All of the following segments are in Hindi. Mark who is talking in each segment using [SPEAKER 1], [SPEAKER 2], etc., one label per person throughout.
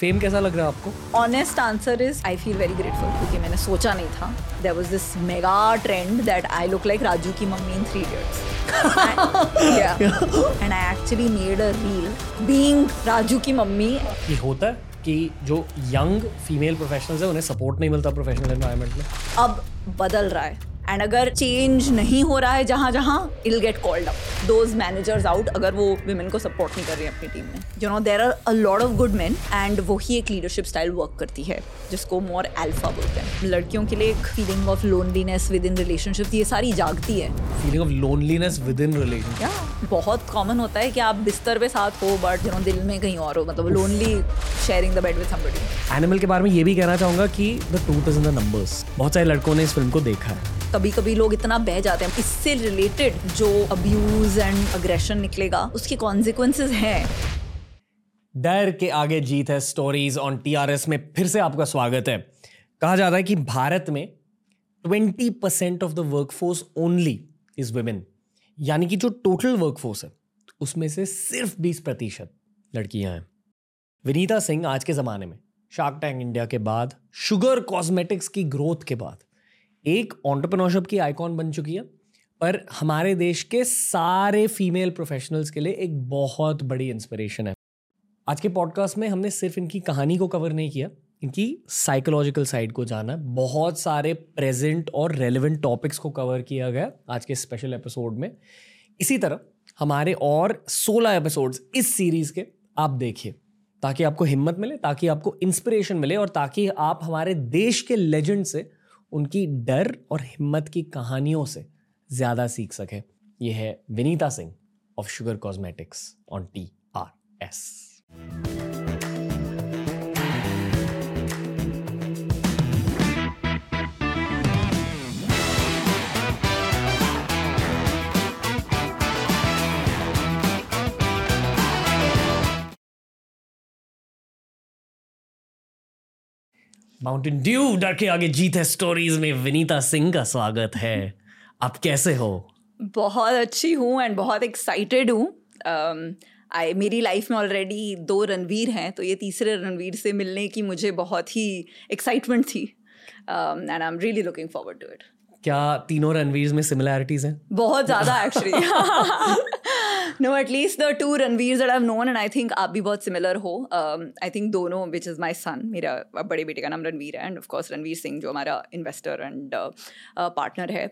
[SPEAKER 1] फेम कैसा लग रहा है आपको?
[SPEAKER 2] Honest answer is I feel very grateful क्योंकि मैंने सोचा नहीं था। There was this mega trend that I look like Raju की mummy in Three Idiots and I actually made a reel being Raju की मम्मी.
[SPEAKER 1] ये होता है कि जो यंग फीमेल प्रोफेशनल्स है उन्हें सपोर्ट नहीं मिलता प्रोफेशनल एनवायरनमेंट में।
[SPEAKER 2] अब बदल रहा है। एंड अगर चेंज नहीं हो रहा है जहाँ जहाँ I'll get called up those managers out अगर वो वुमेन को सपोर्ट नहीं कर रही है अपनी टीम में. You know there are a lot of good man and वही एक लीडरशिप स्टाइल वर्क करती है जिसको मोर एल्फा बोलते हैं. लड़कियों के लिए एक feeling of loneliness within relationship ये सारी जागती है.
[SPEAKER 1] Feeling of loneliness within relation
[SPEAKER 2] या बहुत कॉमन होता है कि आप बिस्तर पे साथ हो बट यू नो दिल में कहीं और हो. मतलब lonely sharing the bed with somebody
[SPEAKER 1] Animal के बारे में ये भी कहना चाहूँगा कि the truth is in the numbers बहुत सारे लड़कों ने इस फ़िल्म को देखा है.
[SPEAKER 2] कभी कभी लोग इतना बह जाते हैं। इससे रिलेटेड जो अब्यूज एंड अग्रेशन निकलेगा, उसके कॉन्सिक्वेंसेज हैं।
[SPEAKER 1] डर के आगे जीत है स्टोरीज ऑन टीआरएस में। फिर से आपका स्वागत है। कहा जाता है कि भारत में 20 percent of the workforce only is women यानी कि जो टोटल वर्कफोर्स है, उसमें से सिर्फ़ 20 प्रतिशत लड़कियाँ हैं। विनीता सिंह आज के ज़माने में शार्क टैंक इंडिया के बाद शुगर कॉस्मेटिक्स की ग्रोथ के बाद एक ऑन्टरप्रनोरशिप की आइकॉन बन चुकी है, पर हमारे देश के सारे फीमेल प्रोफेशनल्स के लिए एक बहुत बड़ी इंस्पिरेशन है। आज के पॉडकास्ट में हमने सिर्फ़ इनकी कहानी को कवर नहीं किया, इनकी साइकोलॉजिकल साइड को जाना बहुत सारे प्रेजेंट और रेलिवेंट टॉपिक्स को कवर किया गया आज के स्पेशल एपिसोड में। इसी तरह, हमारे और 16 एपिसोड्स इस सीरीज़ के, आप देखिए, ताकि आपको हिम्मत मिले, ताकि आपको इंस्पिरेशन मिले, और ताकि आप हमारे देश के लेजेंड से उनकी डर और हिम्मत की कहानियों से ज़्यादा सीख सके। यह है Vineeta Singh of Sugar Cosmetics on T R S Mountain Dew डर के आगे जीत है स्टोरीज में। विनीता सिंह का स्वागत है। आप कैसे हो?
[SPEAKER 2] बहुत अच्छी हूँ एंड बहुत एक्साइटेड हूँ। आई um, मेरी लाइफ में ऑलरेडी दो रणवीर हैं तो ये तीसरे रणवीर से मिलने की मुझे बहुत ही एक्साइटमेंट थी। And I am really looking forward to it
[SPEAKER 1] क्या तीनों रणवीर में सिमिलैरिटीज हैं?
[SPEAKER 2] बहुत ज़्यादा actually no at least the two Ranveer that I known and I think आप भी बहुत सिमिलर हो. आई थिंक दोनों विच इज़ माई सन मेरा बड़े बेटे का नाम रणवीर है एंड ऑफकोर्स रणवीर सिंह, जो हमारा इन्वेस्टर एंड पार्टनर है.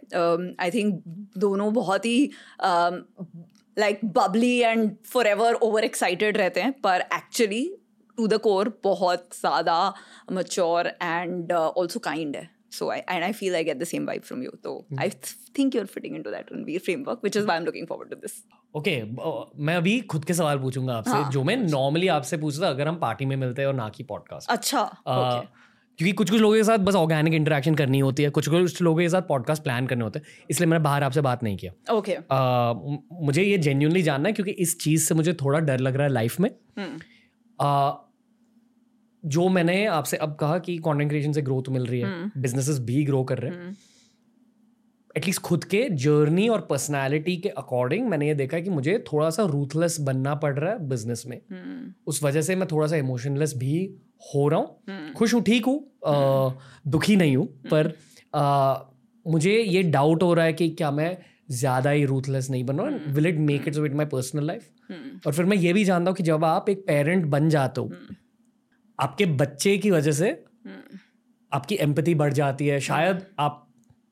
[SPEAKER 2] आई थिंक दोनों बहुत ही like bubbly and for ever over excited रहते हैं, पर एक्चुअली टू द कोर बहुत ज़्यादा मच्योर एंड ऑल्सो काइंड है. So I and I feel I get the same vibe from you. So mm-hmm. I th- think you're fitting into that Ranveer framework, which is why I'm looking forward to this.
[SPEAKER 1] Okay okay, मैं अभी खुद के सवाल पूछूँगा आपसे हाँ. जो मैं नॉर्मली आपसे पूछता अगर हम पार्टी में मिलते हैं और ना की पॉडकास्ट
[SPEAKER 2] अच्छा
[SPEAKER 1] uh, क्योंकि कुछ कुछ लोगों के साथ बस ऑर्गेनिक इंटरेक्शन करनी होती है कुछ कुछ लोगों के साथ पॉडकास्ट प्लान करने होते हैं इसलिए मैंने बाहर आपसे बात नहीं किया
[SPEAKER 2] ओके okay.
[SPEAKER 1] uh, मुझे ये जेन्यूनली जानना है क्योंकि इस चीज़ से मुझे थोड़ा डर लग रहा है लाइफ में uh, जो मैंने आपसे अब कहा कि कॉन्टेंट क्रिएशन से ग्रोथ मिल रही है बिजनेसेस हम्म। भी ग्रो कर रहे हैं। एटलीस्ट खुद के जर्नी और पर्सनालिटी के अकॉर्डिंग मैंने ये देखा कि मुझे थोड़ा सा रूथलेस बनना पड़ रहा है बिज़नेस में। hmm. उस वजह से मैं थोड़ा सा इमोशनलेस भी हो रहा हूँ. खुश हूँ ठीक हूँ. दुखी नहीं हूँ पर आ, मुझे ये डाउट हो रहा है कि क्या मैं ज़्यादा ही रूथलेस नहीं बन रहा will it make its with my personal life और फिर मैं ये भी जानता हूँ कि जब आप एक पेरेंट बन जाते हो आपके बच्चे की वजह से आपकी एम्पति बढ़ जाती है। शायद आप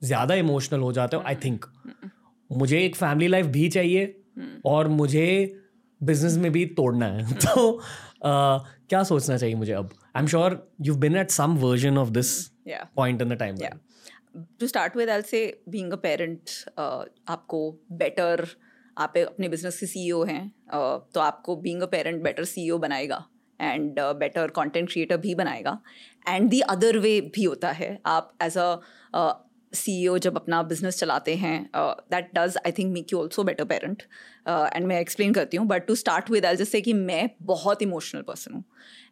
[SPEAKER 1] ज़्यादा इमोशनल हो जाते हो आई थिंक मुझे एक फैमिली लाइफ भी चाहिए और मुझे बिज़नेस में भी तोड़ना है। तो uh, क्या सोचना चाहिए मुझे अब? I am sure you been at some version of this point in the time
[SPEAKER 2] to start with I say being a parent आपको बेटर आप अपने बिज़नेस के सीईओ हैं uh, तो आपको being a parent better CEO बनाएगा। एंड बेटर कंटेंट क्रिएटर भी बनाएगा। एंड दी अदर वे भी होता है। आप एज अ सी ई ओ जब अपना बिज़नेस चलाते हैं that does I think make you also better parent and मैं एक्सप्लेन करती हूँ but to start with L जैसे कि मैं बहुत इमोशनल पर्सन हूँ।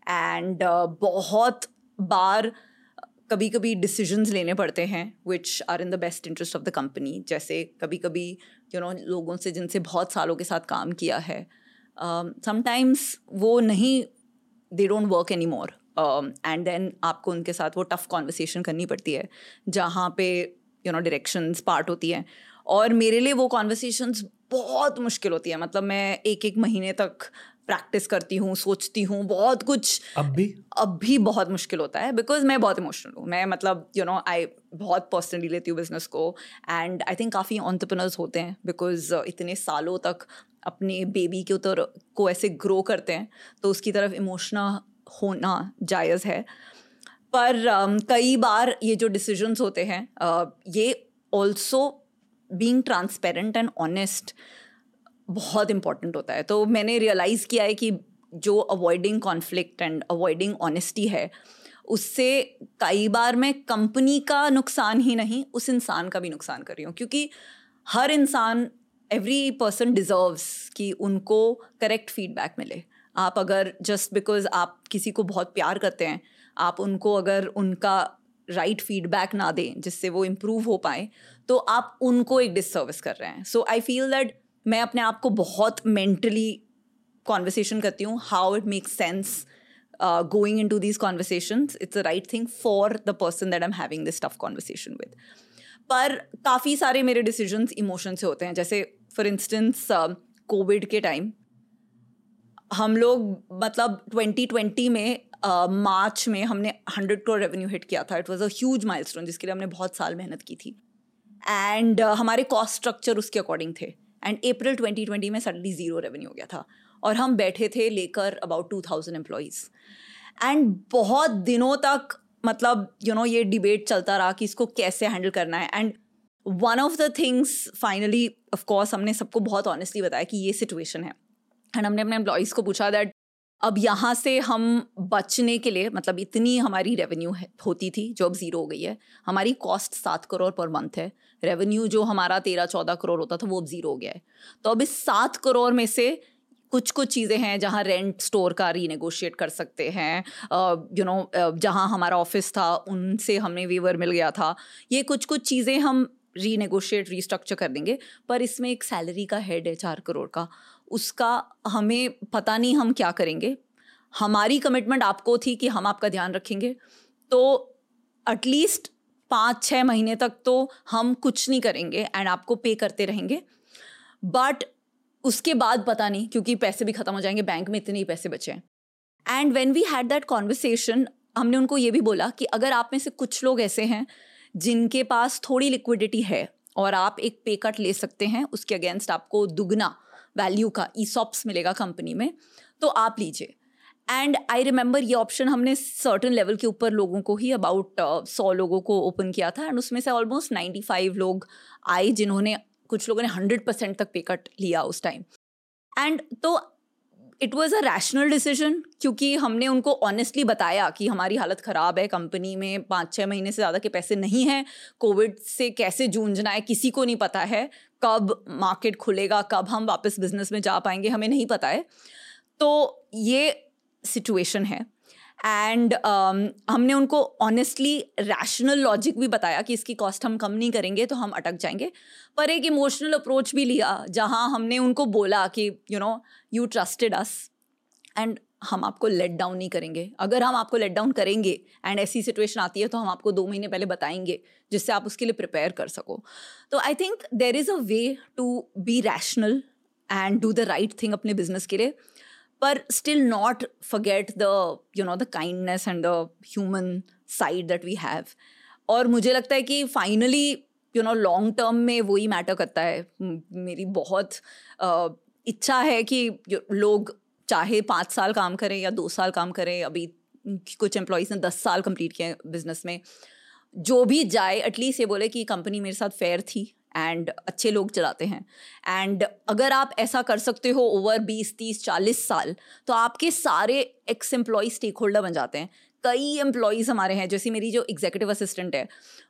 [SPEAKER 2] एंड uh, बहुत बार कभी कभी डिसीजंस लेने पड़ते हैं which are in the best interest of the company जैसे कभी कभी यू नो लोगों से जिनसे बहुत सालों के साथ काम किया है समटाइम्स um, वो नहीं they don't work any more and then आपको उनके साथ वो टफ कॉन्वर्सेशन करनी पड़ती है जहाँ पे यू नो डायरेक्शंस पार्ट होती हैं। और मेरे लिए वो कॉन्वर्सेशंस बहुत मुश्किल होती है। मतलब मैं एक एक महीने तक प्रैक्टिस करती हूँ सोचती हूँ बहुत कुछ
[SPEAKER 1] अब भी?
[SPEAKER 2] अब भी बहुत मुश्किल होता है बिकॉज़ मैं बहुत इमोशनल हूँ। मैं मतलब यू नो आई बहुत पर्सनली लेती हूँ बिज़नेस को। एंड आई थिंक काफ़ी ऑन्टरप्रनर्स होते हैं बिकॉज़ इतने सालों तक अपने बेबी के उतर को ऐसे ग्रो करते हैं तो उसकी तरफ़ इमोशनल होना जायज़ है। पर um, कई बार ये जो डिसीजंस होते हैं uh, ये also being transparent and honest बहुत इंपॉर्टेंट होता है। तो मैंने रियलाइज़ किया है कि जो avoiding conflict and avoiding honesty है उससे कई बार मैं कंपनी का नुकसान ही नहीं उस इंसान का भी नुकसान कर रही हूँ। क्योंकि हर इंसान एवरी पर्सन डिज़र्व्स कि उनको करेक्ट फीडबैक मिले। आप अगर जस्ट बिकॉज़ आप किसी को बहुत प्यार करते हैं, आप उनको अगर उनका राइट right फीडबैक ना दें, जिससे वो इम्प्रूव हो पाए तो आप उनको एक डिसर्विस कर रहे हैं। सो आई फील दैट मैं अपने आप को बहुत मेंटली कॉन्वर्सेशन करती हूँ how it make sense going into these conversation it's a right thing for the person that I am having this tough conversation with पर काफ़ी सारे मेरे डिसीजंस इमोशन से होते हैं। जैसे फॉर इंस्टेंस कोविड के टाइम हम लोग मतलब 2020 में मार्च uh, में हमने 100 करोड़ रेवेन्यू हिट किया था। It was a huge milestone जिसके लिए हमने बहुत साल मेहनत की थी। एंड uh, हमारे कॉस्ट स्ट्रक्चर उसके अकॉर्डिंग थे। एंड अप्रैल 2020 में सडनली ज़ीरो रेवेन्यू हो गया था। और हम बैठे थे लेकर about two thousand employees and बहुत दिनों तक मतलब यू you नो know, ये डिबेट चलता रहा कि इसको कैसे हैंडल करना है। And one of the things finally of course हमने सबको बहुत ऑनेस्टली बताया कि ये सिचुएशन है। एंड हमने अपने एम्प्लॉयज़ को पूछा दैट अब यहाँ से हम बचने के लिए मतलब इतनी हमारी रेवेन्यू होती थी जो अब ज़ीरो हो गई है हमारी कॉस्ट सात करोड़ पर मंथ है। रेवेन्यू जो हमारा तेरह चौदह करोड़ होता था वो अब ज़ीरो हो गया है। तो अब इस सात करोड़ में से कुछ कुछ चीज़ें हैं जहाँ रेंट स्टोर का रीनेगोशिएट कर सकते हैं। यू नो जहाँ हमारा ऑफ़िस था, उनसे हमें वीवर मिल गया था। ये कुछ कुछ चीज़ें हम रीनेगोशिएट रीस्ट्रक्चर कर देंगे, पर इसमें एक सैलरी का हेड है चार करोड़ का। उसका हमें पता नहीं हम क्या करेंगे। हमारी कमिटमेंट आपको थी कि हम आपका ध्यान रखेंगे। तो एटलीस्ट पाँच छः महीने तक तो हम कुछ नहीं करेंगे एंड आपको पे करते रहेंगे। बट उसके बाद पता नहीं क्योंकि पैसे भी ख़त्म हो जाएँगे बैंक में इतने ही पैसे बचे हैं। And when we had that conversation हमने उनको ये भी बोला कि अगर आप में से कुछ लोग ऐसे हैं जिनके पास थोड़ी लिक्विडिटी है और आप एक पे कट ले सकते हैं उसके अगेंस्ट आपको दुगना वैल्यू का ई मिलेगा कंपनी में तो आप लीजिए। एंड आई रिमेंबर ये ऑप्शन हमने सर्टन लेवल के ऊपर लोगों को ही अबाउट सौ uh, लोगों को ओपन किया था एंड उसमें से ऑलमोस्ट नाइन्टी फाइव लोग आए जिन्होंने कुछ लोगों ने हंड्रेड परसेंट तक पे कट लिया उस टाइम एंड तो it was a rational decision क्योंकि हमने उनको ऑनेस्टली बताया कि हमारी हालत ख़राब है कंपनी में पाँच छः महीने से ज़्यादा के पैसे नहीं हैं कोविड से कैसे जूझना है, किसी को नहीं पता है कब मार्केट खुलेगा, कब हम वापस बिज़नेस में जा पाएँगे, हमें नहीं पता है। तो ये सिचुएशन है। एंड um, हमने उनको ऑनेस्टली रैशनल लॉजिक भी बताया कि इसकी कॉस्ट हम कम नहीं करेंगे तो हम अटक जाएँगे। पर एक इमोशनल अप्रोच भी लिया जहाँ हमने उनको बोला कि you know you trusted us and हम आपको लेट डाउन नहीं करेंगे। अगर हम आपको लेट डाउन करेंगे एंड ऐसी सिचुएशन आती है तो हम आपको दो महीने पहले बताएँगे जिससे आप उसके लिए प्रिपेयर कर सको। तो I think there is a way to be rational and do the right thing अपने बिज़नेस के लिए। पर still not forget the you know the kindness and the human side that we have और मुझे लगता है कि finally you know long term में वही मैटर करता है। मेरी बहुत uh, इच्छा है कि लोग चाहे पाँच साल काम करें या दो साल काम करें अभी कुछ एम्प्लॉयज़ ने दस साल कंप्लीट किए बिज़नेस में जो भी जाए एटलीस्ट ये बोले कि कंपनी मेरे साथ फेयर थी। एंड अच्छे लोग चलाते हैं। एंड अगर आप ऐसा कर सकते हो ओवर बीस, तीस, चालीस साल तो आपके सारे एक्स एम्प्लॉय स्टेक होल्डर बन जाते हैं। कई एम्प्लॉयज़ हमारे हैं, जैसे मेरी जो एग्जीक्यूटिव असिस्टेंट है,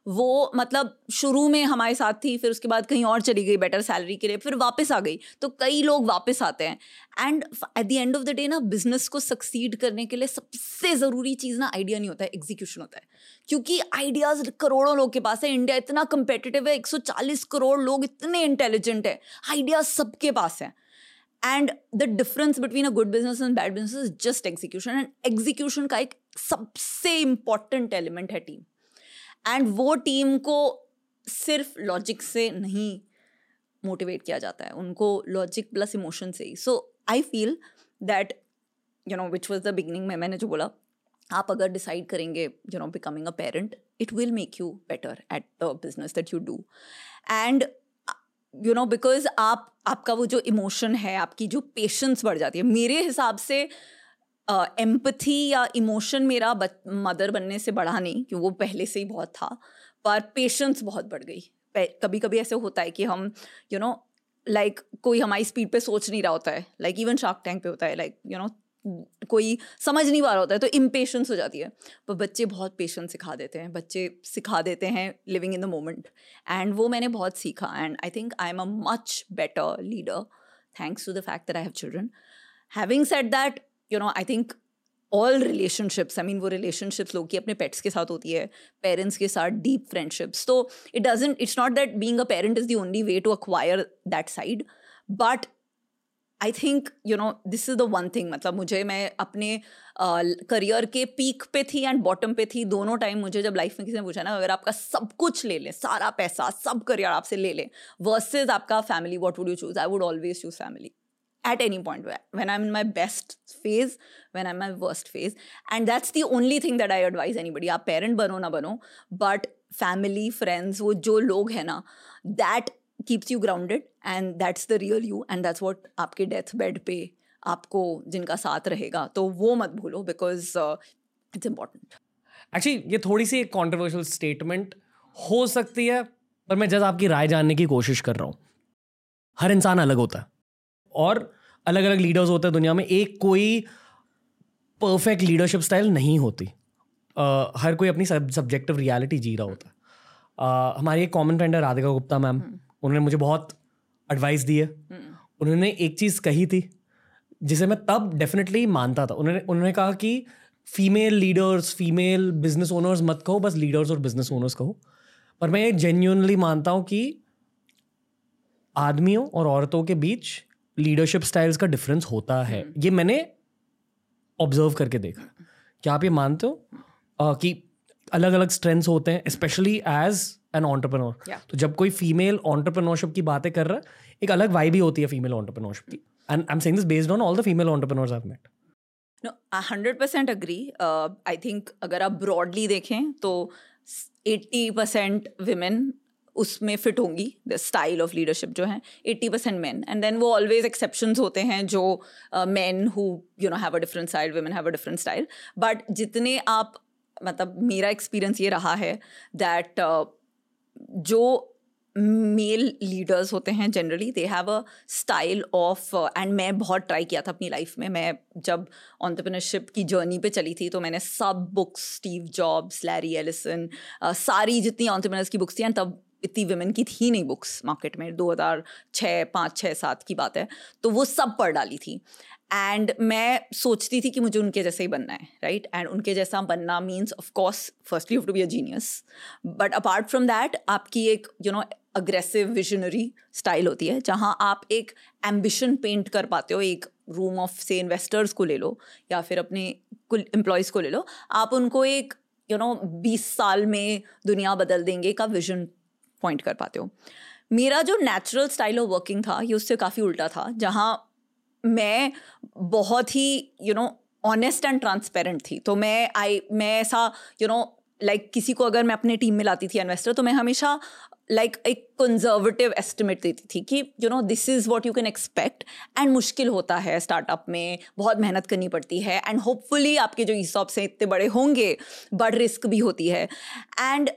[SPEAKER 2] वो मतलब शुरू में हमारे साथ थी, फिर उसके बाद कहीं और चली गई बेटर सैलरी के लिए, फिर वापस आ गई। तो कई लोग वापस आते हैं। And at the end of the day ना बिज़नेस को सक्सीड करने के लिए सबसे ज़रूरी चीज़ ना आइडिया नहीं होता है एग्जीक्यूशन होता है। क्योंकि आइडियाज़ करोड़ों लोग के पास है इंडिया इतना कंपेटिटिव है 140 करोड़ लोग इतने इंटेलिजेंट है आइडियाज़ सबके पास हैं। And the difference between a good business and bad business is just execution and execution का एक सबसे इंपॉर्टेंट एलिमेंट है टीम एंड वो टीम को सिर्फ़ लॉजिक से नहीं मोटिवेट किया जाता है। उनको लॉजिक प्लस इमोशन से ही। So I feel that you know which was the beginning में मैंने जो बोला, आप अगर डिसाइड करेंगे you know becoming a parent it will make you better at the business that you do and you know because आप, आपका वो जो इमोशन है, आपकी जो पेशेंस बढ़ जाती है, मेरे हिसाब से एम्पथी uh, या इमोशन मेरा मदर बनने से बढ़ा नहीं क्योंकि वो पहले से ही बहुत था पर पेशेंस बहुत बढ़ गई। कभी कभी ऐसे होता है कि हम यू नो लाइक कोई हमारी स्पीड पे सोच नहीं रहा होता है लाइक इवन शार्क टैंक पे होता है लाइक यू नो कोई समझ नहीं पा रहा होता है तो इम्पेशंस हो जाती है। पर बच्चे बहुत पेशेंस सिखा देते हैं बच्चे सिखा देते हैं living in the moment and वो मैंने बहुत सीखा and I think I am a much better leader thanks to the fact that I have children having set that you know I think all relationships I mean वो रिलेशनशिप्स लोग की अपने पेट्स के साथ होती है पेरेंट्स के साथ डीप फ्रेंडशिप्स तो it doesn't it's not that being a parent is the only way to acquire that side but I think you know this is the one thing मतलब मुझे मैं अपने करियर uh, के पीक पे थी एंड बॉटम पे थी दोनों टाइम मुझे जब लाइफ में किसी ने पूछा ना अगर आपका सब कुछ ले लें सारा पैसा सब करियर आपसे ले लें वर्सेज आपका family what would you choose I would always choose family at any point when i'm in my best phase when i'm in my worst phase and that's the only thing that i advise anybody आप parent बनो ना बनो but family friends वो जो लोग हैं ना that keeps you grounded and that's the real you and that's what आपके death bed पे आपको जिनका साथ रहेगा तो वो मत भूलो बिकॉज़ इट्स इंपॉर्टेंट
[SPEAKER 1] एक्चुअली ये थोड़ी सी एक कॉन्ट्रोवर्शियल स्टेटमेंट हो सकती है पर मैं जस्ट आपकी राय जानने की कोशिश कर रहा हूँ हर इंसान अलग होता है और अलग अलग लीडर्स होते हैं दुनिया में एक कोई परफेक्ट लीडरशिप स्टाइल नहीं होती। uh, हर कोई अपनी सब सब्जेक्टिव रियलिटी जी रहा होता। है uh, हमारी एक कॉमन फ्रेंड है राधिका गुप्ता मैम hmm. उन्होंने मुझे बहुत एडवाइस दी है। hmm. उन्होंने एक चीज़ कही थी जिसे मैं तब डेफिनेटली मानता था। उन्होंने उन्होंने कहा कि female leaders female business owners मत कहो बस लीडर्स और बिज़नेस ओनर्स कहो। पर मैं ये जेन्यूनली मानता हूँ कि आदमियों और औरतों के बीच लीडरशिप स्टाइल्स का डिफरेंस होता है। hmm. ये मैंने ऑब्ज़र्व करके देखा। क्या आप ये मानते हो? uh, कि अलग अलग स्ट्रेंथ्स होते हैं स्पेशली एज एन ऑन्टरप्रनोर तो जब कोई फीमेल ऑन्टरप्रनोरशिप की बातें कर रहा है एक अलग वाई भी होती है फीमेल ऑन्टरप्रनोरशिप की। And I am saying this based on all the female entrepreneurs I met
[SPEAKER 2] no hundred percent agree I think अगर आप ब्रॉडली देखें तो एट्टी परसेंट विमेन उसमें फिट होंगी। द स्टाइल ऑफ़ लीडरशिप जो है eighty percent man and then वो ऑलवेज एक्सेप्शन होते हैं जो man who you know have a different style women have a different style but जितने आप मतलब मेरा एक्सपीरियंस ये रहा है दैट uh, जो मेल लीडर्स होते हैं generally they have a style of and मैं बहुत ट्राई किया था अपनी लाइफ में। मैं जब ऑन्टरप्रनरशिप की जर्नी पे चली थी तो मैंने सब books Steve Jobs Larry Ellison सारी जितनी ऑन्टरप्रनर्स की बुक्स थी एंड तब इतनी वुमेन की थी नहीं बुक्स मार्केट में, दो हज़ार छः पाँच छः सात की बात है तो वो सब पढ़ डाली थी। एंड मैं सोचती थी कि मुझे उनके जैसे ही बनना है राइट एंड उनके जैसा बनना means of course firstly to be a genius but apart from that आपकी एक you know aggressive visionary style होती है, जहाँ आप एक एम्बिशन पेंट कर पाते हो, एक रूम ऑफ़ से इन्वेस्टर्स को ले लो, या फिर अपने एम्प्लॉयज़ को ले लो, आप उनको एक यू नो बीस साल में दुनिया बदल देंगे का विजन पॉइंट कर पाते हो। मेरा जो नेचुरल स्टाइल ऑफ़ वर्किंग था ये उससे काफ़ी उल्टा था जहाँ मैं बहुत ही you know honest and transparent थी। तो मैं आई मैं ऐसा यू नो लाइक किसी को अगर मैं अपने टीम में लाती थी इन्वेस्टर तो मैं हमेशा लाइक like, एक कंजर्वेटिव एस्टिमेट देती थी कि you know this is what you can expect and मुश्किल होता है स्टार्टअप में बहुत मेहनत करनी पड़ती है एंड होपफुली आपके जो ईसॉप से इतने बड़े होंगे बट रिस्क भी होती है। And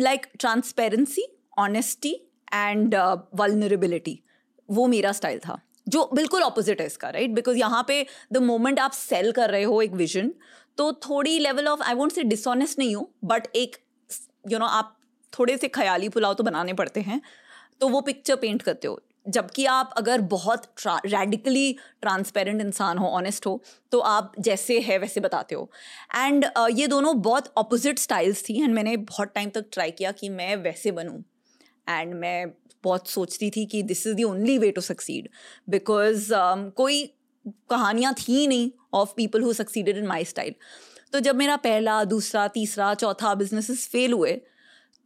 [SPEAKER 2] like transparency honesty and vulnerability वो मेरा स्टाइल था जो बिल्कुल ऑपोजिट है इसका राइट बिकॉज़ यहाँ पे द मोमेंट आप सेल कर रहे हो एक विजन तो थोड़ी level of I won't say dishonest नहीं हो बट एक यू you नो know, आप थोड़े से ख्याली पुलाव तो बनाने पड़ते हैं तो वो पिक्चर पेंट करते हो। जबकि आप अगर बहुत रेडिकली ट्रांसपेरेंट इंसान हो ऑनेस्ट हो तो आप जैसे है वैसे बताते हो। एंड uh, ये दोनों बहुत अपोजिट स्टाइल्स थी एंड मैंने बहुत टाइम तक ट्राई किया कि मैं वैसे बनूँ। एंड मैं बहुत सोचती थी कि this is the only way to succeed because कोई कहानियाँ थी नहीं of people who succeeded in my style तो जब मेरा पहला दूसरा तीसरा चौथा बिजनेसेस फेल हुए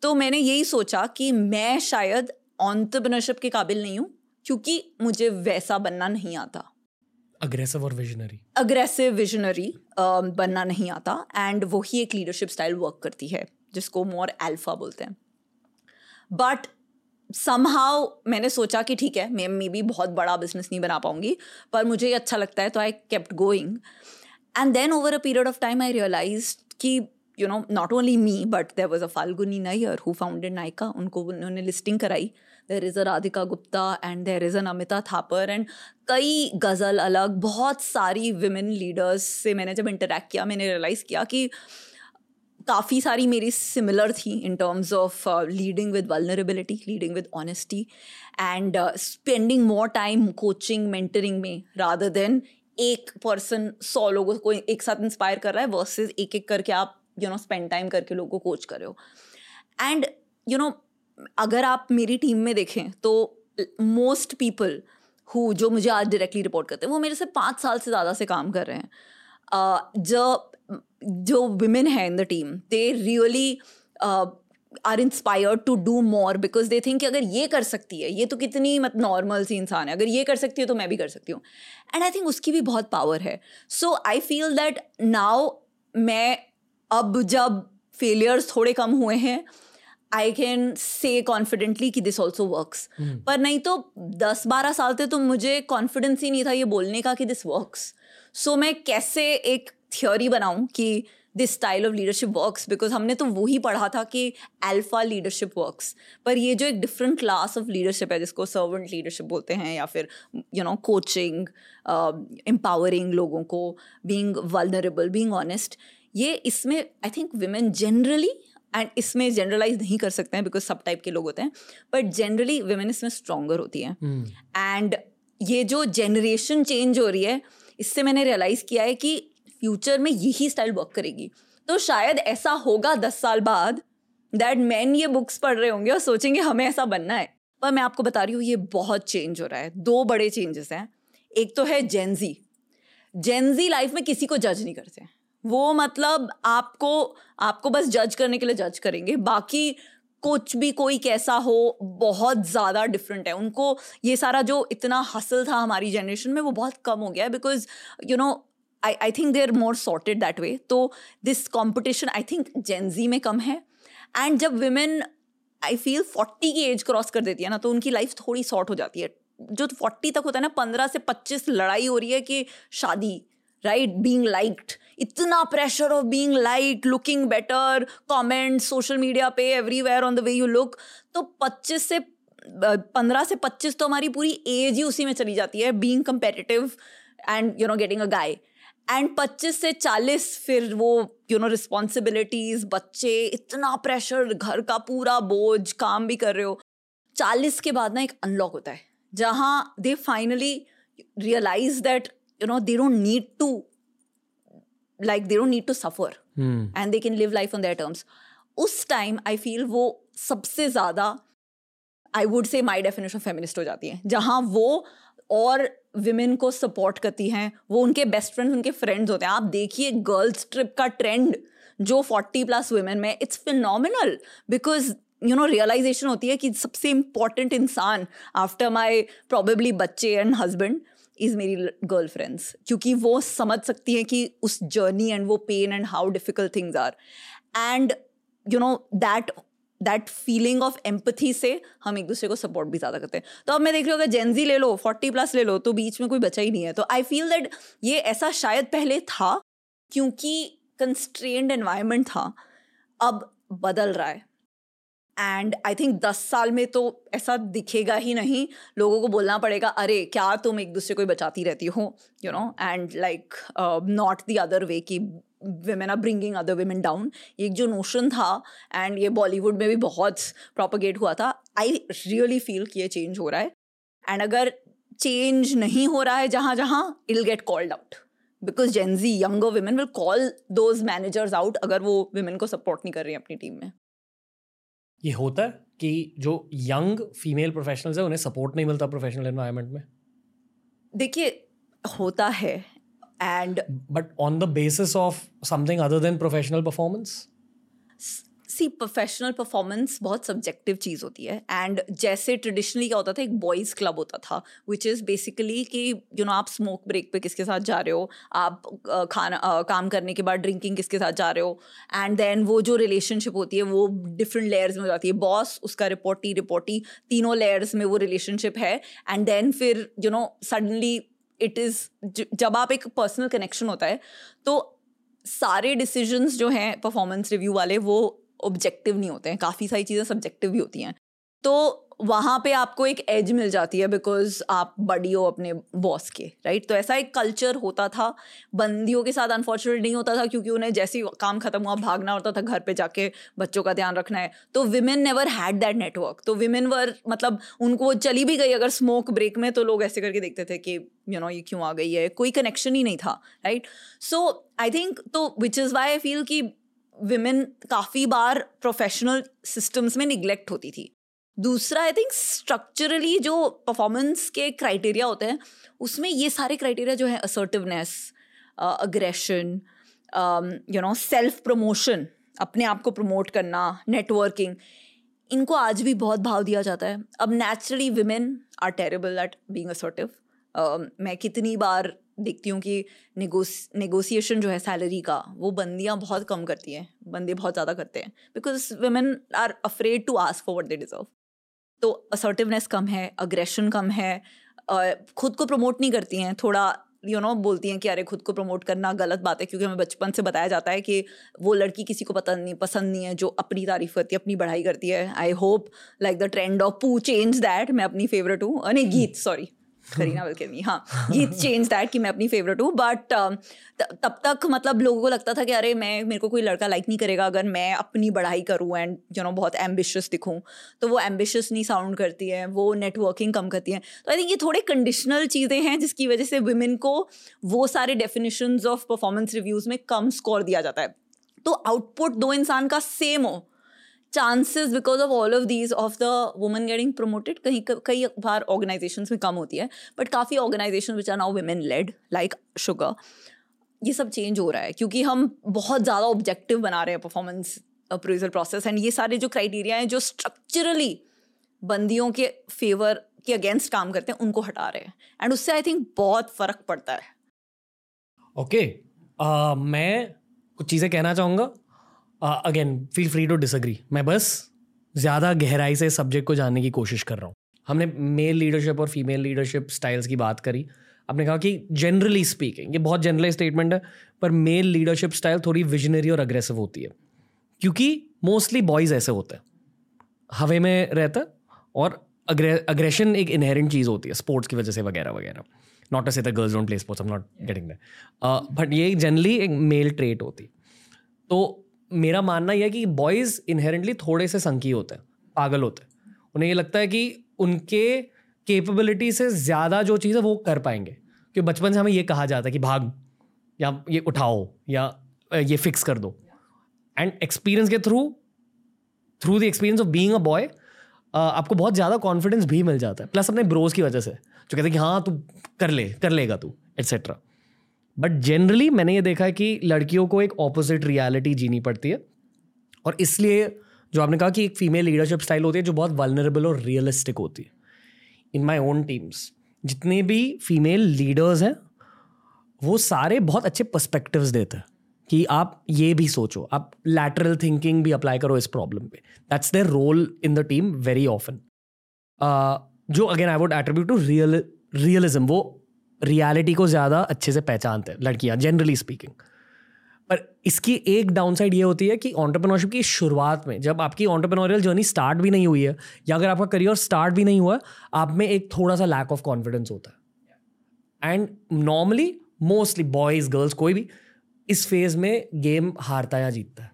[SPEAKER 2] तो मैंने यही सोचा कि मैं शायद ऑन्टरप्रनरशिप के काबिल नहीं हूँ क्योंकि मुझे वैसा बनना नहीं आता.
[SPEAKER 1] अग्रेसिव और विजनरी
[SPEAKER 2] अग्रेसिव विजनरी बनना नहीं आता. एंड वही एक लीडरशिप स्टाइल वर्क करती है जिसको मोर एल्फा बोलते हैं. बट समहाउ मैंने सोचा कि ठीक है, मैं, मे बी बहुत बड़ा बिज़नेस नहीं बना पाऊँगी, पर मुझे ये अच्छा लगता है तो I kept going and then over a period of time I realise कि you know not only me but there was a Falguni Nayar who founded Nykaa उनको उन्होंने लिस्टिंग कराई. There is a Radhika Gupta and there is a Namita Thapar and कई गज़ल अलग, बहुत सारी विमेन लीडर्स से मैंने जब इंटरेक्ट किया, मैंने रियलाइज़ किया कि काफ़ी सारी मेरी सिमिलर थी in terms of leading with vulnerability leading with honesty and spending more time coaching mentoring में रादर देन एक पर्सन सौ लोगों को एक साथ इंस्पायर कर रहा है वर्सेस एक एक करके आप यू नो स्पेंड टाइम करके लोगों को कोच कर रहे हो। एंड यू नो अगर आप मेरी टीम में देखें तो मोस्ट पीपल हु जो मुझे आज डायरेक्टली रिपोर्ट करते हैं वो मेरे से पाँच साल से ज़्यादा से काम कर रहे हैं। Uh, जो जो विमेन है in the team they really are inspired to do more because they think अगर ये कर सकती है ये तो कितनी मत नॉर्मल सी इंसान है अगर ये कर सकती है तो मैं भी कर सकती हूँ। एंड आई थिंक उसकी भी बहुत पावर है। So I feel that now मैं अब जब फेलियर्स थोड़े कम हुए हैं आई कैन से कॉन्फिडेंटली कि दिस ऑल्सो वर्क्स पर नहीं तो दस बारह साल थे तो मुझे कॉन्फिडेंस ही नहीं था ये बोलने का कि दिस वर्क्स सो मैं कैसे एक थ्योरी बनाऊँ कि this style of leadership works because हमने तो वही पढ़ा था कि अल्फ़ा लीडरशिप वर्क्स पर ये जो एक डिफरेंट क्लास ऑफ़ लीडरशिप है जिसको सर्वेंट लीडरशिप बोलते हैं या फिर यू नो कोचिंग एम्पावरिंग लोगों को बींग वलनरेबल बींग ऑनेस्ट ये इसमें I think women generally and इसमें जनरलाइज नहीं कर सकते हैं बिकॉज़ सब टाइप के लोग होते हैं बट जनरली वुमेन इसमें स्ट्रोंगर होती हैं एंड hmm. ये जो जनरेशन चेंज हो रही है इससे मैंने रियलाइज़ किया है कि फ्यूचर में यही स्टाइल वर्क करेगी। तो शायद ऐसा होगा दस साल बाद दैट मैन ये बुक्स पढ़ रहे होंगे और सोचेंगे हमें ऐसा बनना है। पर मैं आपको बता रही हूँ, ये बहुत चेंज हो रहा है। दो बड़े चेंजेस हैं। एक तो है जेंजी जेंजी लाइफ में किसी को जज नहीं करते वो मतलब आपको आपको बस जज करने के लिए जज करेंगे। बाकी कुछ भी कोई कैसा हो, बहुत ज़्यादा डिफरेंट है। उनको ये सारा जो इतना हसल था हमारी जनरेशन में, वो बहुत कम हो गया है। Because you know I I think they are more sorted that way तो this competition I think Gen Z में कम है. एंड जब विमेन आई फील फोर्टी की एज क्रॉस कर देती है ना तो उनकी लाइफ थोड़ी शॉर्ट हो जाती है. जो फोर्टी तक होता है ना, पंद्रह से पच्चीस लड़ाई हो रही है कि शादी राइट बींग लाइक्ड इतना pressure of being like looking better comment social media पे everywhere on the way you look तो पच्चीस से पंद्रह से पच्चीस तो हमारी पूरी एज ही उसी में चली जाती है being competitive and you know getting a guy and पच्चीस से चालीस फिर वो यू नो रिस्पॉन्सिबिलिटीज बच्चे इतना प्रेशर घर का पूरा बोझ काम भी कर रहे हो। चालीस के बाद ना एक अनलॉक होता है जहाँ they finally realise that you know they don't need to like they don't need to suffer and they can live life on their terms उस टाइम आई फील वो सबसे ज़्यादा आई वुड से माई डेफिनेशन फेमिनिस्ट हो जाती है जहाँ वो और विमेन को सपोर्ट करती हैं, वो उनके बेस्ट फ्रेंड्स उनके फ्रेंड्स होते हैं। आप देखिए गर्ल्स ट्रिप का ट्रेंड जो फोर्टी प्लस वुमेन में it's phenomenal because you know realisation होती है कि सबसे इंपॉर्टेंट इंसान आफ्टर माई प्रॉबेबली बच्चे एंड हस्बैंड इज़ मेरी गर्ल फ्रेंड्स क्योंकि वो समझ सकती हैं कि उस जर्नी एंड वो pain and how difficult things are and you know that that feeling of empathy से हम एक दूसरे को सपोर्ट भी ज़्यादा करते हैं। तो अब मैं देख रही हूँ, अगर जेंजी ले लो फोर्टी प्लस ले लो तो बीच में कोई बचा ही नहीं है। तो आई फील दैट ये ऐसा शायद पहले था, क्योंकि कंस्ट्रेंड एनवायरमेंट था, अब बदल रहा है। एंड आई थिंक दस साल में तो ऐसा दिखेगा ही नहीं, लोगों को बोलना पड़ेगा, अरे, क्या तुम एक दूसरे को बचाती रहती हो? You know and like not the other way की women are bringing other women down एक जो नोशन था एंड ये बॉलीवुड में भी बहुत प्रोपोगेट हुआ था आई रियली फील कि ये चेंज हो रहा है. एंड अगर चेंज नहीं हो रहा है जहाँ जहाँ I'll get called out because Gen Z younger women will call those managers out अगर वो वेमेन को सपोर्ट नहीं कर रही अपनी टीम में.
[SPEAKER 1] ये होता है कि जो यंग फीमेल प्रोफेशनल्स है उन्हें सपोर्ट नहीं मिलता प्रोफेशनल एनवायरनमेंट में.
[SPEAKER 2] देखिए होता है and
[SPEAKER 1] but on the basis of something other than professional performance
[SPEAKER 2] see professional performance बहुत सब्जेक्टिव चीज़ होती है। एंड जैसे ट्रेडिशनली क्या होता था एक बॉयज़ क्लब होता था विच इज़ बेसिकली कि यू नो आप स्मोक ब्रेक पे किसके साथ जा रहे हो आप खाना काम करने के बाद ड्रिंकिंग किसके साथ जा रहे हो एंड देन वो जो रिलेशनशिप होती है वो डिफरेंट लेयर्स में हो जाती है। बॉस उसका रिपोर्टी रिपोर्टी तीनों लेयर्स में वो रिलेशनशिप है। एंड देन फिर you know suddenly it is जब आप एक पर्सनल कनेक्शन होता है तो सारे डिसीजंस जो हैं परफॉर्मेंस रिव्यू वाले वो ऑब्जेक्टिव नहीं होते हैं। काफ़ी सारी चीज़ें सब्जेक्टिव भी होती हैं। तो वहाँ पे आपको एक एज मिल जाती है बिकॉज़ आप बड़ी हो अपने बॉस के राइट तो ऐसा एक कल्चर होता था। बंदियों के साथ अनफॉर्चुनेट नहीं होता था क्योंकि उन्हें जैसे ही काम खत्म हुआ भागना होता था घर पे जाके बच्चों का ध्यान रखना है। तो women never had that network तो विमेन वर मतलब उनको चली भी गई अगर स्मोक ब्रेक में तो लोग ऐसे करके देखते थे कि यू you नो know, ये क्यों आ गई है? कोई कनेक्शन ही नहीं था राइट सो आई थिंक तो which is why I feel कि विमेन काफ़ी बार प्रोफेशनल सिस्टम्स में निग्लेक्ट होती थी। दूसरा आई थिंक स्ट्रक्चरली जो परफॉर्मेंस के क्राइटेरिया होते हैं, उसमें ये सारे क्राइटेरिया जो है assertiveness aggression you know self promotion अपने आप को प्रमोट करना नेटवर्किंग इनको आज भी बहुत भाव दिया जाता है। अब naturally women are terrible at being assertive मैं कितनी बार देखती हूँ कि नेगोसिएशन जो है सैलरी का, वो बंदियाँ बहुत कम करती हैं, बंदे बहुत ज़्यादा करते हैं because women are afraid to ask for what they deserve तो असर्टिवनेस कम है अग्रेशन कम है खुद को प्रमोट नहीं करती हैं थोड़ा यू you नो know, बोलती हैं कि अरे खुद को प्रमोट करना गलत बात है क्योंकि हमें बचपन से बताया जाता है कि वो लड़की किसी को पता नहीं पसंद नहीं है जो अपनी तारीफ़ करती है अपनी बढ़ाई करती है। I hope like the trend of पू चेंज दैट मैं अपनी फेवरेट हूँ। नहीं गीत सॉरी करीना विल मी हाँ गीत चेंज दैट कि मैं अपनी फेवरेट हूँ बट um, तब तक मतलब लोगों को लगता था कि अरे मैं मेरे को कोई लड़का लाइक नहीं करेगा अगर मैं अपनी बढ़ाई करूँ एंड यू नो बहुत एम्बिशियस दिखूँ। तो वो एम्बिशियस नहीं साउंड करती है वो नेटवर्किंग कम करती है। तो आई थिंक ये थोड़े कंडीशनल चीज़ें हैं जिसकी वजह से वुमेन को वो सारे डेफिनेशन ऑफ़ परफॉर्मेंस रिव्यूज़ में कम स्कोर दिया जाता है। तो आउटपुट दो इंसान का सेम हो chances because of all of these of the women getting promoted कहीं कई बार ऑर्गेनाइजेशन में कम होती है बट काफ़ी organisation which are now women led like Sugar ये सब चेंज हो रहा है क्योंकि हम बहुत ज़्यादा ऑब्जेक्टिव बना रहे हैं परफॉर्मेंस अप्रूवल प्रोसेस एंड ये सारे जो क्राइटेरिया हैं जो स्ट्रक्चरली बंदियों के फेवर के अगेंस्ट काम करते हैं उनको हटा रहे हैं एंड उससे आई थिंक बहुत फ़र्क पड़ता है
[SPEAKER 1] ओके okay. uh, मैं कुछ चीज़ें कहना चाहूँगा again feel free to disagree मैं बस ज़्यादा गहराई से सब्जेक्ट को जानने की कोशिश कर रहा हूँ। हमने मेल लीडरशिप और फीमेल लीडरशिप स्टाइल्स की बात करी। आपने कहा कि जनरली स्पीकिंग ये बहुत जनरलाइज स्टेटमेंट है, पर मेल लीडरशिप स्टाइल थोड़ी विजनरी और अग्रेसिव होती है। क्योंकि मोस्टली बॉयज़ ऐसे होते हैं। हवे में रहता और अग्रेशन एक इनहेरेंट चीज़ होती है स्पोर्ट्स की वजह से वगैरह वगैरह। Not a say the girls don't play sports I am not getting that but ये जनरली एक मेल ट्रेट होती। तो मेरा मानना यह है कि बॉयज़ इनहेरेंटली थोड़े से संकी होते हैं, पागल होते हैं। उन्हें ये लगता है कि उनके कैपेबिलिटी से ज़्यादा जो चीज़ है वो कर पाएँगे। क्योंकि बचपन से हमें ये कहा जाता है कि भाग, या ये उठाओ, या ये फिक्स कर दो। एंड एक्सपीरियंस के through through the experience of being a boy आपको बहुत ज़्यादा कॉन्फिडेंस भी मिल जाता है। प्लस अपने ब्रोज की वजह से। जो कहते हैं कि हाँ तू कर ले, कर लेगा तू एट्सेट्रा बट जनरली मैंने ये देखा है कि लड़कियों को एक ऑपोजिट रियलिटी जीनी पड़ती है। और इसलिए जो आपने कहा कि एक फीमेल लीडरशिप स्टाइल होती है, जो बहुत वलनरेबल और रियलिस्टिक होती है। इन माई ओन टीम्स जितने भी फीमेल लीडर्स हैं, वो सारे बहुत अच्छे पर्सपेक्टिव्स देते हैं कि आप ये भी सोचो, आप लैटरल थिंकिंग भी अप्लाई करो इस प्रॉब्लम पे। That's their role in the team very often जो again I would attribute to real realism वो रियलिटी को ज़्यादा अच्छे से पहचानते हैं, लड़कियाँ जनरली स्पीकिंग पर इसकी एक डाउन साइड ये होती है कि ऑन्टरप्रनोरशिप की शुरुआत में, जब आपकी ऑन्टरप्रनोरियल जर्नी स्टार्ट भी नहीं हुई है, या अगर आपका करियर स्टार्ट भी नहीं हुआ, आप में एक थोड़ा सा लैक ऑफ़ कॉन्फिडेंस होता है. And normally mostly boys girls कोई भी, इस फ़ेज़ में गेम हारता या जीतता है.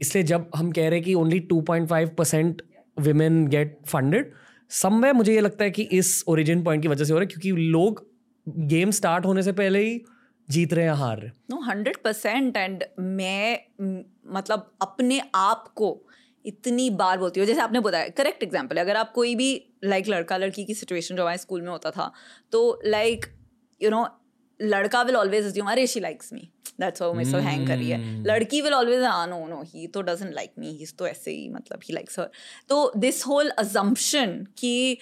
[SPEAKER 1] इसलिए जब हम कह रहे हैं कि only two point five percent women get funded समय मुझे ये लगता है कि इस ओरिजिन पॉइंट की वजह से हो रहा है, क्योंकि लोग गेम स्टार्ट होने से पहले ही जीत रहे हैं हार। रहे
[SPEAKER 2] नो हंड्रेड परसेंट एंड मैं मतलब अपने आप को इतनी बार बोलती हो जैसे आपने बताया करेक्ट एग्ज़ाम्पल अगर आप कोई भी लाइक लड़का लड़की की सिचुएशन जो हमारे स्कूल में होता था तो लाइक यू नो लड़का विल ऑलवेज अज्यूम अरे she likes me that's why मैं सब हैंग कर रही है.
[SPEAKER 1] Hmm.
[SPEAKER 2] लड़की विल ऑलवेज हाँ नो नो ही तो डजंट लाइक मी ही तो ऐसे ही मतलब ही लाइक्स हर तो दिस होल अजम्पशन कि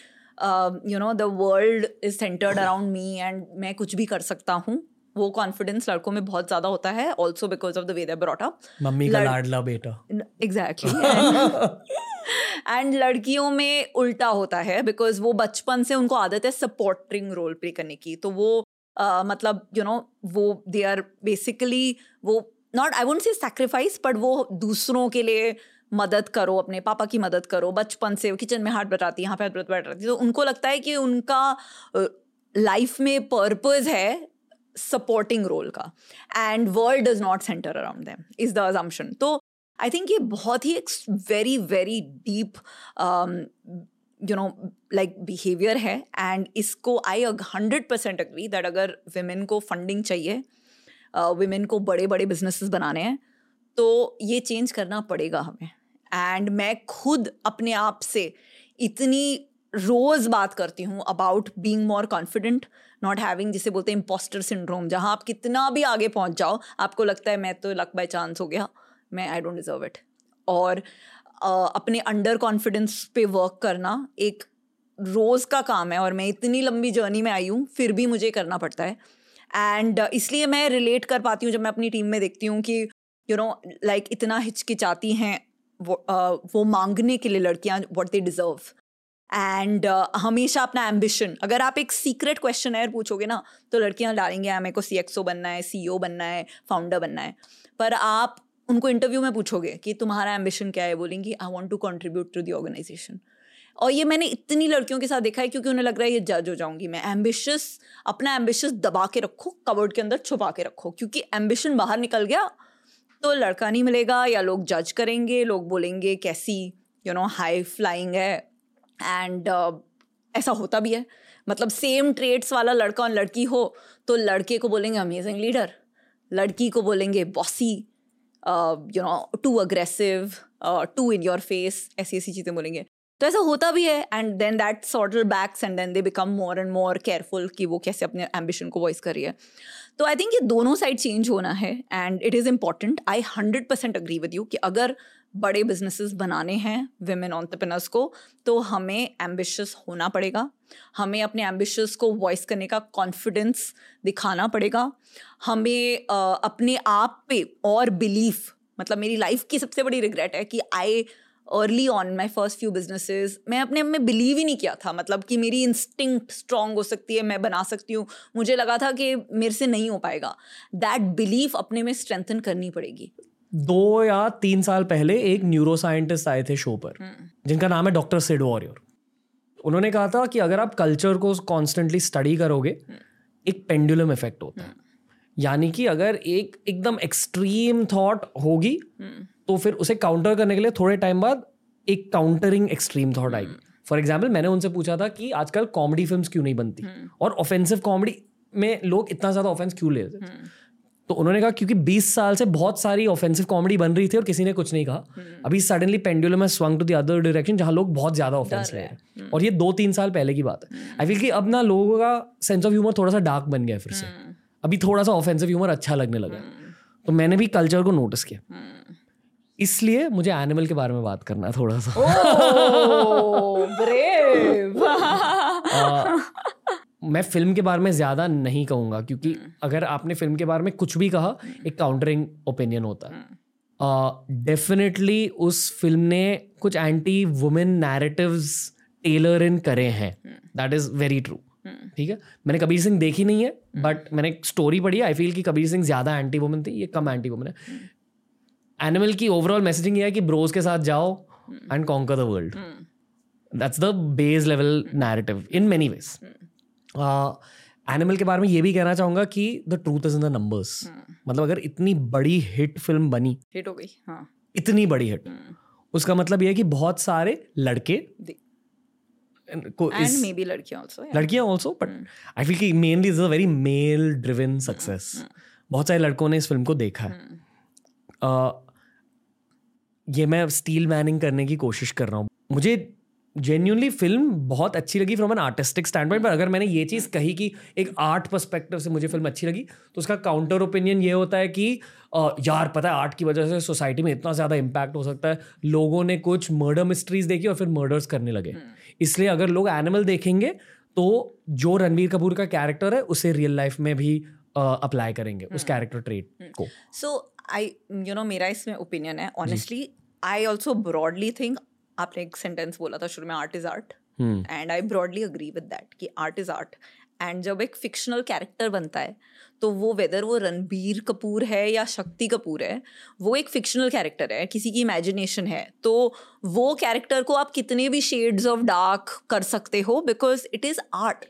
[SPEAKER 2] you know the world is centred around me and मैं कुछ भी कर सकता हूँ वो कॉन्फिडेंस लड़कों में बहुत ज़्यादा होता है also because of the way brought up
[SPEAKER 1] mummy का लाडला बेटा।
[SPEAKER 2] एग्जैक्टली एंड लड़कियों में उल्टा होता है बिकॉज़ वो बचपन से उनको आदत है सपोर्टिंग रोल प्ले करने की। तो वो uh, मतलब यू नो वो दे आर बेसिकली वो not I won't say sacrifice but वो दूसरों के लिए मदद करो, अपने पापा की मदद करो, बचपन से किचन में हाथ बटाती यहाँ पे हाथ बटाती तो उनको लगता है कि उनका लाइफ में पर्पज है सपोर्टिंग रोल का। And world does not centre around them is the assumption तो आई थिंक ये बहुत ही एक very very deep you know like behaviour है। एंड इसको I hundred percent agree that अगर विमेन को फंडिंग चाहिए विमेन को बड़े बड़े बिजनेसेस बनाने हैं तो ये चेंज करना पड़ेगा हमें। एंड मैं खुद अपने आप से इतनी रोज बात करती हूँ about being more confident not having जिसे बोलते हैं इम्पोस्टर सिंड्रोम जहाँ आप कितना भी आगे पहुँच जाओ आपको लगता है मैं तो लक बाय चांस हो गया मैं आई डोंट डिजर्व इट और uh, अपने अंडर कॉन्फिडेंस पे वर्क करना एक रोज़ का काम है और मैं इतनी लंबी जर्नी में आई हूँ फिर भी मुझे करना पड़ता है। एंड uh, इसलिए मैं रिलेट कर पाती हूँ जब मैं अपनी टीम में देखती हूँ कि यू नो लाइक इतना हिचकिचाती हैं वो मांगने के लिए लड़कियाँ what they deserve and uh, हमेशा अपना एम्बिशन अगर आप एक सीक्रेट क्वेश्चन एयर पूछोगे ना तो लड़कियाँ डालेंगे "हाँ, मेरे को सी एक्सओ बनना है सीईओ बनना है फाउंडर बनना है. पर आप उनको इंटरव्यू में पूछोगे कि तुम्हारा एम्बिशन क्या है? बोलेंगी I want to contribute to the organisation और ये मैंने इतनी लड़कियों के साथ देखा है क्योंकि उन्हें लग रहा है ये जज हो जाऊँगी मैं. एम्बिशियस अपना एम्बिशियस दबा के रखो कवर्ड के अंदर छुपा के रखो क्योंकि एम्बिशन बाहर निकल गया तो लड़का नहीं मिलेगा या लोग जज करेंगे, लोग बोलेंगे कैसी यू नो हाई फ्लाइंग है एंड ऐसा होता भी है। मतलब सेम ट्रेड्स वाला लड़का और लड़की हो तो लड़के को बोलेंगे अमेजिंग लीडर लड़की को बोलेंगे bossy you know too aggressive too in your face ऐसी ऐसी चीज़ें बोलेंगे। तो ऐसा होता भी है and then that sort of backs and then they become more and more careful कि वो कैसे अपने एम्बिशन को वॉइस कर रही है। तो आई थिंक ये दोनों साइड चेंज होना है and it is important I hundred percent agree with you कि अगर बड़े बिजनेसेस बनाने हैं विमेन ऑन्टरप्रेनर्स को तो हमें एम्बिशियस होना पड़ेगा। हमें अपने एम्बिशस को वॉइस करने का कॉन्फिडेंस दिखाना पड़ेगा। हमें अपने आप पे और बिलीफ मतलब मेरी लाइफ की सबसे बड़ी रिग्रेट है कि I early on my first few businesses मैं अपने आप में बिलीव ही नहीं किया था। मतलब कि मेरी इंस्टिंक्ट स्ट्रांग हो सकती है मैं बना सकती हूँ। मुझे लगा था कि मेरे से नहीं हो पाएगा। दैट बिलीफ अपने में स्ट्रेंथन करनी पड़ेगी।
[SPEAKER 1] दो या तीन साल पहले एक न्यूरो साइंटिस्ट आए थे शो पर जिनका नाम है डॉक्टर सिड वॉरियर उन्होंने कहा था कि अगर आप कल्चर को कॉन्स्टेंटली स्टडी करोगे एक पेंडुलम इफ़ेक्ट होता है। यानी कि अगर एक एकदम एक्सट्रीम थॉट होगी तो फिर उसे काउंटर करने के लिए थोड़े टाइम बाद एक काउंटरिंग एक्सट्रीम थॉट आएगी फॉर एग्ज़ाम्पल मैंने उनसे पूछा था कि आजकल कॉमेडी फ़िल्म क्यों नहीं बनती? और ऑफेंसिव कॉमेडी में लोग इतना ज़्यादा ऑफेंस क्यों ले रहे थे? तो उन्होंने कहा क्योंकि 20 साल से बहुत सारी ऑफेंसिव कॉमेडी बन रही थी और किसी ने कुछ नहीं कहा। अभी सडनली पेंडुलम है swung to the other direction जहाँ लोग बहुत ज़्यादा ऑफेंस ले रहे हैं। और ये दो तीन साल पहले की बात है। आई फील कि अब ना लोगों का सेंस ऑफ़ ह्यूमर थोड़ा सा डार्क बन गया फिर से। अभी थोड़ा सा ऑफेंसिव ह्यूमर अच्छा लगने लगा तो मैंने भी कल्चर को नोटिस किया। इसलिए मुझे एनिमल के बारे में बात करना है थोड़ा सा।
[SPEAKER 2] ब्रेव
[SPEAKER 1] आ, मैं फ़िल्म के बारे में ज़्यादा नहीं कहूँगा क्योंकि अगर आपने फ़िल्म के बारे में कुछ भी कहा एक काउंटरिंग ओपिनियन होता है। डेफिनेटली उस फ़िल्म ने कुछ anti women narratives tailor in करे हैं। दैट इज़ वेरी ट्रू ठीक है? मैंने कबीर सिंह देखी नहीं है बट मैंने एक स्टोरी पढ़ी आई फील कि कबीर सिंह ज़्यादा एंटी वुमेन थी ये कम एंटी वुमेन है एनिमल की ओवरऑल मैसेजिंग ये है कि ब्रोज के साथ जाओ and conquer the world that's the base level narrative in many ways Animal के बारे में ये भी कहना चाहूँगा कि the truth is in the numbers मतलब अगर इतनी बड़ी हिट फ़िल्म बनी
[SPEAKER 2] हिट हो गई हाँ।
[SPEAKER 1] इतनी बड़ी हिट hmm. उसका मतलब ये है कि बहुत सारे लड़के को इस
[SPEAKER 2] लड़कियाँ
[SPEAKER 1] ऑल्सो बट आई फील कि mainly is a very male driven success बहुत सारे लड़कों ने इस फ़िल्म को देखा है। Uh, ये मैं स्टील मैनिंग करने की कोशिश कर रहा हूँ मुझे जेन्यूनली फ़िल्म बहुत अच्छी लगी from an artistic standpoint पर अगर मैंने ये चीज़ कही कि एक आर्ट परस्पेक्टिव से मुझे फ़िल्म अच्छी लगी तो उसका काउंटर ओपिनियन ये होता है कि यार पता है आर्ट की वजह से सोसाइटी में इतना ज़्यादा इम्पैक्ट हो सकता है लोगों ने कुछ मर्डर मिस्ट्रीज देखी और फिर मर्डर्स करने लगे हम्म। इसलिए अगर लोग एनिमल देखेंगे तो जो रणबीर कपूर का कैरेक्टर है उसे रियल लाइफ में भी अप्लाई करेंगे उस कैरेक्टर हम्म। ट्रेट हम्म। को
[SPEAKER 2] सो आई यू नो मेरा इसमें ओपिनियन है honestly I also broadly think आपने एक सेंटेंस बोला था शुरू में art is art and I broadly agree with that कि आर्ट इज़ आर्ट एंड जब एक फिक्शनल कैरेक्टर बनता है तो वो वेदर वो रणबीर कपूर है या शक्ति कपूर है वो एक फिक्शनल कैरेक्टर है किसी की इमेजिनेशन है तो वो कैरेक्टर को आप कितने भी शेड्स ऑफ़ डार्क कर सकते हो because it is art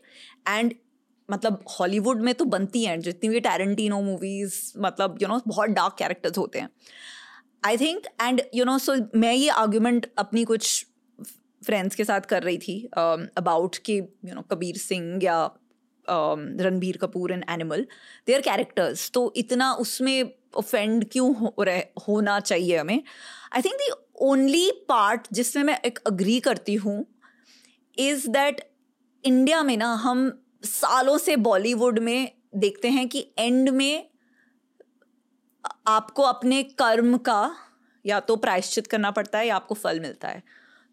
[SPEAKER 2] and मतलब हॉलीवुड में तो बनती हैं जितनी भी टैरेंटिनो मूवीज़ मतलब यू you नो know, बहुत डार्क कैरेक्टर्स होते हैं। I think and you know so मैं ये आर्ग्यूमेंट अपनी कुछ फ्रेंड्स के साथ कर रही थी अबाउट um, कि यू नो कबीर सिंह या Ranbir Kapoor and Animal their characters तो इतना उसमें ऑफेंड क्यों हो रहे होना चाहिए हमें? I think the only part जिसमें मैं एक अग्री करती हूँ इज़ दैट इंडिया में ना हम सालों से बॉलीवुड में देखते हैं कि एंड में आपको अपने कर्म का या तो प्रायश्चित करना पड़ता है या आपको फल मिलता है।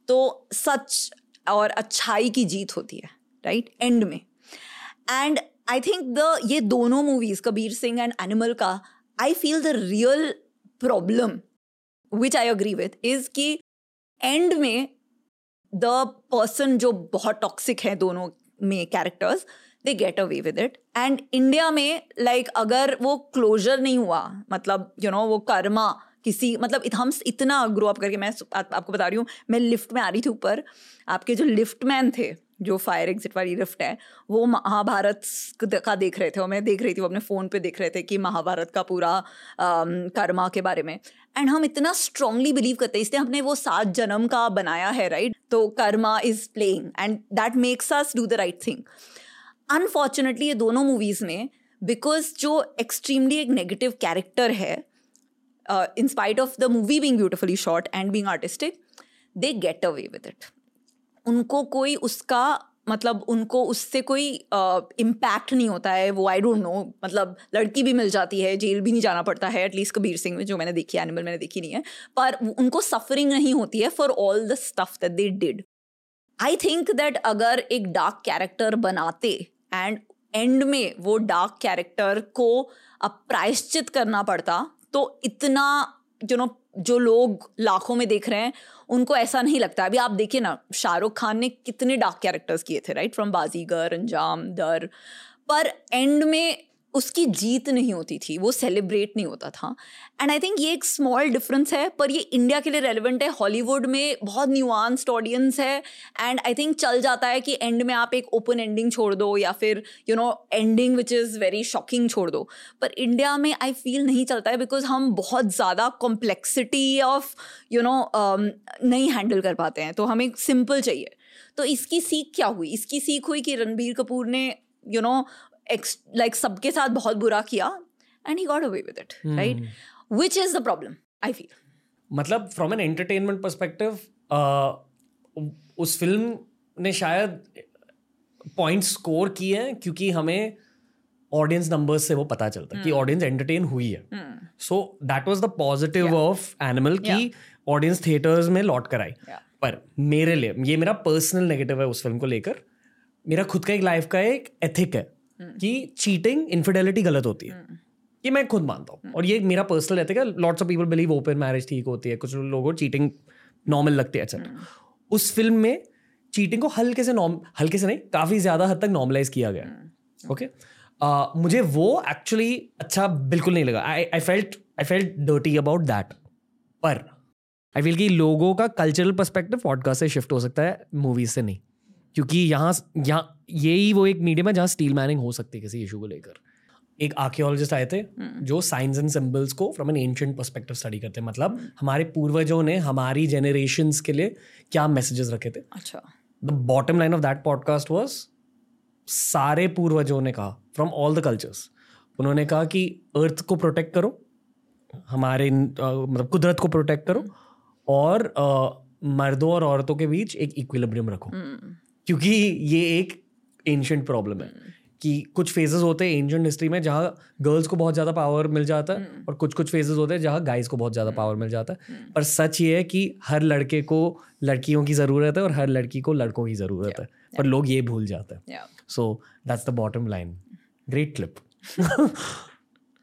[SPEAKER 2] तो सच और अच्छाई की जीत होती है राइट एंड में। एंड आई थिंक द ये दोनों मूवीज़ कबीर सिंह एंड एनिमल का I feel the real problem which I agree with is कि एंड में द पर्सन जो बहुत टॉक्सिक है दोनों में characters they get away with it and India में लाइक like, अगर वो क्लोजर नहीं हुआ मतलब यू you नो know, वो कर्मा किसी मतलब हम इतना ग्रो अप करके मैं आ, आपको बता रही हूँ मैं लिफ्ट में आ रही थी ऊपर आपके जो लिफ्ट मैन थे जो फायर एग्जिट वाली लिफ्ट है वो महाभारत का देख रहे थे और मैं देख रही थी वो अपने फ़ोन पे देख रहे थे कि महाभारत का पूरा कर्मा के बारे में। एंड हम इतना स्ट्रांगली बिलीव करते हैं इसलिए हमने वो सात जन्म का बनाया है राइट तो karma is playing and that makes us do the right thing unfortunately ये दोनों मूवीज़ में बिकॉज़ जो एक्सट्रीमली एक नेगेटिव कैरेक्टर है in spite of the movie being beautifully shot and being artistic they get away with it उनको कोई उसका मतलब उनको उससे कोई इम्पैक्ट नहीं होता है, वो आई डोंट नो मतलब लड़की भी मिल जाती है, जेल भी नहीं जाना पड़ता है एटलीस्ट कबीर सिंह में, जो मैंने देखी एनिमल मैंने देखी नहीं है, पर उनको सफरिंग नहीं होती है for all the stuff that they did I think that अगर एक डार्क कैरेक्टर बनाते एंड एंड में वो डार्क कैरेक्टर को प्रायश्चित करना पड़ता तो इतना यू नो जो लोग लाखों में देख रहे हैं, उनको ऐसा नहीं लगता। अभी आप देखिए ना, शाहरुख खान ने कितने डार्क कैरेक्टर्स किए थे राइट फ्रॉम बाजीगर अंजाम दर पर एंड में उसकी जीत नहीं होती थी वो सेलिब्रेट नहीं होता था। एंड आई थिंक ये एक स्मॉल डिफरेंस है पर ये इंडिया के लिए रेलिवेंट है हॉलीवुड में बहुत न्यूआंस्ड ऑडियंस है एंड आई थिंक चल जाता है कि एंड में आप एक ओपन एंडिंग छोड़ दो या फिर you know ending which is very shocking छोड़ दो। पर इंडिया में आई फील नहीं चलता है बिकॉज़ हम बहुत ज़्यादा कॉम्प्लेक्सिटी ऑफ़ यू नो नहीं हैंडल कर पाते हैं तो हमें सिंपल चाहिए। तो इसकी सीख क्या हुई? इसकी सीख हुई कि रणबीर कपूर ने you you know know, like सबके साथ बहुत बुरा किया and he got away with it right which is the problem I feel
[SPEAKER 1] मतलब फ्रॉम एन एंटरटेनमेंट परस्पेक्टिव उस फ़िल्म ने शायद पॉइंट स्कोर किए हैं क्योंकि हमें ऑडियंस नंबर्स से वो पता चलता है कि ऑडियंस hmm. एंटरटेन हुई है। So that was the positive of Animal की ऑडियंस थिएटर्स में लौट कर आई पर मेरे लिए ये मेरा पर्सनल नेगेटिव है उस फ़िल्म को लेकर मेरा खुद का एक लाइफ का एक एथिक है। कि चीटिंग इनफिडेलिटी गलत होती है। ये मैं खुद मानता हूँ। और ये मेरा पर्सनल रहता है। Lots of people believe open marriage ठीक होती है। कुछ लोगों को चीटिंग नॉर्मल लगती है एक्सेप्ट हम्म। उस फ़िल्म में चीटिंग को हल्के से नॉर्म हल्के से नहीं काफ़ी ज़्यादा हद तक नॉर्मलाइज किया गया ओके हम्म। uh, मुझे वो एक्चुअली अच्छा बिल्कुल नहीं लगा। I I felt I felt dirty about that पर आई फील कि लोगों का कल्चरल परस्पेक्टिव पॉडकास्ट से शिफ्ट हो सकता है मूवीज़ से नहीं। क्योंकि यहाँ यहाँ यही वो एक मीडियम है जहाँ स्टील मैनिंग हो सकती है किसी इशू को लेकर। एक आर्कियोलॉजिस्ट आए थे हम्म। जो साइंस एंड सिंबल्स को from an ancient perspective study करते हैं। मतलब हम्म। हमारे पूर्वजों ने हमारी जेनरेशन के लिए क्या मैसेजेस रखे थे?
[SPEAKER 2] अच्छा।
[SPEAKER 1] The bottom line of that podcast was सारे पूर्वजों ने कहा फ्रॉम ऑल द कल्चर्स उन्होंने कहा कि अर्थ को प्रोटेक्ट करो हमारे मतलब कुदरत को प्रोटेक्ट करो और अ, मर्दों और औरतों के बीच एक इक्विलिब्रियम रखो।
[SPEAKER 2] हम्म,
[SPEAKER 1] क्योंकि ये एक एंशंट प्रॉब्लम है कि कुछ फेजेस होते हैं एंशंट हिस्ट्री में जहाँ गर्ल्स को बहुत ज़्यादा पावर मिल जाता है और कुछ कुछ फेजेस होते हैं जहाँ गाइस को बहुत ज़्यादा पावर मिल जाता है। पर सच ये है कि हर लड़के को लड़कियों की ज़रूरत है और हर लड़की को लड़कों की ज़रूरत है। पर लोग ये भूल जाते हैं। So that's the bottom line great clip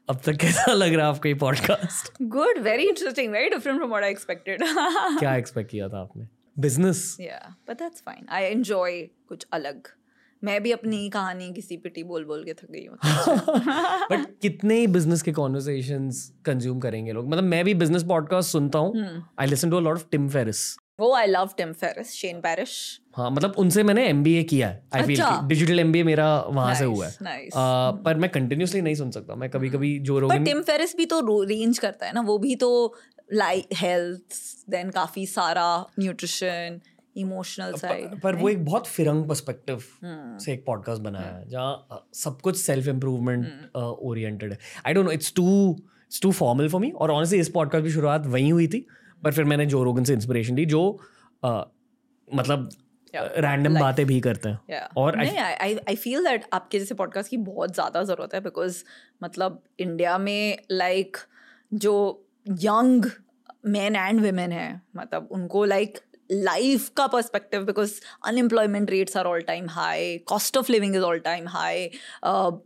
[SPEAKER 1] अब तक कैसा लग रहा है आपको ये podcast
[SPEAKER 2] good very interesting very different from what I expected.
[SPEAKER 1] क्या एक्सपेक्ट किया था आपने? Business
[SPEAKER 2] yeah, but that's fine. I enjoy कुछ अलग. मैं भी अपनी कहानी किसी पिटी बोल बोल के थक गई हूँ।
[SPEAKER 1] बट कितने ही बिज़नेस के कॉन्वर्सेशंस कंज्यूम करेंगे लोग। मतलब मैं भी बिज़नेस पॉडकास्ट सुनता हूँ। I listen to lot of Tim Ferriss
[SPEAKER 2] Oh, I love Tim Ferriss, Shane Parrish.
[SPEAKER 1] हाँ मतलब उनसे मैंने एमबीए किया है। आई फील
[SPEAKER 2] अच्छा।
[SPEAKER 1] डिजिटल एम मेरा वहाँ से हुआ है।
[SPEAKER 2] nice.
[SPEAKER 1] आ, पर मैं कंटिन्यूसली नहीं सुन सकता। मैं कभी कभी जो
[SPEAKER 2] पर
[SPEAKER 1] रोगन
[SPEAKER 2] टिम फेरिस भी तो रेंज करता है ना। वो भी तो लाइक हेल्थ देन काफ़ी सारा न्यूट्रिशन इमोशनल साइड
[SPEAKER 1] पर वो एक बहुत फिरंग पर्सपेक्टिव
[SPEAKER 2] हम्म।
[SPEAKER 1] से एक पॉडकास्ट बनाया है जहाँ सब कुछ सेल्फ इम्प्रूवमेंट। ओरिएंटेड है। I don't know it's too it's too formal for me और ऑनेस्टली इस पॉडकास्ट की शुरुआत वहीं हुई थी पर फिर मैंने जो रोगन से इंस्पिरेशन ली जो मतलब रैंडम बातें भी करते हैं। और
[SPEAKER 2] आई फील दैट आपके जैसे पॉडकास्ट की बहुत ज़्यादा ज़रूरत है बिकॉज़ मतलब इंडिया में लाइक जो यंग मैन एंड वेमेन है मतलब उनको लाइक लाइफ का perspective because unemployment rates are all time high cost of living is all time high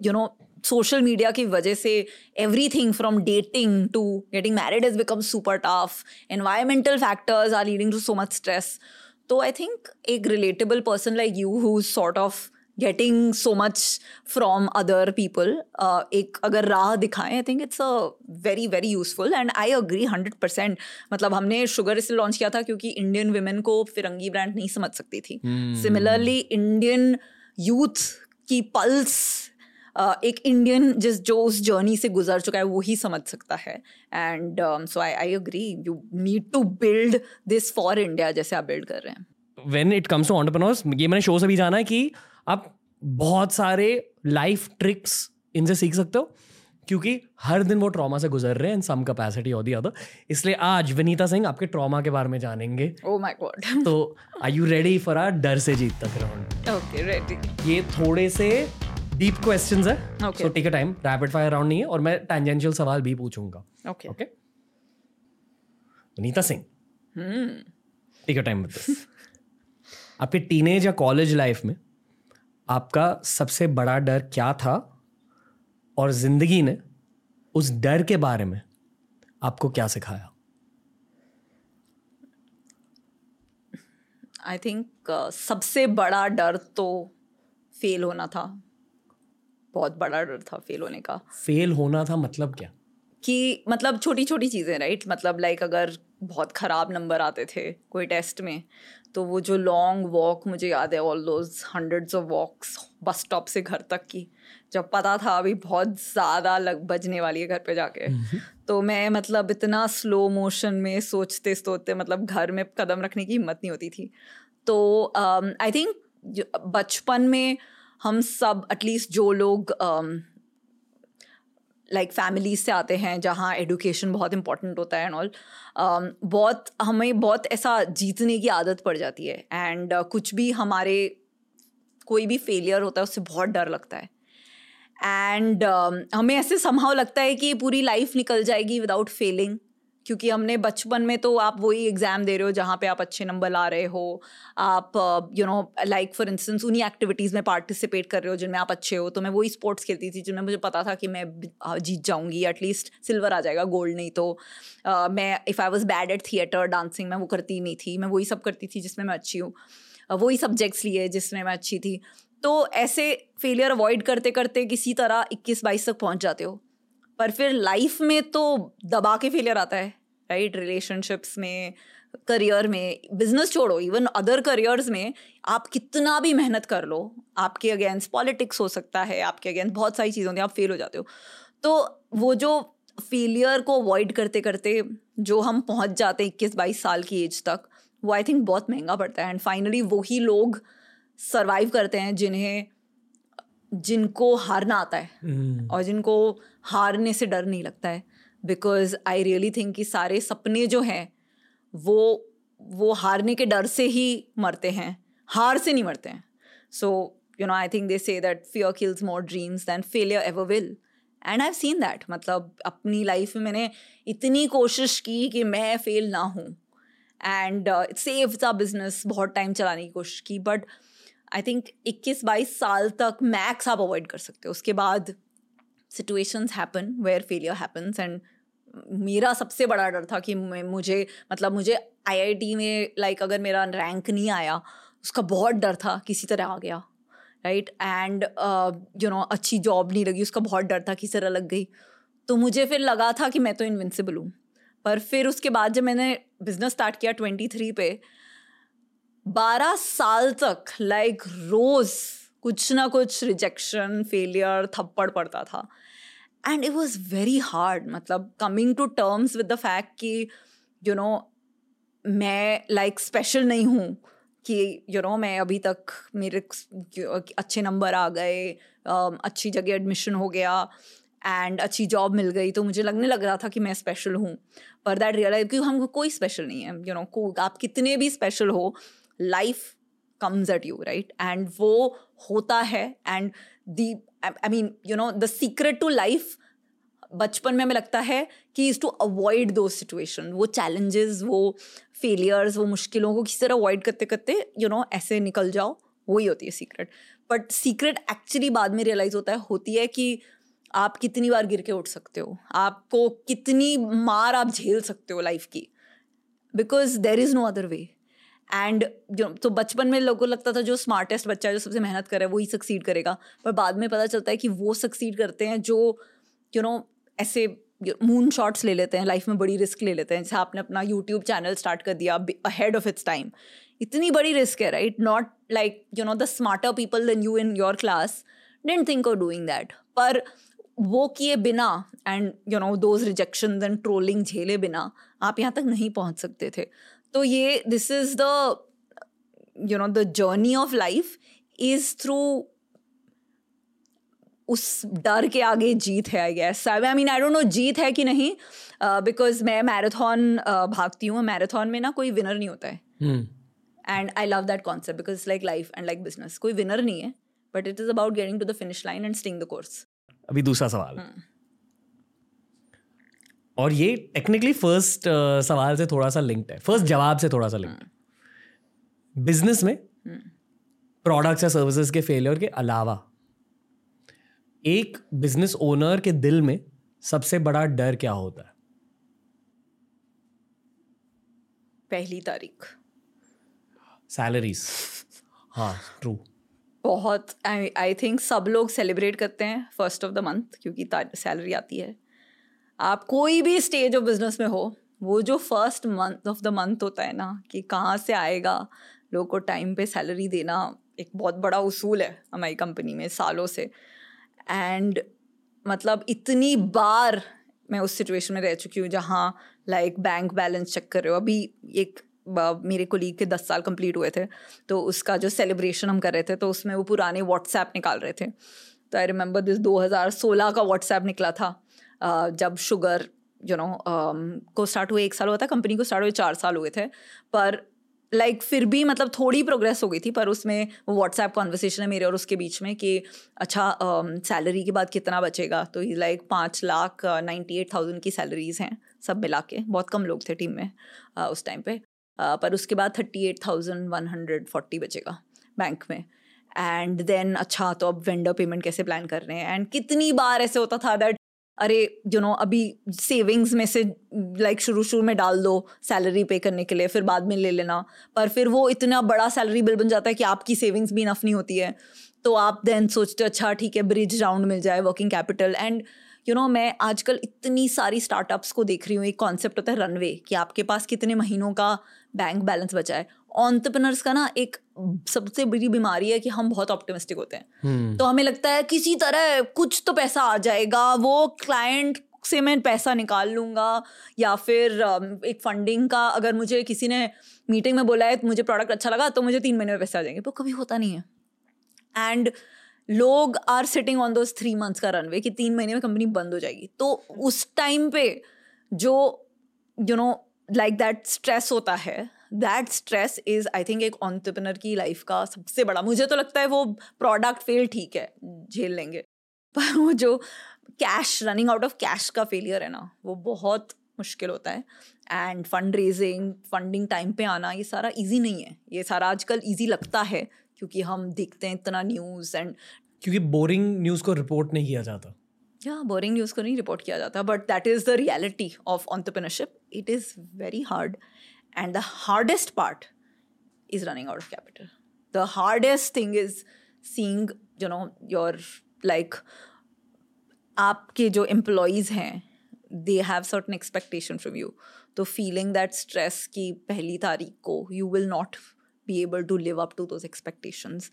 [SPEAKER 2] you know social media की वजह से everything from dating to getting married is become super tough environmental factors are leading to so much stress तो आई थिंक एक relatable person like you who sort of getting so much from other people एक अगर राह दिखाएँ I think it's a very very useful and I agree hundred percent मतलब हमने शुगर इसलिए लॉन्च किया था क्योंकि इंडियन वुमेन को फिरंगी ब्रांड नहीं समझ सकती थी। सिमिलरली इंडियन यूथ की पल्स uh, एक इंडियन जिस जो उस जर्नी से गुजर चुका है वो ही समझ सकता है। And so I I agree you need to build this for India जैसे आप बिल्ड कर रहे हैं।
[SPEAKER 1] When it comes to entrepreneurs ये मैंने शो से भी जाना है कि आप बहुत सारे लाइफ ट्रिक्स इनसे सीख सकते हो क्योंकि हर दिन वो ट्रॉमा से गुजर रहे हैं इन सम कैपेसिटी और दी अदर इसलिए आज विनीता सिंह आपके ट्रॉमा के बारे में जानेंगे।
[SPEAKER 2] ओ माय गॉड
[SPEAKER 1] तो are you ready for are डर से जीत तक राउंड
[SPEAKER 2] ओके रेडी
[SPEAKER 1] ये थोड़े से डीप क्वेश्चंस है। So take a time rapid fire round नहीं है और मैं टेंजेंशियल सवाल भी पूछूँगा। Okay okay Vinita Singh take a time with आपके टीनेज या कॉलेज लाइफ में आपका सबसे बड़ा डर क्या था? और ज़िंदगी ने उस डर के बारे में आपको क्या सिखाया?
[SPEAKER 2] आई थिंक uh, सबसे बड़ा डर तो फेल होना था। बहुत बड़ा डर था फेल होने का।
[SPEAKER 1] फेल होना था मतलब क्या?
[SPEAKER 2] कि मतलब छोटी छोटी चीज़ें राइट मतलब लाइक अगर बहुत ख़राब नंबर आते थे कोई टेस्ट में तो वो जो लॉन्ग वॉक मुझे याद है all those hundreds of walks bus stop से घर तक की जब पता था अभी बहुत ज़्यादा लग बजने वाली है घर पे जाके। तो मैं मतलब इतना स्लो मोशन में सोचते सोचते मतलब घर में कदम रखने की हिम्मत नहीं होती थी। तो आई थिंक बचपन में हम सब एटलीस्ट जो लोग um, लाइक फैमिलीज़ से आते हैं जहाँ एडुकेशन बहुत इंपॉर्टेंट होता है एंड ऑल बहुत हमें बहुत ऐसा जीतने की आदत पड़ जाती है एंड uh, कुछ भी हमारे कोई भी फेलियर होता है उससे बहुत डर लगता है। एंड uh, हमें ऐसे संभाव लगता है कि पूरी लाइफ निकल जाएगी विदाउट फेलिंग क्योंकि हमने बचपन में तो आप वही एग्ज़ाम दे रहे हो जहाँ पे आप अच्छे नंबर ला रहे हो। आप you know like for instance उन्हीं एक्टिविटीज़ में पार्टिसिपेट कर रहे हो जिनमें आप अच्छे हो। तो मैं वही स्पोर्ट्स खेलती थी जिनमें मुझे पता था कि मैं जीत जाऊँगी एटलीस्ट सिल्वर आ जाएगा गोल्ड नहीं तो। अ, मैं if I was bad at theatre dancing मैं वो करती नहीं थी। मैं वही सब करती थी जिसमें मैं अच्छी हूँ। वही सब्जेक्ट्स लिए जिसमें मैं अच्छी थी। तो ऐसे फेलियर अवॉइड करते करते किसी तरह इक्कीस बाईस तक पहुँच जाते हो। पर फिर लाइफ में तो दबा के फेलियर आता है राइट रिलेशनशिप्स में करियर में बिज़नेस छोड़ो इवन अदर करियर्स में आप कितना भी मेहनत कर लो, आपके अगेंस्ट पॉलिटिक्स हो सकता है, आपके अगेंस्ट बहुत सारी चीज़ें होती हैं, आप फेल हो जाते हो। तो वो जो फेलियर को अवॉइड करते करते जो हम पहुँच जाते हैं इक्कीस बाईस साल की एज तक, वो आई थिंक बहुत महँगा पड़ता है। एंड फाइनली वही लोग सर्वाइव करते हैं जिन्हें जिनको हारना आता है और जिनको हारने से डर नहीं लगता है। बिकॉज़ आई रियली थिंक कि सारे सपने जो हैं वो वो हारने के डर से ही मरते हैं। हार से नहीं मरते हैं। So you know I think they say that fear kills more dreams than failure ever will and I seen that मतलब अपनी लाइफ में मैंने इतनी कोशिश की कि मैं फेल ना हूँ। एंड सेव द बिज़नेस बहुत टाइम चलाने की कोशिश की बट आई थिंक इक्कीस बाईस साल तक मैक्स आप अवॉइड कर सकते हो। उसके बाद situations happen where failure happens and मेरा सबसे बड़ा डर था कि मुझे मतलब मुझे आईआईटी में लाइक like, अगर मेरा रैंक नहीं आया उसका बहुत डर था किसी तरह आ गया राइट एंड यू नो अच्छी जॉब नहीं लगी उसका बहुत डर था किसी तरह लग गई। तो मुझे फिर लगा था कि मैं तो इन्विंसिबल हूँ। पर फिर उसके बाद जब मैंने बिज़नेस स्टार्ट किया ट्वेंटी थ्री पे बारह साल तक लाइक like, रोज कुछ ना कुछ रिजेक्शन फेलियर थप्पड़ पड़ता था। And it was very hard मतलब coming to terms with the fact कि यू नो मैं लाइक like, स्पेशल नहीं हूँ कि यू you नो know, मैं अभी तक मेरे अच्छे नंबर आ गए अच्छी जगह एडमिशन हो गया एंड अच्छी जॉब मिल गई तो मुझे लगने लग रहा था कि मैं स्पेशल हूँ। पर दैट रियलाइज़ क्योंकि हम कोई स्पेशल नहीं है यू नो को आप कितने भी स्पेशल हो life comes at you right and वो होता है and the I mean you know the secret to life बचपन में हमें लगता है कि इज़ टू अवॉइड दो सिचुएशन वो चैलेंजेस वो फेलियर्स वो मुश्किलों को किसी तरह अवॉइड करते करते यू you नो know, ऐसे निकल जाओ वही होती है सीक्रेट बट सीक्रेट एक्चुअली बाद में रियलाइज़ होता है होती है कि आप कितनी बार गिर के उठ सकते हो आपको कितनी मार आप झेल सकते हो लाइफ की. Because there is no other way and जो तो बचपन में लोगों को लगता था जो स्मार्टेस्ट बच्चा है, जो सबसे मेहनत करे वही सक्सीड करेगा। पर बाद में पता चलता है कि वो सक्सीड करते हैं जो यू नो ऐसे मून शॉट्स ले लेते हैं लाइफ में बड़ी रिस्क ले लेते हैं। जैसे आपने अपना यूट्यूब चैनल स्टार्ट कर दिया अहेड ऑफ़ इट्स टाइम इतनी बड़ी रिस्क है right not like you know the smarter people than you in your class don't think of doing that पर वो किए बिना and you know those rejection and trolling झेले बिना आप यहाँ तक नहीं पहुँच सकते थे। तो ये this is the you know the journey of life is through उस डर के आगे जीत है I guess I mean I don't know जीत है कि नहीं बिकॉज़ uh, मैं मैराथन uh, भागती हूँ मैराथन में ना कोई विनर नहीं होता है. And I love that concept because like life and like business कोई विनर नहीं है but it is about getting to the finish line and staying the course
[SPEAKER 1] अभी दूसरा सवाल. Hmm. और ये टेक्निकली फ़र्स्ट uh, सवाल से थोड़ा सा लिंक्ड है। फ़र्स्ट जवाब से थोड़ा सा लिंक्ड है बिज़नेस में प्रोडक्ट्स hmm. या सर्विसेज़ के फेलियर के अलावा एक बिज़नेस ओनर के दिल में सबसे बड़ा डर क्या होता है?
[SPEAKER 2] पहली तारीख।
[SPEAKER 1] सैलरीज हाँ ट्रू
[SPEAKER 2] बहुत आई थिंक सब लोग सेलिब्रेट करते हैं फ़र्स्ट ऑफ़ द मंथ क्योंकि सैलरी आती है। आप कोई भी स्टेज ऑफ़ बिज़नेस में हो, वो जो first month of the month होता है ना, कि कहाँ से आएगा, लोगों को टाइम पे सैलरी देना एक बहुत बड़ा उसूल है हमारी कंपनी में सालों से। एंड मतलब इतनी बार मैं उस सिचुएशन में रह चुकी हूँ जहाँ लाइक बैंक बैलेंस चेक कर रहे हो। अभी एक मेरे कोलीग के दस साल कंप्लीट हुए थे तो उसका जो सेलिब्रेशन हम कर रहे थे तो उसमें वो पुराने व्हाट्सएप निकाल रहे थे। तो आई रिमेंबर दिस 2016 का व्हाट्सएप निकला था। जब शुगर यू नो को स्टार्ट हुए एक साल हुआ था कंपनी को स्टार्ट हुए चार साल हुए थे पर लाइक like, फिर भी मतलब थोड़ी प्रोग्रेस हो गई थी पर उसमें वो व्हाट्सएप कॉन्वर्सेशन है मेरे और उसके बीच में कि अच्छा सैलरी के बाद कितना बचेगा? तो लाइक पाँच लाख नाइन्टी एट थाउज़ेंड की सैलरीज हैं सब मिला के बहुत कम लोग थे टीम में uh, उस टाइम पे। Uh, पर उसके बाद thirty eight thousand one hundred forty बचेगा बैंक में। एंड देन अच्छा तो अब वेंडर पेमेंट कैसे प्लान कर रहे हैं? एंड कितनी बार ऐसे होता था दैट अरे यू नो अभी सेविंग्स में से लाइक शुरू शुरू में डाल दो सैलरी पे करने के लिए, फिर बाद में ले लेना। पर फिर वो इतना बड़ा सैलरी बिल बन जाता है कि आपकी सेविंग्स भी इनफ नहीं होती है। तो आप देन सोचते हो अच्छा ठीक है ब्रिज राउंड मिल जाए working capital and you know मैं आजकल इतनी सारी स्टार्टअप्स को देख रही हूँ। एक कॉन्सेप्ट होता है रनवे कि आपके पास कितने महीनों का बैंक बैलेंस बचा है। ऑन्टरप्रनर्स का ना एक सबसे बड़ी बीमारी है कि हम बहुत ऑप्टिमिस्टिक होते हैं। hmm. तो हमें लगता है किसी तरह कुछ तो पैसा आ जाएगा वो क्लाइंट से मैं पैसा निकाल लूँगा या फिर एक फंडिंग का अगर मुझे किसी ने मीटिंग में बोला है तो मुझे प्रोडक्ट अच्छा लगा तो मुझे तीन महीने में पैसे आ जाएँगे। वो कभी होता नहीं है। एंड लोग are sitting on those three months का रनवे कि तीन महीने में कंपनी बंद हो जाएगी। तो उस टाइम पे जो you know like that stress होता है that stress is I think एक ऑन्टरप्रनर की लाइफ का सबसे बड़ा मुझे तो लगता है वो प्रोडक्ट फेल ठीक है झेल लेंगे। पर वो जो cash running out of cash का फेलियर है ना वो बहुत मुश्किल होता है। And fund raising funding time पे आना ये सारा इजी नहीं है। ये सारा आजकल इजी लगता है क्योंकि हम देखते हैं इतना न्यूज़ एंड
[SPEAKER 1] क्योंकि बोरिंग न्यूज़ को रिपोर्ट नहीं किया जाता।
[SPEAKER 2] या बोरिंग न्यूज़ को नहीं रिपोर्ट किया जाता but that is the reality of entrepreneurship it is very hard and the hardest part is running out of capital the hardest thing is seeing you know your like आपके जो एम्प्लॉयज़ हैं they have certain expectation from you तो फीलिंग दैट स्ट्रेस की पहली तारीख को you will not be able to live up to those expectations.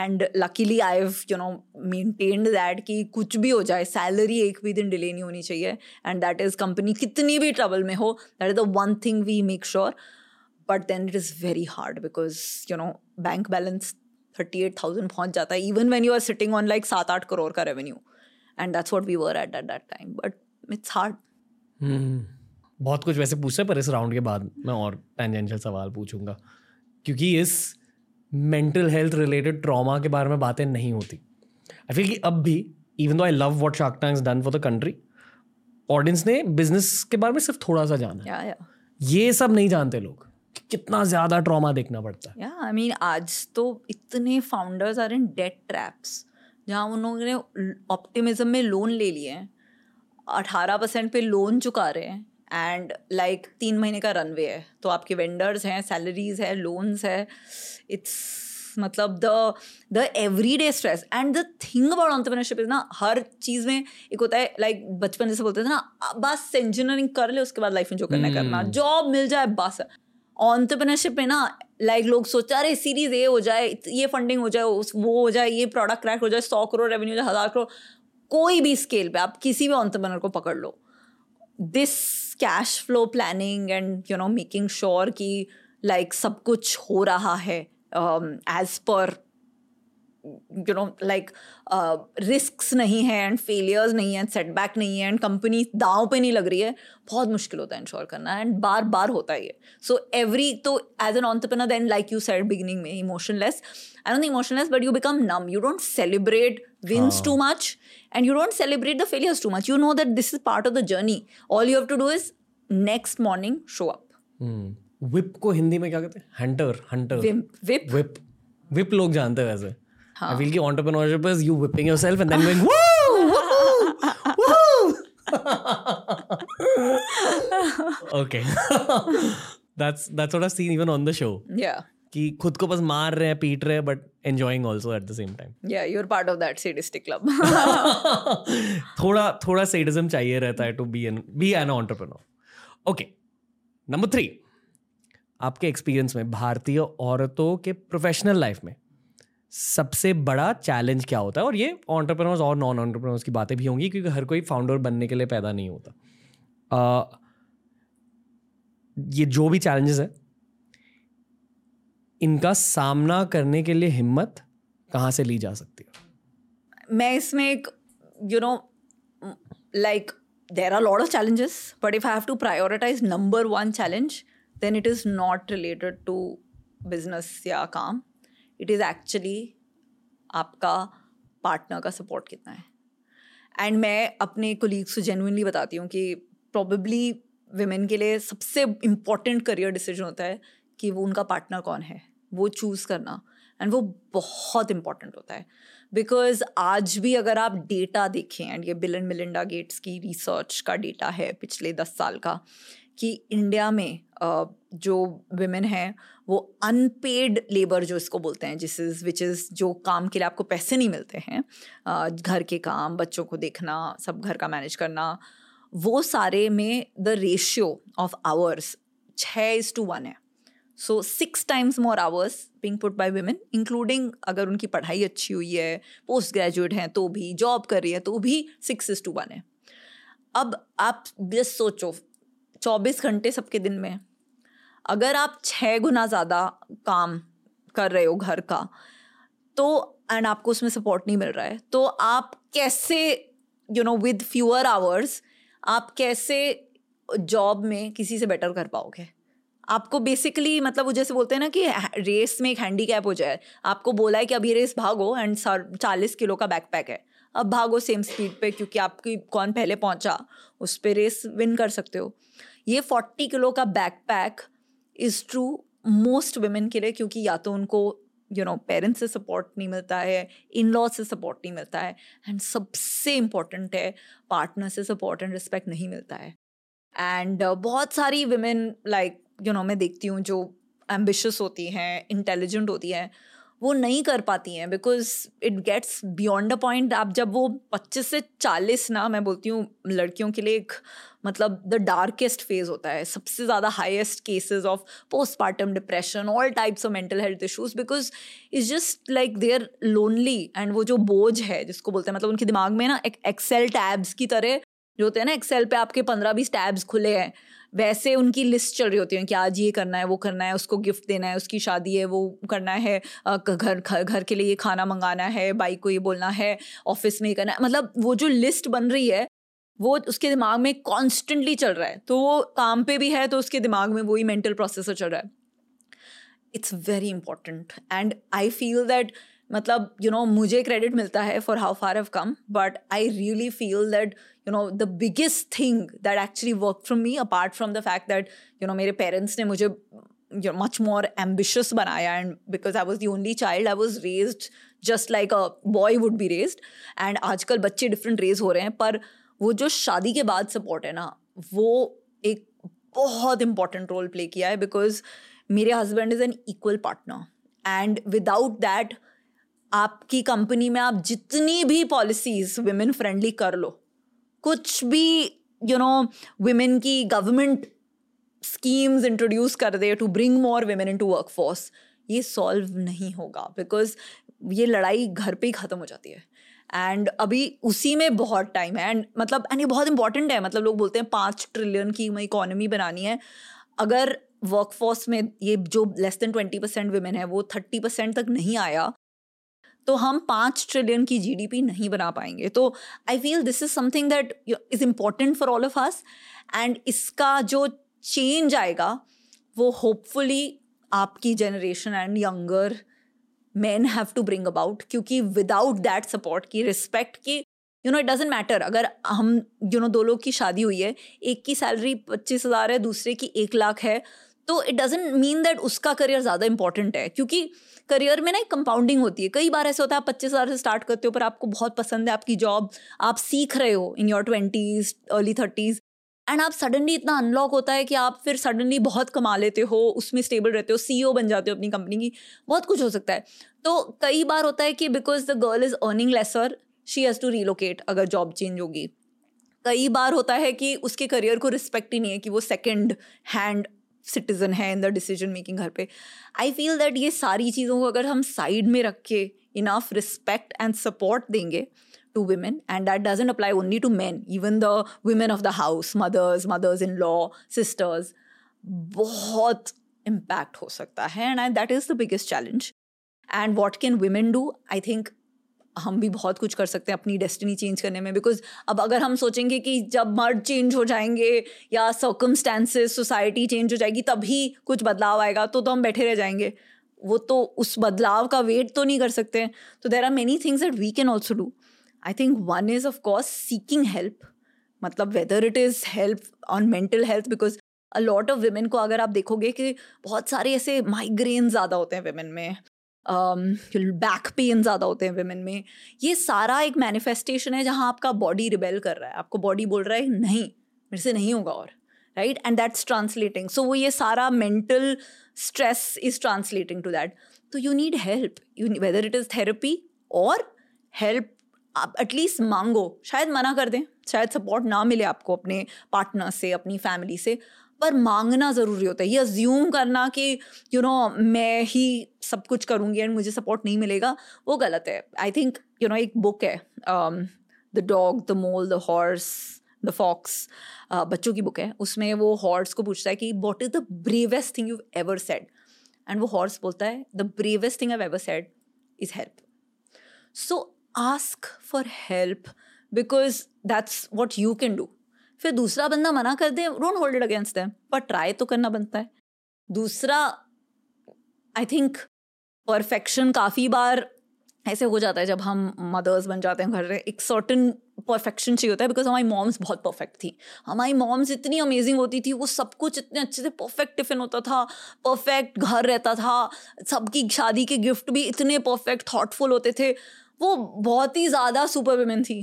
[SPEAKER 2] And luckily, i've, you know, maintained that कि कुछ भी हो जाए सैलरी एक भी दिन डिले नहीं होनी चाहिए। एंड दैट इज़ कंपनी कितनी भी ट्रबल में हो that is the one thing we make sure but then it is very hard because you know bank balance thirty eight thousand पहुँच जाता है even when you are sitting on like सात आठ करोड़ का revenue and that's what we were at at that time but it's hard
[SPEAKER 1] बहुत कुछ वैसे पूछते पर इस राउंड के बाद मैं और टेंजेंशियल सवाल पूछूँगा। क्योंकि इस मेंटल हेल्थ रिलेटेड ट्रॉमा के बारे में बातें नहीं होती। आई फील कि अब भी even though I love what Shark Tank's done for the country audience ने बिज़नेस के बारे में सिर्फ़ थोड़ा सा जाना
[SPEAKER 2] yeah, yeah.
[SPEAKER 1] ये सब नहीं जानते लोग कि कितना ज़्यादा ट्रॉमा देखना पड़ता है।
[SPEAKER 2] आई मीन आज तो इतने founders are in debt traps जहाँ उन लोगों ने ऑप्टिमिज्म में लोन ले लिए हैं। अठारह परसेंट पे लोन चुका रहे हैं। एंड लाइक like, तीन महीने का रनवे है। तो आपके वेंडर्स हैं सैलरीज है लोन्स है। इट्स मतलब the the every day stress and the thing about entrepreneurship is ना हर चीज़ में एक होता है लाइक like, बचपन जैसे बोलते थे ना बस इंजीनियरिंग कर ले उसके बाद लाइफ में जो करना है। करना जॉब मिल जाए बस। ऑन्टरप्रेन्योरशिप में ना लाइक लोग सोचा अरे सीरीज़ ए हो जाए ये फंडिंग हो जाए वो हो जाए ये प्रोडक्ट क्रैक हो जाए सौ करोड़ रेवेन्यू हो जाए हज़ार करोड़ कोई भी स्केल पे आप किसी भी ऑन्टरप्रेन्योर को पकड़ लो। This cash flow planning and you know making sure कि लाइक सब कुछ हो रहा है as per you know like risk नहीं है एंड फेलियर्स नहीं है सेटबैक नहीं है एंड कंपनी दाव पे नहीं लग रही है बहुत मुश्किल होता है इंश्योर करना एंड बार बार होता है ये। सो एवरी तो as an entrepreneur then like you said beginning में emotionless I don't emotionless but you become numb you don't celebrate wins too much and you don't celebrate the failures too much. You know that this is part of the journey. All you have to do is next morning show up.
[SPEAKER 1] Hmm. whip को हिंदी में क्या कहते हैं hunter hunter
[SPEAKER 2] whip
[SPEAKER 1] whip whip लोग जानते हैं वैसे I feel कि entrepreneurship is you whipping yourself and then going woo woo okay that's that's what I've seen even on the show
[SPEAKER 2] yeah
[SPEAKER 1] कि खुद को बस मार रहे हैं पीट रहे हैं but enjoying also at the same time
[SPEAKER 2] या you're part of that sadistic club
[SPEAKER 1] थोड़ा थोड़ा सेडिज्म चाहिए रहता है to be an be an entrepreneur okay number three आपके एक्सपीरियंस में भारतीय औरतों के प्रोफेशनल लाइफ में सबसे बड़ा चैलेंज क्या होता है? और ये ऑन्टरप्रेनर्स और नॉन ऑन्टरप्रेनर्स की बातें भी होंगी क्योंकि हर कोई फाउंडर बनने के लिए पैदा नहीं होता। uh, ये जो भी चैलेंजेस है इनका सामना करने के लिए हिम्मत कहाँ से ली जा सकती है?
[SPEAKER 2] मैं इसमें एक you know like there are lot of challenges but if I have to prioritise number one challenge then it is not related to business या काम. इट इज़ एक्चुअली आपका पार्टनर का सपोर्ट कितना है. एंड मैं अपने कोलीग्स को जेनुइनली बताती हूँ कि प्रॉबेबली वेमेन के लिए सबसे इंपॉर्टेंट करियर डिसीज़न होता है कि वो उनका पार्टनर कौन है. वो चूज़ करना एंड वो बहुत इंपॉर्टेंट होता है। बिकॉज़ आज भी अगर आप डेटा देखें एंड ये बिल एंड मिलिंडा गेट्स की रिसर्च का डेटा है पिछले दस साल का, कि इंडिया में जो वुमेन हैं, वो अनपेड लेबर जो इसको बोलते हैं, जिस इज़ विच इज़ जो काम के लिए आपको पैसे नहीं मिलते हैं घर के काम, बच्चों को देखना, सब घर का मैनेज करना, वो सारे में द रेशियो ऑफ़ आवर्स छः इज़ टू वन है। So six times more hours being put by women including अगर उनकी पढ़ाई अच्छी हुई है पोस्ट ग्रेजुएट हैं तो भी जॉब कर रही है तो भी सिक्स इज़ टू वन है। अब आप जस्ट सोचो, चौबीस घंटे सबके दिन में, अगर आप छः गुना ज़्यादा काम कर रहे हो घर का तो एंड आपको उसमें सपोर्ट नहीं मिल रहा है तो आप कैसे you know with fewer hours आप कैसे जॉब में किसी से बेटर कर पाओगे? आपको बेसिकली मतलब वो जैसे बोलते हैं ना कि रेस में एक हैंडीकैप हो जाए। आपको बोला है कि अभी रेस भागो एंड चालीस किलो का बैकपैक है। अब भागो सेम स्पीड पे क्योंकि आपकी कौन पहले पहुँचा उस पर रेस विन कर सकते हो। ये फोर्टी किलो का backpack is true most women के लिए क्योंकि या तो उनको यू नो पेरेंट्स से सपोर्ट नहीं मिलता है इन लॉ से सपोर्ट नहीं मिलता है एंड सबसे इम्पोर्टेंट है पार्टनर से सपोर्ट एंड रिस्पेक्ट नहीं मिलता है। एंड uh, बहुत सारी वुमेन लाइक यू नो मैं देखती हूँ जो एम्बिशस होती हैं इंटेलिजेंट होती हैं, वो नहीं कर पाती हैं because it gets beyond a point आप जब वो पच्चीस से चालीस ना, मैं बोलती हूँ, लड़कियों के लिए एक मतलब द डार्केस्ट फ़ेज़ होता है, सबसे ज़्यादा highest cases of postmortem depression all types of mental health issues because is just like they're lonely and वो जो बोझ है, जिसको बोलते हैं मतलब उनके दिमाग में ना एक एक्सेल टैब्स की तरह, जो होते हैं ना एक्सेल पे आपके पंद्रह बीस टैब्स खुले हैं वैसे उनकी लिस्ट चल रही होती है कि आज ये करना है, वो करना है, उसको गिफ्ट देना है, उसकी शादी है, वो करना है घर घर के लिए ये खाना मंगाना है बाइक को ये बोलना है ऑफ़िस में ये करना है। मतलब वो जो लिस्ट बन रही है, वो उसके दिमाग में कॉन्स्टेंटली चल रहा है। तो वो काम पे भी है तो उसके दिमाग में वही मेंटल प्रोसेसर चल रहा है। It's very important and I feel that मतलब यू नो मुझे क्रेडिट मिलता है for how far have come but I really feel that you know the biggest thing that actually work from me apart from the fact that you know मेरे पेरेंट्स ने मुझे know, much more ambitious banaya and because I was the only child I was raised just like a boy would be raised. And आजकल बच्चे डिफरेंट रेज हो रहे हैं पर वो जो शादी के बाद सपोर्ट है ना वो एक बहुत इंपॉर्टेंट रोल प्ले किया है बिकॉज़ मेरे husband is an equal partner and without that आपकी कंपनी में आप जितनी भी पॉलिसीज़ वुमेन फ्रेंडली कर लो, कुछ भी यू नो वुमेन की गवर्नमेंट स्कीम्स इंट्रोड्यूस कर दे to bring more women into workforce ये सॉल्व नहीं होगा बिकॉज़ ये लड़ाई घर पे ही ख़त्म हो जाती है। एंड अभी उसी में बहुत टाइम है एंड मतलब एंड ये बहुत इंपॉर्टेंट है मतलब लोग बोलते हैं पाँच ट्रिलियन की इकोनॉमी बनानी है। अगर वर्कफोर्स में ये जो less than twenty percent women है, वो थर्टी परसेंट तक नहीं आया तो हम पाँच ट्रिलियन की जीडीपी नहीं बना पाएँगे। तो I feel this is something that is important for all of us and इसका जो चेंज आएगा, वो होपफुली आपकी generation and younger man have to bring about क्योंकि विदाउट दैट सपोर्ट की रिस्पेक्ट की you know it doesn't matter अगर हम यू नो दो लोग की शादी हुई है, एक की सैलरी पच्चीस हज़ार है, दूसरे की एक लाख है तो इट डजेंट मीन दैट उसका करियर ज़्यादा इंपॉर्टेंट है, क्योंकि करियर में ना एक कंपाउंडिंग होती है। कई बार ऐसे होता है, आप पच्चीस हज़ार से स्टार्ट करते हो, पर आपको बहुत पसंद है आपकी जॉब आप सीख रहे हो in your twenties early thirties and आप सडनली इतना अनलॉक होता है कि आप फिर सडनली बहुत कमा लेते हो, उसमें स्टेबल रहते हो सीईओ बन जाते हो अपनी कंपनी की, बहुत कुछ हो सकता है। तो कई बार होता है कि because the girl is earning lesser she has to relocate अगर जॉब चेंज होगी। कई बार होता है कि उसके करियर को रिस्पेक्ट ही नहीं है कि वो सेकेंड हैंड सिटीजन है इन द डिसीज़न मेकिंग घर पे। आई फील दैट ये सारी चीज़ों को अगर हम साइड में रख के इनाफ रिस्पेक्ट एंड सपोर्ट देंगे to women and that doesn't apply only to man even the women of the house mothers mothers in law sisters बहुत इम्पैक्ट हो सकता है and I that is the biggest challenge and what can women do I think हम भी बहुत कुछ कर सकते हैं अपनी डेस्टिनी चेंज करने में बिकॉज़ अब अगर हम सोचेंगे कि जब मर्द चेंज हो जाएँगे या सर्कमस्टांसेस सोसाइटी चेंज हो जाएगी, तभी कुछ बदलाव आएगा तो तो हम बैठे रह जाएँगे। वो तो उस बदलाव का वेट तो नहीं कर सकते। तो there are many things that we can also do I think one is of course seeking help मतलब whether it is help on mental health because a lot of women को अगर आप देखोगे कि बहुत सारे ऐसे माइग्रेन ज़्यादा होते हैं वेमेन में। बैक पेन ज़्यादा होते हैं वेमेन में। ये सारा एक मैनिफेस्टेशन है जहाँ आपका बॉडी रिबेल कर रहा है। आपको बॉडी बोल रहा है, नहीं, मेरे से नहीं होगा और right and that's translating so वो ये सारा mental stress is translating to that तो you need help you whether it is therapy और हेल्प आप एटलीस्ट मांगो। शायद मना कर दें। शायद सपोर्ट ना मिले आपको अपने पार्टनर से, अपनी फैमिली से। पर मांगना ज़रूरी होता है। ये अज्यूम करना कि यू you नो know, मैं ही सब कुछ करूँगी एंड मुझे सपोर्ट नहीं मिलेगा वो गलत है। आई थिंक यू नो एक बुक है the dog the mole the horse the fox बच्चों की बुक है। उसमें वो हॉर्स को पूछता है कि what is the bravest thing you ever said and वो हॉर्स बोलता है the bravest thing I ever said is help so ask for help because that's what you can do फिर दूसरा बंदा मना कर दे don't hold it against them पर ट्राई तो करना बनता है। दूसरा आई थिंक परफेक्शन काफ़ी बार ऐसे हो जाता है जब हम मदर्स बन जाते हैं घर में। एक सर्टन परफेक्शन चाहिए होता है बिकॉज़ हमारी मॉम्स बहुत परफेक्ट थी। हमारी मॉम्स इतनी अमेजिंग होती थी, वो सब कुछ इतने अच्छे से परफेक्ट टिफ़िन होता था परफेक्ट घर रहता था, सबकी शादी के गिफ्ट भी इतने परफेक्ट थाटफुल होते थे। वो बहुत ही ज़्यादा सुपर वुमेन थी।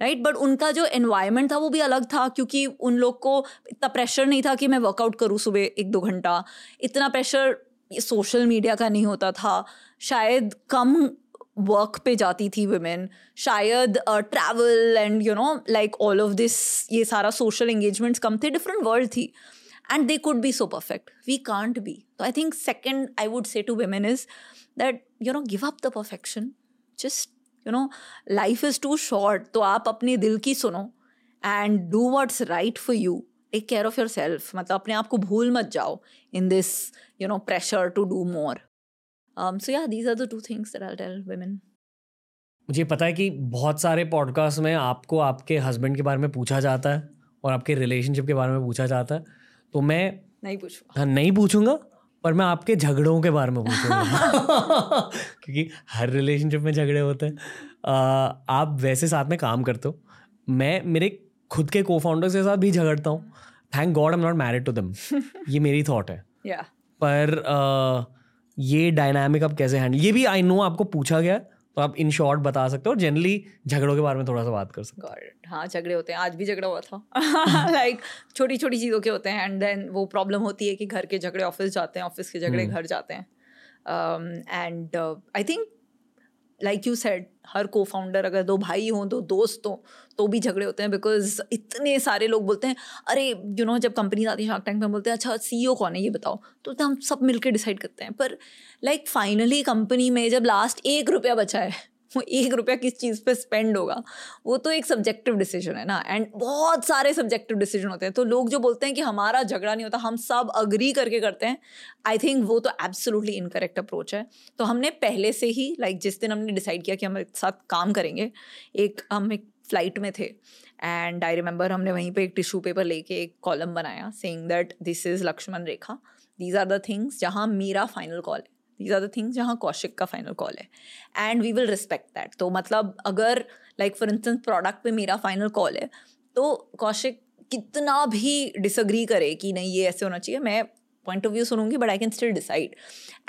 [SPEAKER 2] राइट बट उनका जो एनवायरनमेंट था वो भी अलग था क्योंकि उन लोग को इतना प्रेशर नहीं था कि मैं वर्कआउट करूँ सुबह एक दो घंटा। इतना प्रेशर सोशल मीडिया का नहीं होता था। शायद कम वर्क पे जाती थी वुमेन शायद travel and you know like all of this ये सारा सोशल एंगेजमेंट्स कम थे डिफरेंट वर्ल्ड थी। And they could be so perfect we can't be तो I think second I would say to women is that you know give up the perfection just you know life is too short तो आप अपने दिल की सुनो and do what's right for you take care of your self मतलब अपने आप को भूल मत जाओ in this you know pressure to do more so yeah these are the two things that I tell women
[SPEAKER 1] मुझे पता है कि बहुत सारे पॉडकास्ट में आपको आपके हस्बैंड के बारे में पूछा जाता है और आपके रिलेशनशिप के बारे में पूछा जाता है। तो मैं
[SPEAKER 2] नहीं पूछूँगा।
[SPEAKER 1] हाँ नहीं पूछूँगा। पर मैं आपके झगड़ों के बारे में पूछूँगा। क्योंकि हर रिलेशनशिप में झगड़े होते हैं। आप वैसे साथ में काम करते हो। मैं मेरे खुद के को फाउंडर्स के साथ भी झगड़ता हूँ। Thank God am not married to them ये मेरी थॉट है।
[SPEAKER 2] Yeah.
[SPEAKER 1] पर आ, ये डायनामिक आप कैसे हैंडल ये भी आई नो आपको पूछा गया तो आप इन शॉर्ट बता सकते हो और जनरली झगड़ों के बारे में थोड़ा सा बात कर सकते
[SPEAKER 2] हो। हाँ झगड़े होते हैं। आज भी झगड़ा हुआ था। लाइक छोटी छोटी चीज़ों के होते हैं एंड देन वो प्रॉब्लम होती है कि घर के झगड़े ऑफ़िस जाते हैं ऑफ़िस के झगड़े हम्म। घर जाते हैं। And I think like you said her cofounder अगर दो भाई हों दो दोस्त हों तो भी झगड़े होते हैं बिकॉज़ इतने सारे लोग बोलते हैं अरे यू you नो know, जब कंपनी आती है शार्क टैंक में बोलते हैं अच्छा सी कौन है? ये बताओ। तो हम सब मिलकर डिसाइड करते हैं। पर लाइक फाइनली कंपनी में जब लास्ट एक रुपया बचा है वो एक रुपया किस चीज़ पे स्पेंड होगा? वो तो एक सब्जेक्टिव डिसीज़न है ना? एंड बहुत सारे सब्जेक्टिव डिसीज़न होते हैं। तो लोग जो बोलते हैं कि हमारा झगड़ा नहीं होता हम सब अग्री करके करते हैं आई थिंक वो तो एब्सोल्युटली इनकरेक्ट अप्रोच है। तो हमने पहले से ही लाइक like, जिस दिन हमने डिसाइड किया कि हम एक साथ काम करेंगे एक हम एक फ़्लाइट में थे एंड आई रिमेंबर हमने वहीं पे एक टिश्यू पेपर लेके एक कॉलम बनाया saying that this is Lakshman Rekha these are the things जहाँ मेरा फाइनल कॉल है। दीज आर द थिंग्स जहाँ कौशिक का फाइनल कॉल है। And we will respect that तो मतलब अगर लाइक फॉर इंस्टेंस प्रोडक्ट पे मेरा फाइनल कॉल है तो कौशिक कितना भी डिसग्री करे कि नहीं, ये ऐसे होना चाहिए, मैं पॉइंट ऑफ़ व्यू सुनूँगी but I can still decide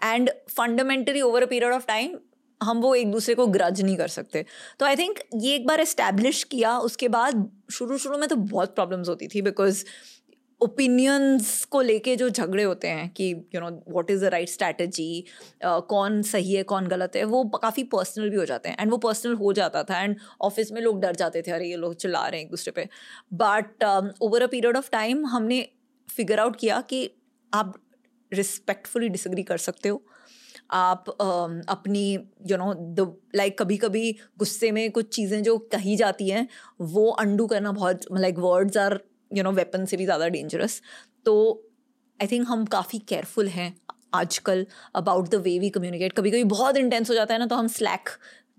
[SPEAKER 2] and fundamentally over a period of time हम वो एक दूसरे को ग्रज नहीं कर सकते। तो आई थिंक ये एक बार इस्टेब्लिश किया, उसके बाद शुरू शुरू में तो बहुत प्रॉब्लम्स होती थी बिकॉज़ ओपिनियंस को लेके जो झगड़े होते हैं कि you know what is the right strategy कौन सही है कौन गलत है वो काफ़ी पर्सनल भी हो जाते हैं एंड वो पर्सनल हो जाता था एंड ऑफ़िस में लोग डर जाते थे अरे ये लोग चिल्ला रहे हैं एक दूसरे पे. But over a period of time हमने फिगर आउट किया कि आप रिस्पेक्टफुली डिसग्री कर सकते हो। आप uh, अपनी यू नो द लाइक कभी कभी गुस्से में कुछ चीज़ें जो कही जाती हैं वो अंडू करना बहुत like words are you know weapon से भी ज़्यादा डेंजरस तो आई थिंक हम काफ़ी केयरफुल हैं आजकल about the way we communicate कभी कभी बहुत इंटेंस हो जाता है ना तो हम स्लैक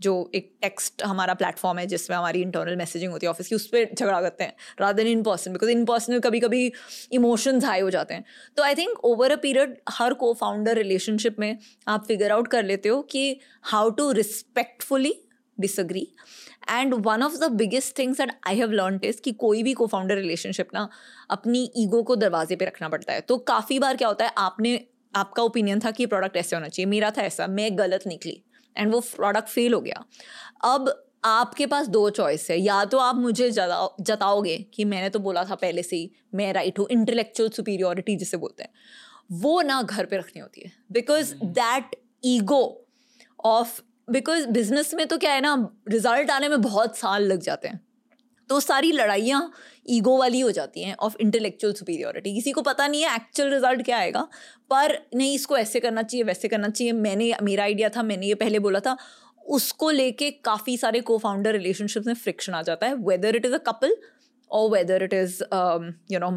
[SPEAKER 2] जो एक टेक्स्ट हमारा प्लेटफॉर्म है, जिसमें हमारी इंटरनल मैसेजिंग होती है ऑफ़िस की, उस पर झगड़ा करते हैं rather in person because in person में कभी कभी इमोशंस हाई हो जाते हैं. तो I think over a period her cofounder relationship में आप फिगर आउट कर लेते हो कि how to respectfully disagree and one of the biggest things that I have learn is कि कोई भी को फाउंडर रिलेशनशिप ना अपनी ईगो को दरवाजे पे रखना पड़ता है। तो काफ़ी बार क्या होता है आपने आपका ओपिनियन था कि प्रोडक्ट ऐसे होना चाहिए मेरा था ऐसा मैं गलत निकली एंड वो प्रोडक्ट फेल हो गया। अब आपके पास दो चॉइस है या तो आप मुझे जता जताओगे कि मैंने तो बोला था पहले से ही मैं राइट हूँ इंटेलेक्चुअल सुपीरियोरिटी जिसे बोलते हैं वो ना घर पे रखनी होती है। Because that ego of because business में तो क्या है ना रिज़ल्ट आने में बहुत साल लग जाते हैं। तो सारी लड़ाइयाँ ईगो वाली हो जाती हैं ऑफ़ इंटेलेक्चुअल सुपीरियोरिटी किसी को पता नहीं है एक्चुअल रिज़ल्ट क्या आएगा, पर नहीं, इसको ऐसे करना चाहिए, वैसे करना चाहिए। मैंने, मेरा आइडिया था, मैंने ये पहले बोला था, उसको लेके काफ़ी सारे को फाउंडर रिलेशनशिप में फ्रिक्शन आ जाता है whether it is a couple और whether it is you know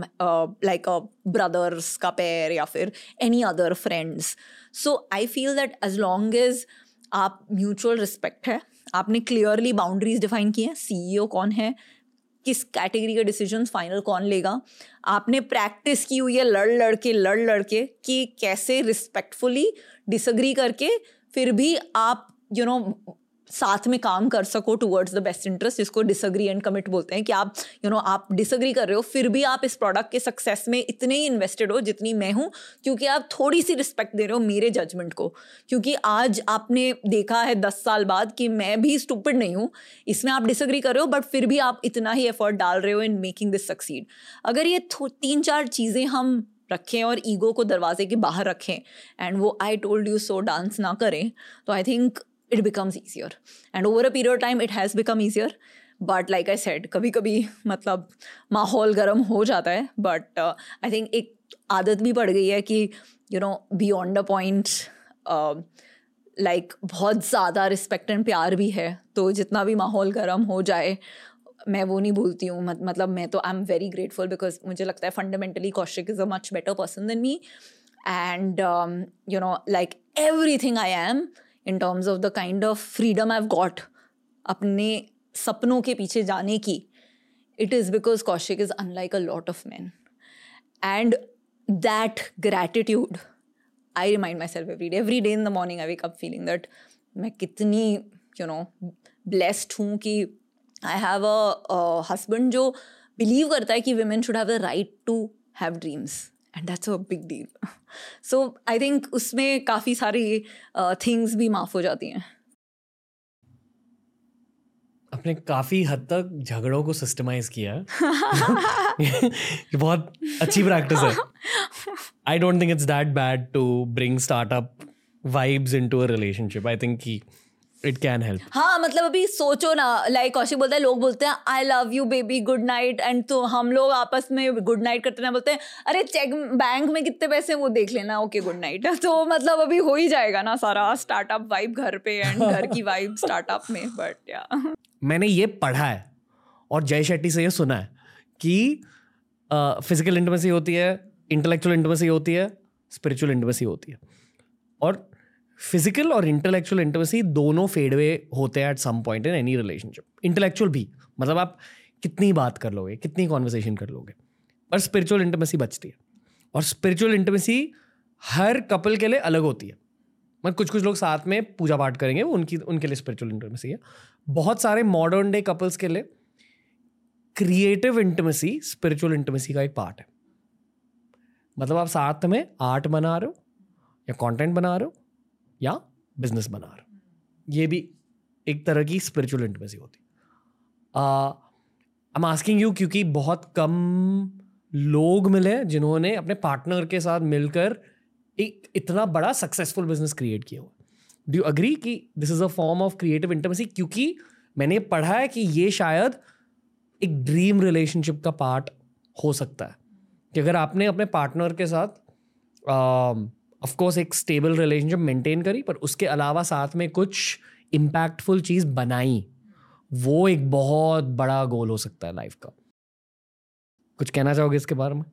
[SPEAKER 2] like a brothers का पेयर या फिर any other friends so I feel that as long as आप म्यूचुअल रिस्पेक्ट है। आपने क्लियरली बाउंड्रीज डिफाइन की हैं। सीईओ कौन है? किस कैटेगरी का डिसीज़न फाइनल कौन लेगा? आपने प्रैक्टिस की हुई है लड़ लड़ के लड़ लड़ के कि कैसे रिस्पेक्टफुली डिसग्री करके फिर भी आप यू you नो know, साथ में काम कर सको टूवर्ड्स द बेस्ट इंटरेस्ट जिसको डिसग्री एंड कमिट बोलते हैं कि आप यू you नो know, आप डिसग्री कर रहे हो फिर भी आप इस प्रोडक्ट के सक्सेस में इतने ही इन्वेस्टेड हो जितनी मैं हूँ क्योंकि आप थोड़ी सी रिस्पेक्ट दे रहे हो मेरे जजमेंट को। क्योंकि आज आपने देखा है दस साल बाद कि मैं भी स्टूपिड नहीं हूँ इसमें आप डिसग्री कर रहे हो बट फिर भी आप इतना ही एफर्ट डाल रहे हो इन मेकिंग दिस सक्सीड अगर ये तीन चार चीज़ें हम रखें और ईगो को दरवाजे के बाहर रखें एंड वो I told you so dance ना करें तो I think it becomes easier. And over a period of time it has become easier. But like I said कभी कभी मतलब माहौल गर्म हो जाता है। बट आई थिंक एक आदत भी पड़ गई है कि you know beyond a point like बहुत ज़्यादा रिस्पेक्ट एंड प्यार भी है। तो जितना भी माहौल गर्म हो जाए मैं वो नहीं भूलती हूँ। मत, मतलब मैं तो I am very grateful because मुझे लगता है fundamentally Kaushik is a much better person than me and you know like everything I am in terms of the kind of freedom I got अपने सपनों के पीछे जाने की it is because Kaushik is unlike a lot of man and that gratitude I remind myself every day every day in the morning I wake up feeling that मैं कितनी यू नो ब्लेस्ड हूँ कि आई हैव अ हस्बैंड जो बिलीव करता है कि women should have the right to have dreams and that's a big deal so I think उसमें काफ़ी सारी थिंग्स uh, भी माफ़ हो जाती हैं।
[SPEAKER 1] आपने काफ़ी हद तक झगड़ों को सिस्टमाइज किया ये बहुत अच्छी प्रैक्टिस है। I don't think it's that bad to bring startup vibes into a relationship I think की इट कैन हेल्प
[SPEAKER 2] हाँ मतलब अभी सोचो ना लाइक कौशिक बोलता है लोग बोलते हैं I love you baby good night and तो हम लोग आपस में गुड नाइट करते ना बोलते हैं अरे चेक बैंक में कितने पैसे वो देख लेना ओके गुड नाइट तो मतलब अभी हो ही जाएगा ना सारा स्टार्टअप वाइब घर पे एंड घर की वाइब स्टार्टअप में बट या
[SPEAKER 1] मैंने ये पढ़ा है और जय शेट्टी से ये सुना है कि फ़िज़िकल इंटीमेसी होती है इंटेलेक्चुअल इंटीमेसी होती है स्पिरिचुअल इंटीमेसी होती है। और फ़िज़िकल और इंटेलेक्चुअल इंटीमेसी दोनों फेडवे होते हैं at some point in any relationship intellectual भी मतलब आप कितनी बात कर लोगे, कितनी कॉन्वर्सेशन कर लोगे पर स्पिरिचुअल इंटीमेसी बचती है। और स्पिरिचुअल इंटीमेसी हर कपल के लिए अलग होती है। मतलब कुछ कुछ लोग साथ में पूजा पाठ करेंगे उनकी, उनके लिए स्पिरिचुअल इंटीमेसी है। बहुत सारे मॉडर्न डे कपल्स के लिए क्रिएटिव इंटीमेसी स्पिरिचुअल इंटीमेसी का एक पार्ट है। मतलब आप साथ में आर्ट बना रहे हो, या कंटेंट बना रहे हो या बिज़नेस बना रहे ये भी एक तरह की स्पिरिचुअल इंटीमेसी होती आई एम आस्किंग यू क्योंकि बहुत कम लोग मिले जिन्होंने अपने पार्टनर के साथ मिलकर एक इतना बड़ा सक्सेसफुल बिज़नेस क्रिएट किया हुआ। डू यू अग्री कि this is a form of creative intimacy क्योंकि मैंने पढ़ा है कि ये शायद एक ड्रीम रिलेशनशिप का पार्ट हो सकता है। कि अगर आपने अपने पार्टनर के साथ ऑफ़ कोर्स एक स्टेबल रिलेशनशिप मेंटेन करी पर उसके अलावा साथ में कुछ इम्पैक्टफुल चीज़ बनाई वो एक बहुत बड़ा गोल हो सकता है लाइफ का। कुछ कहना चाहोगे इसके बारे में?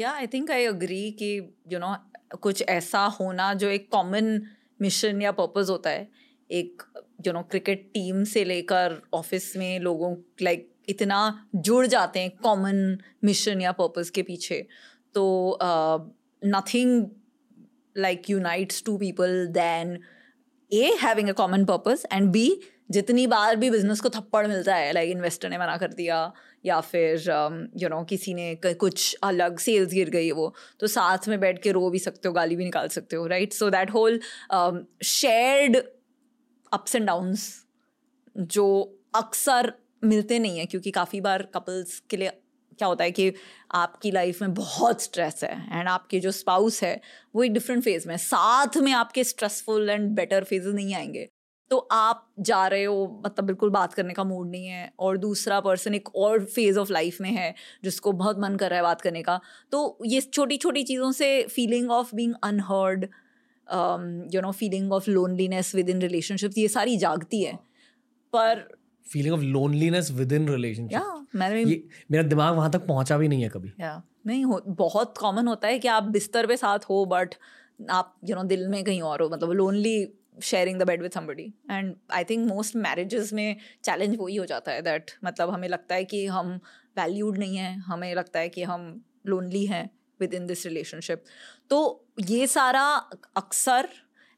[SPEAKER 2] या आई थिंक आई अग्री कि यू you नो know, कुछ ऐसा होना जो एक कॉमन मिशन या पर्पस होता है एक यू नो क्रिकेट टीम से लेकर ऑफ़िस में लोगों लाइक like, इतना जुड़ जाते हैं कॉमन मिशन या पर्पस के पीछे। तो nothing uh, like unites two people than a having a common purpose and b जितनी बार भी बिज़नेस को थप्पड़ मिलता है लाइक like इन्वेस्टर ने मना कर दिया या फिर you um, know you know, किसी ने कुछ अलग सेल्स गिर गई वो तो साथ में बैठ के रो भी सकते हो गाली भी निकाल सकते हो right so that whole shared ups and downs जो अक्सर मिलते नहीं हैं क्योंकि काफ़ी बार कपल्स के लिए क्या होता है कि आपकी लाइफ में बहुत स्ट्रेस है एंड आपके जो स्पाउस है, वो एक डिफरेंट फ़ेज़ में साथ में आपके स्ट्रेसफुल एंड बेटर फेजेस नहीं आएँगे। तो आप जा रहे हो मतलब बिल्कुल बात करने का मूड नहीं है और दूसरा पर्सन एक और फ़ेज़ ऑफ़ लाइफ में है, जिसको बहुत मन कर रहा है बात करने का। तो ये छोटी छोटी चीज़ों से feeling of being unheard you know feeling of loneliness within relationship ये सारी जागती है। पर
[SPEAKER 1] feeling of loneliness within relationship मेरा दिमाग वहाँ तक पहुँचा भी नहीं है कभी।
[SPEAKER 2] या नहीं हो बहुत कॉमन होता है कि आप बिस्तर पे साथ हो बट आप यू नो दिल में कहीं और हो मतलब lonely sharing the bed with somebody and I think most marriages में चैलेंज वही हो जाता है दैट मतलब हमें लगता है कि हम वैल्यूड नहीं हैं हमें लगता है कि हम लोनली हैं विद इन दिस रिलेशनशिप तो ये सारा अक्सर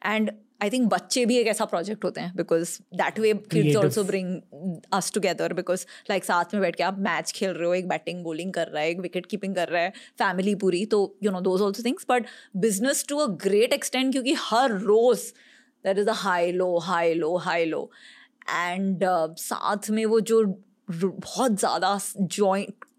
[SPEAKER 2] एंड आई थिंक बच्चे भी एक ऐसा प्रोजेक्ट होते हैं because that way kids also bring us together because like साथ में बैठ के आप मैच खेल रहे हो एक बैटिंग बॉलिंग कर रहा है एक विकेट कीपिंग कर रहा है फैमिली पूरी तो you know those also things but business to a great extent क्योंकि हर रोज that is a high low high low high low and साथ में वो जो बहुत ज़्यादा joint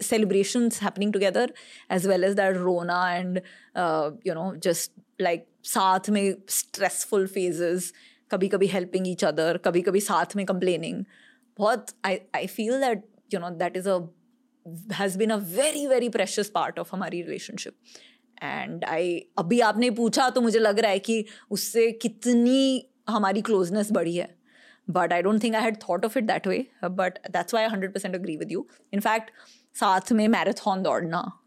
[SPEAKER 2] celebrations happening together as well as that rona and uh, you know just like साथ में स्ट्रेसफुल फेजेस कभी कभी हेल्पिंग ईच अदर कभी कभी साथ में कंप्लेनिंग बहुत I I feel that you know that is a has been a very very precious part of हमारी रिलेशनशिप एंड आई अभी आपने पूछा तो मुझे लग रहा है कि उससे कितनी हमारी क्लोजनेस बढ़ी है. But I don't think I had thought of it that way but that's why hundred percent agree with you in fact साथ में मैराथन दौड़ना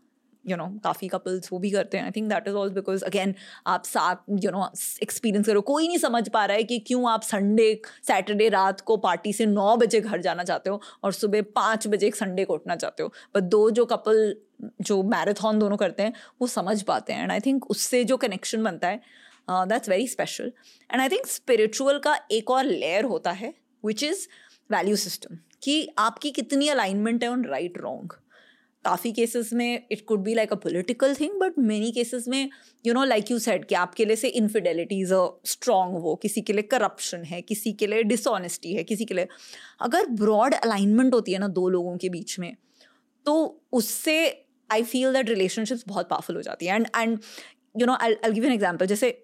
[SPEAKER 2] यू नो काफ़ी कपल्स वो भी करते हैं। I think that is all because again आप साथ यू नो एक्सपीरियंस करो। कोई नहीं समझ पा रहा है कि क्यों आप संडे सैटरडे रात को पार्टी से नौ बजे घर जाना चाहते हो और सुबह पाँच बजे एक संडे को उठना चाहते हो। बट दो जो कपल जो मैराथन दोनों करते हैं, वो समझ पाते हैं। एंड आई थिंक उससे जो कनेक्शन बनता है that's very special and I think spiritual का एक और लेयर होता है विच इज़ वैल्यू सिस्टम कि आपकी कितनी अलाइनमेंट है ऑन राइट रॉन्ग काफ़ी केसेस में it could be like a political thing but many cases में you know like you said कि आपके लिए से इनफिडेलिटी इज़ अ स्ट्रॉन्ग वो, किसी के लिए करप्शन है, किसी के लिए डिसऑनेस्टी है, किसी के लिए। अगर ब्रॉड अलाइनमेंट होती है ना दो लोगों के बीच में तो उससे आई फील दैट रिलेशनशिप्स बहुत पावरफुल हो जाती है। And and you know I give an example जैसे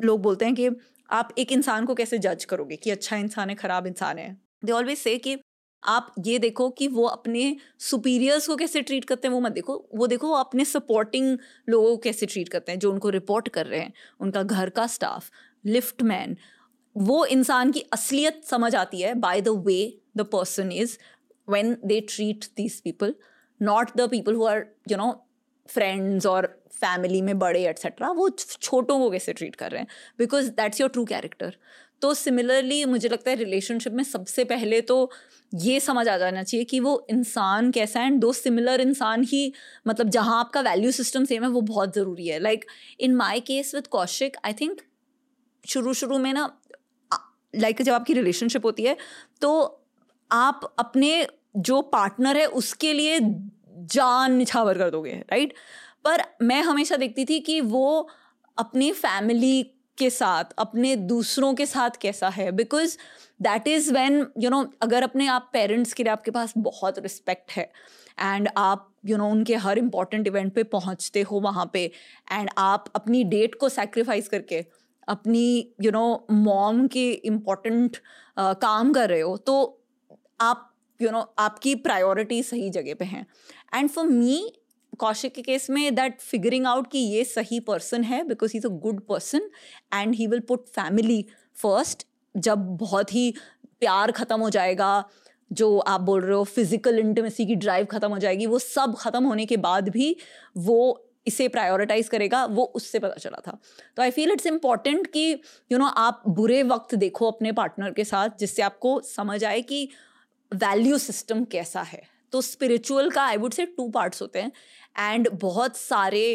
[SPEAKER 2] लोग बोलते हैं कि आप एक इंसान को कैसे जज करोगे कि अच्छा इंसान है, खराब इंसान है? दे ऑलवेज से कि आप ये देखो कि वो अपने सुपीरियर्स को कैसे ट्रीट करते हैं, वो मत देखो। वो देखो, वो अपने सपोर्टिंग लोगों को कैसे ट्रीट करते हैं, जो उनको रिपोर्ट कर रहे हैं, उनका घर का स्टाफ लिफ्ट मैन वो इंसान की असलियत समझ आती है। By the way the person is when they treat these people not the people who are you know friends और फैमिली में बड़े एट्सेट्रा वो छोटों को कैसे ट्रीट कर रहे हैं? Because that's your true character तो सिमिलरली मुझे लगता है रिलेशनशिप में सबसे पहले तो ये समझ आ जाना चाहिए कि वो इंसान कैसा है एंड दो सिमिलर इंसान ही मतलब जहाँ आपका वैल्यू सिस्टम सेम है वो बहुत ज़रूरी है। Like in my case with Kaushik I think शुरू शुरू में ना लाइक like, जब आपकी रिलेशनशिप होती है तो आप अपने जो पार्टनर है उसके लिए जान निछावर कर दोगे राइट पर मैं हमेशा देखती थी कि वो अपनी फैमिली के साथ अपने दूसरों के साथ कैसा है? Because that is when you know अगर अपने आप पेरेंट्स के लिए आपके पास बहुत रिस्पेक्ट है एंड आप यू you नो know, उनके हर इंपॉर्टेंट इवेंट पे पहुँचते हो वहाँ पे एंड आप अपनी डेट को सेक्रीफाइस करके अपनी यू नो मॉम के इंपॉर्टेंट काम कर रहे हो तो आप यू you नो know, आपकी प्रायोरिटी सही जगह पे हैं। एंड फॉर मी कौशिक के केस में दैट फिगरिंग आउट कि ये सही पर्सन है because he is a good person and he will put family first जब बहुत ही प्यार ख़त्म हो जाएगा जो आप बोल रहे हो फ़िज़िकल इंटीमेसी की ड्राइव ख़त्म हो जाएगी वो सब ख़त्म होने के बाद भी वो इसे प्रायोरिटाइज करेगा वो उससे पता चला था। तो आई फील इट्स इंपॉर्टेंट कि यू you नो know, आप बुरे वक्त देखो अपने पार्टनर के साथ जिससे आपको समझ आए कि वैल्यू सिस्टम कैसा है। तो स्पिरिचुअल का I would say two parts होते हैं। एंड बहुत सारे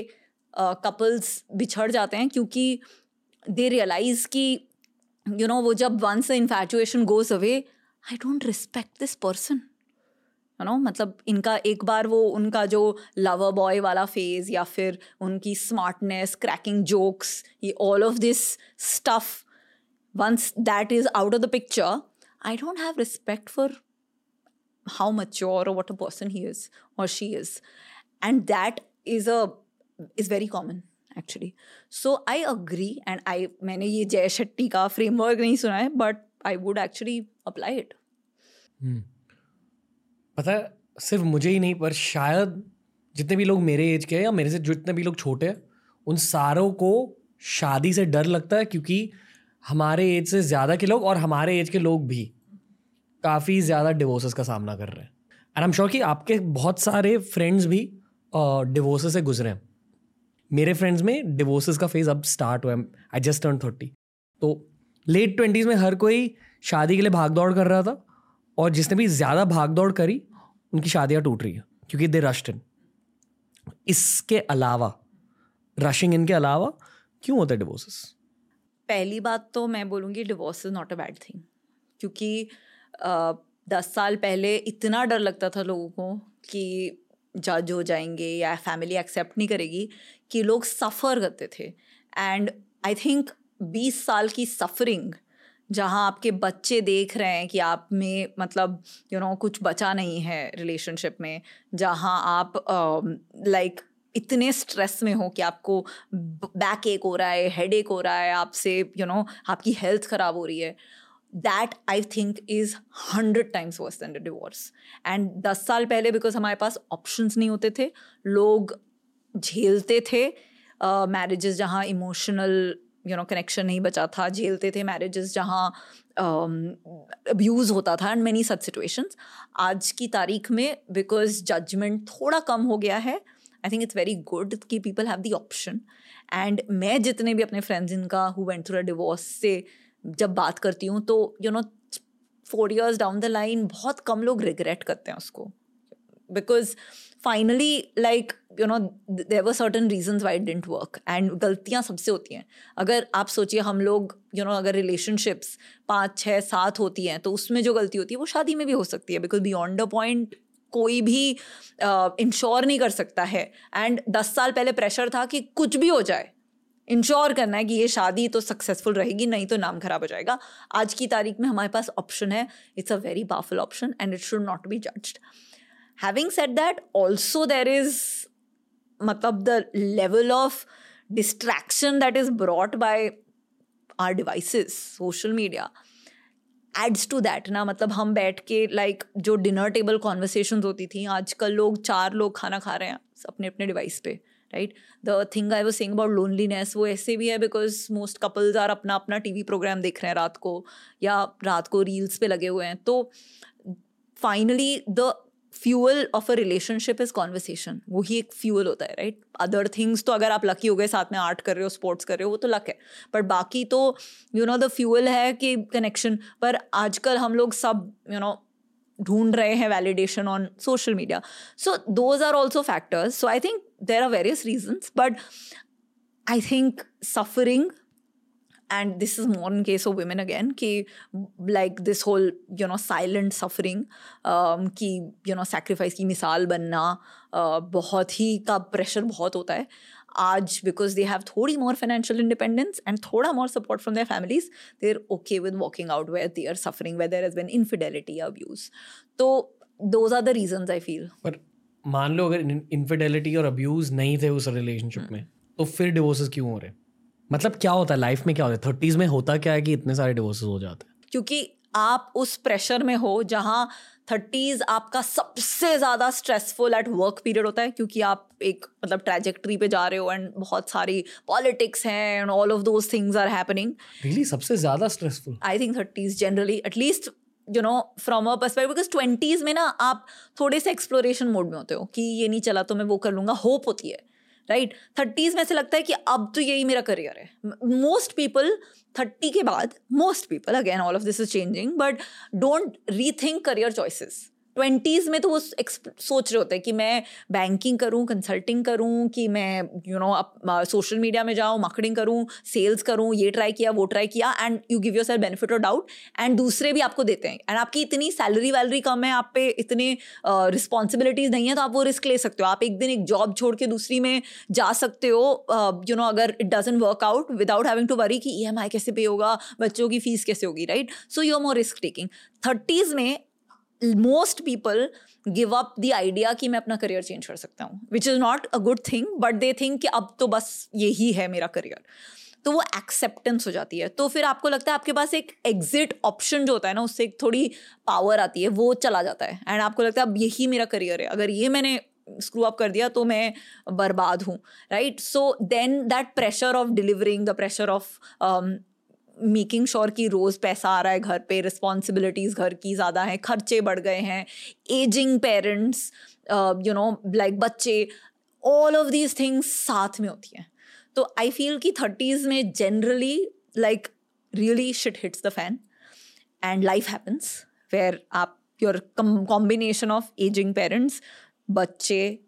[SPEAKER 2] कपल्स uh, बिछड़ जाते हैं क्योंकि दे रियलाइज़ कि यू you नो know, वो जब once infatuation goes away I don't respect this person you know मतलब इनका एक बार वो उनका जो लवर बॉय वाला फ़ेज़ या फिर उनकी स्मार्टनेस क्रैकिंग जोक्स ये all of this stuff once that is out of the picture I don't have respect for how mature or what a person he is or she is. And that is a, is very common, actually. So, i agree and i, मैंने ये जय शेट्टी का फ्रेमवर्क नहीं सुना है but I would actually apply it
[SPEAKER 1] पता है, सिर्फ़ मुझे ही नहीं, पर शायद जितने भी लोग मेरे एज के हैं या मेरे से जितने भी लोग छोटे हैं, उन सारों को शादी से डर लगता है क्योंकि हमारे एज से ज़्यादा के लोग और हमारे एज के लोग भी। काफ़ी ज़्यादा डिवोर्सेस का सामना कर रहे हैं। एंड आई एम श्योर कि आपके बहुत सारे फ्रेंड्स भी डिवोर्सेस से गुजरे हैं। मेरे फ्रेंड्स में डिवोर्सेस का फ़ेज़ अब स्टार्ट हुआ आई जस्ट टर्न थर्टी तो लेट ट्वेंटीज़ में हर कोई शादी के लिए भाग दौड़ कर रहा था और जिसने भी ज़्यादा भाग दौड़ करी, उनकी शादियाँ टूट रही हैं क्योंकि दे रश्ड इन इसके अलावा रशिंग इनके अलावा क्यों होते हैं डिवोर्सेस
[SPEAKER 2] पहली बात तो मैं बोलूँगी divorce is not a bad thing क्योंकि दस साल पहले इतना डर लगता था लोगों को कि जज हो जाएँगे या फैमिली एक्सेप्ट नहीं करेगी कि लोग सफ़र करते थे। एंड आई थिंक बीस साल की सफरिंग जहाँ आपके बच्चे देख रहे हैं कि आप में मतलब यू you नो know, कुछ बचा नहीं है रिलेशनशिप में जहाँ आप लाइक uh, like, इतने स्ट्रेस में हो कि आपको बैक एक हो रहा है हेड एक हो रहा है आपसे यू you नो know, आपकी हेल्थ ख़राब हो रही है। That I think is hundred times worse than the divorce and दस साल पहले बिकॉज़ हमारे पास ऑप्शंस नहीं होते थे लोग झेलते थे मैरिजेस uh, जहाँ इमोशनल यू नो कनेक्शन नहीं बचा था झेलते थे मैरिजेस जहाँ अब्यूज़ um, होता था एंड मैनी सच सिचुएशंस आज की तारीख में बिकॉज़ जजमेंट थोड़ा कम हो गया है I think it's very good कि people have the option and मैं जितने भी अपने फ्रेंड्स इनका who went through a divorce से जब बात करती हूँ तो you know four years down the line बहुत कम लोग रिग्रेट करते हैं उसको। Because finally like you know there were certain reason why didn't work and गलतियाँ सबसे होती हैं। अगर आप सोचिए हम लोग यू you नो know, अगर रिलेशनशिप्स पाँच छः सात होती हैं तो उसमें जो गलती होती है वो शादी में भी हो सकती है बिकॉज़ बियॉन्ड अ पॉइंट कोई भी इंश्योर uh, नहीं कर सकता है। एंड दस साल पहले प्रेशर था कि कुछ भी हो जाए इंश्योर करना है कि ये शादी तो सक्सेसफुल रहेगी नहीं तो नाम खराब हो जाएगा। आज की तारीख में हमारे पास ऑप्शन है। It's a very powerful option and it should not be judged having set that also there is मतलब the level of distraction that is brought by our devices social media adds to that ना। मतलब हम बैठ के लाइक like, जो डिनर टेबल कॉन्वर्सेशन होती थी आजकल लोग चार लोग खाना खा रहे हैं अपने अपने डिवाइस पे। राइट द थिंग आई वो सिंग अबाउट लोनलीनेस वो ऐसे भी है बिकॉज़ मोस्ट कपल्स आर अपना अपना टी वी प्रोग्राम देख रहे हैं रात को या रात को रील्स पे लगे हुए हैं। तो finally the fuel of a relationship is conversation वही एक फ्यूअल होता है राइट अदर थिंग्स तो अगर आप लकी हो गए, साथ में आर्ट कर रहे हो स्पोर्ट्स कर रहे हो, वो तो लक है। बट बाकी तो यू नो द फ्यूअल है कि कनेक्शन पर आजकल हम लोग सब यू नो ढूंढ रहे हैं validation on social media so those are also factors so I think there are various reasons but I think suffering and this is more in case of women again ki like this whole you know silent suffering um, कि you know sacrifice की मिसाल बनना uh, बहुत ही का प्रेशर बहुत होता है। आज बिकॉज़ दे हैव थोड़ी मोर फाइनेंशियल इंडिपेंडेंस एंड थोड़ा more support from their families they are okay with walking out where they are suffering where there has been infidelity abuse तो those are the reason I feel
[SPEAKER 1] पर मान लो अगर इनफिडेलिटी और अब्यूज नहीं थे उस रिलेशनशिप में तो फिर डिवोर्सेस क्यों हो रहे? मतलब क्या होता है? लाइफ में क्या होता है? थर्टीज में होता क्या है कि इतने सारे डिवोर्सेस हो जाते हैं?
[SPEAKER 2] क्योंकि आप उस प्रेशर में हो जहाँ थर्टीज आपका सबसे ज़्यादा स्ट्रेसफुल एट वर्क पीरियड होता है क्योंकि आप एक मतलब ट्रैजेक्ट्री पे जा रहे हो एंड बहुत सारी पॉलिटिक्स हैं and all of those things are happening
[SPEAKER 1] really सबसे ज़्यादा stressful
[SPEAKER 2] I think thirties generally at least you know from a perspective because twenties में ना आप थोड़े से एक्सप्लोरेशन मोड में होते हो कि ये नहीं चला तो मैं वो कर लूँगा होप होती है राइट थर्टीज में ऐसे लगता है कि अब तो यही मेरा करियर है। मोस्ट पीपल थर्टी के बाद most people again all of this is changing but don't rethink career choices twenties में तो वो सोच रहे होते हैं कि मैं बैंकिंग करूँ कंसल्टिंग करूँ कि मैं यू नो सोशल मीडिया में जाऊँ मार्केटिंग करूँ सेल्स करूँ ये ट्राई किया वो ट्राई किया and you give yourself benefit और डाउट एंड दूसरे भी आपको देते हैं। एंड आपकी इतनी सैलरी वैलरी कम है आप पे इतने रिस्पॉन्सिबिलिटीज़ uh, नहीं है तो आप वो रिस्क ले सकते हो। आप एक दिन एक जॉब छोड़ के दूसरी में जा सकते हो यू uh, नो अगर it doesn't work out without having to worry कि ई एम आई कैसे पे होगा बच्चों की फ़ीस कैसे होगी right so you are more risk taking thirties में most people give up the idea कि मैं अपना करियर चेंज कर सकता हूँ which is not a good thing but they think कि अब तो बस यही है मेरा करियर तो वो एक्सेप्टेंस हो जाती है। तो फिर आपको लगता है आपके पास एक एग्जिट ऑप्शन जो होता है ना, उससे एक थोड़ी पावर आती है, वो चला जाता है। एंड आपको लगता है अब यही मेरा करियर है। अगर ये मैंने स्क्रू अप कर दिया तो मैं बर्बाद हूँ right so then that pressure of delivering the pressure of making sure कि रोज पैसा आ रहा है घर पे रिस्पॉन्सिबिलिटीज घर की ज़्यादा है, खर्चे बढ़ गए हैं ageing parents you know like बच्चे ऑल ऑफ़ दीज थिंग्स साथ में होती हैं। तो आई फील कि थर्टीज में generally like really shit hits the fan and life happens where आप your come combination of ageing parents बच्चे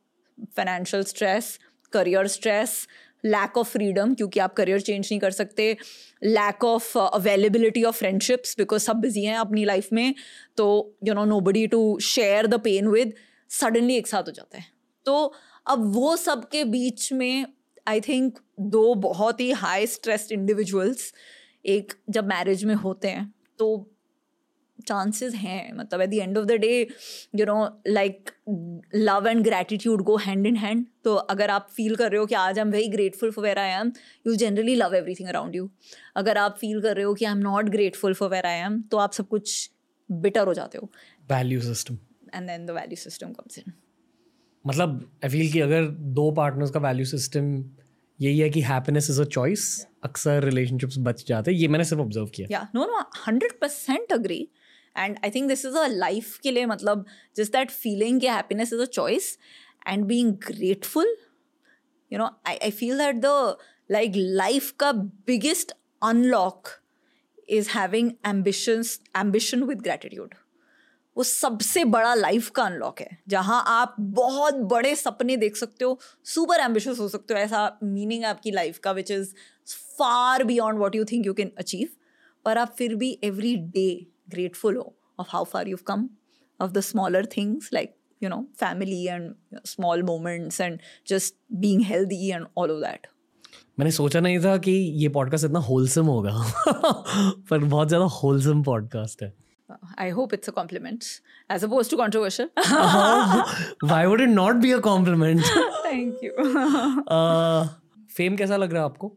[SPEAKER 2] financial stress career stress lack of freedom क्योंकि आप करियर चेंज नहीं कर सकते lack of availability of friendships because सब बिज़ी हैं अपनी लाइफ में तो you know no buddy to share the pain with suddenly एक साथ हो जाता है। तो अब वो सब के बीच में आई थिंक दो बहुत ही हाई स्ट्रेस्ड इंडिविजुअल्स एक जब मैरिज में होते हैं तो चांसेस हैं। मतलब at the end of the day you know like love and gratitude go hand in hand तो अगर आप फील कर रहे हो कि आज I am very grateful for where I am you generally love everything around you अगर आप फील कर रहे हो कि I am not grateful for where I am तो आप सब कुछ बिटर हो जाते हो।
[SPEAKER 1] Value system
[SPEAKER 2] and then the value system comes in
[SPEAKER 1] मतलब आई फील कि अगर दो पार्टनर्स का वैल्यू सिस्टम यही है कि हैप्पीनेस इज़ अ चॉइस अक्सर रिलेशनशिप्स बच जाते हैं। ये मैंने सिर्फ़ ऑब्ज़र्व किया।
[SPEAKER 2] Yeah no no hundred percent agree and I think this is a life के लिए मतलब जिस दैट फीलिंग के happiness is a choice and being grateful you know I I feel that the like life का biggest unlock is having ambitions ambition with gratitude. वो सबसे बड़ा लाइफ का अनलॉक है, जहाँ आप बहुत बड़े सपने देख सकते हो सुपर एम्बिशियस हो सकते हो, ऐसा मीनिंग आपकी लाइफ का which is far beyond what you think you can achieve पर आप फिर भी every day ग्रेटफुल हो of how far you come of the smaller things like you know family and small moments and just being healthy and all of that
[SPEAKER 1] मैंने सोचा नहीं था कि ये पॉडकास्ट इतना होलसम होगा पर बहुत ज़्यादा होलसम पॉडकास्ट है
[SPEAKER 2] i hope it's a compliment as opposed to controversial
[SPEAKER 1] why would it not be a compliment
[SPEAKER 2] thank you
[SPEAKER 1] fame कैसा लग रहा है आपको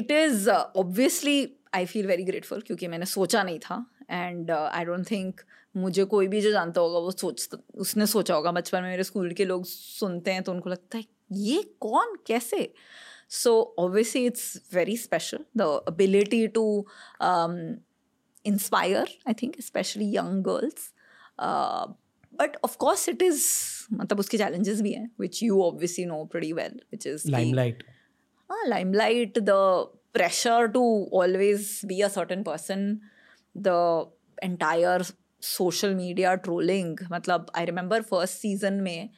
[SPEAKER 2] it is uh, obviously i feel very grateful क्योंकि मैंने सोचा नहीं था। एंड आई डोंट थिंक मुझे कोई भी जो जानता होगा वो सोच उसने सोचा होगा। बचपन में मेरे स्कूल के लोग सुनते हैं तो उनको लगता है ये कौन? कैसे? So obviously it's very special the ability to inspire I think specially young girls but of course it is मतलब उसके चैलेंजेस भी हैं which you obviously know pretty well which is
[SPEAKER 1] limelight
[SPEAKER 2] ah, limelight, the pressure to always be a certain person, the entire social media trolling. Matlab, I remember first season may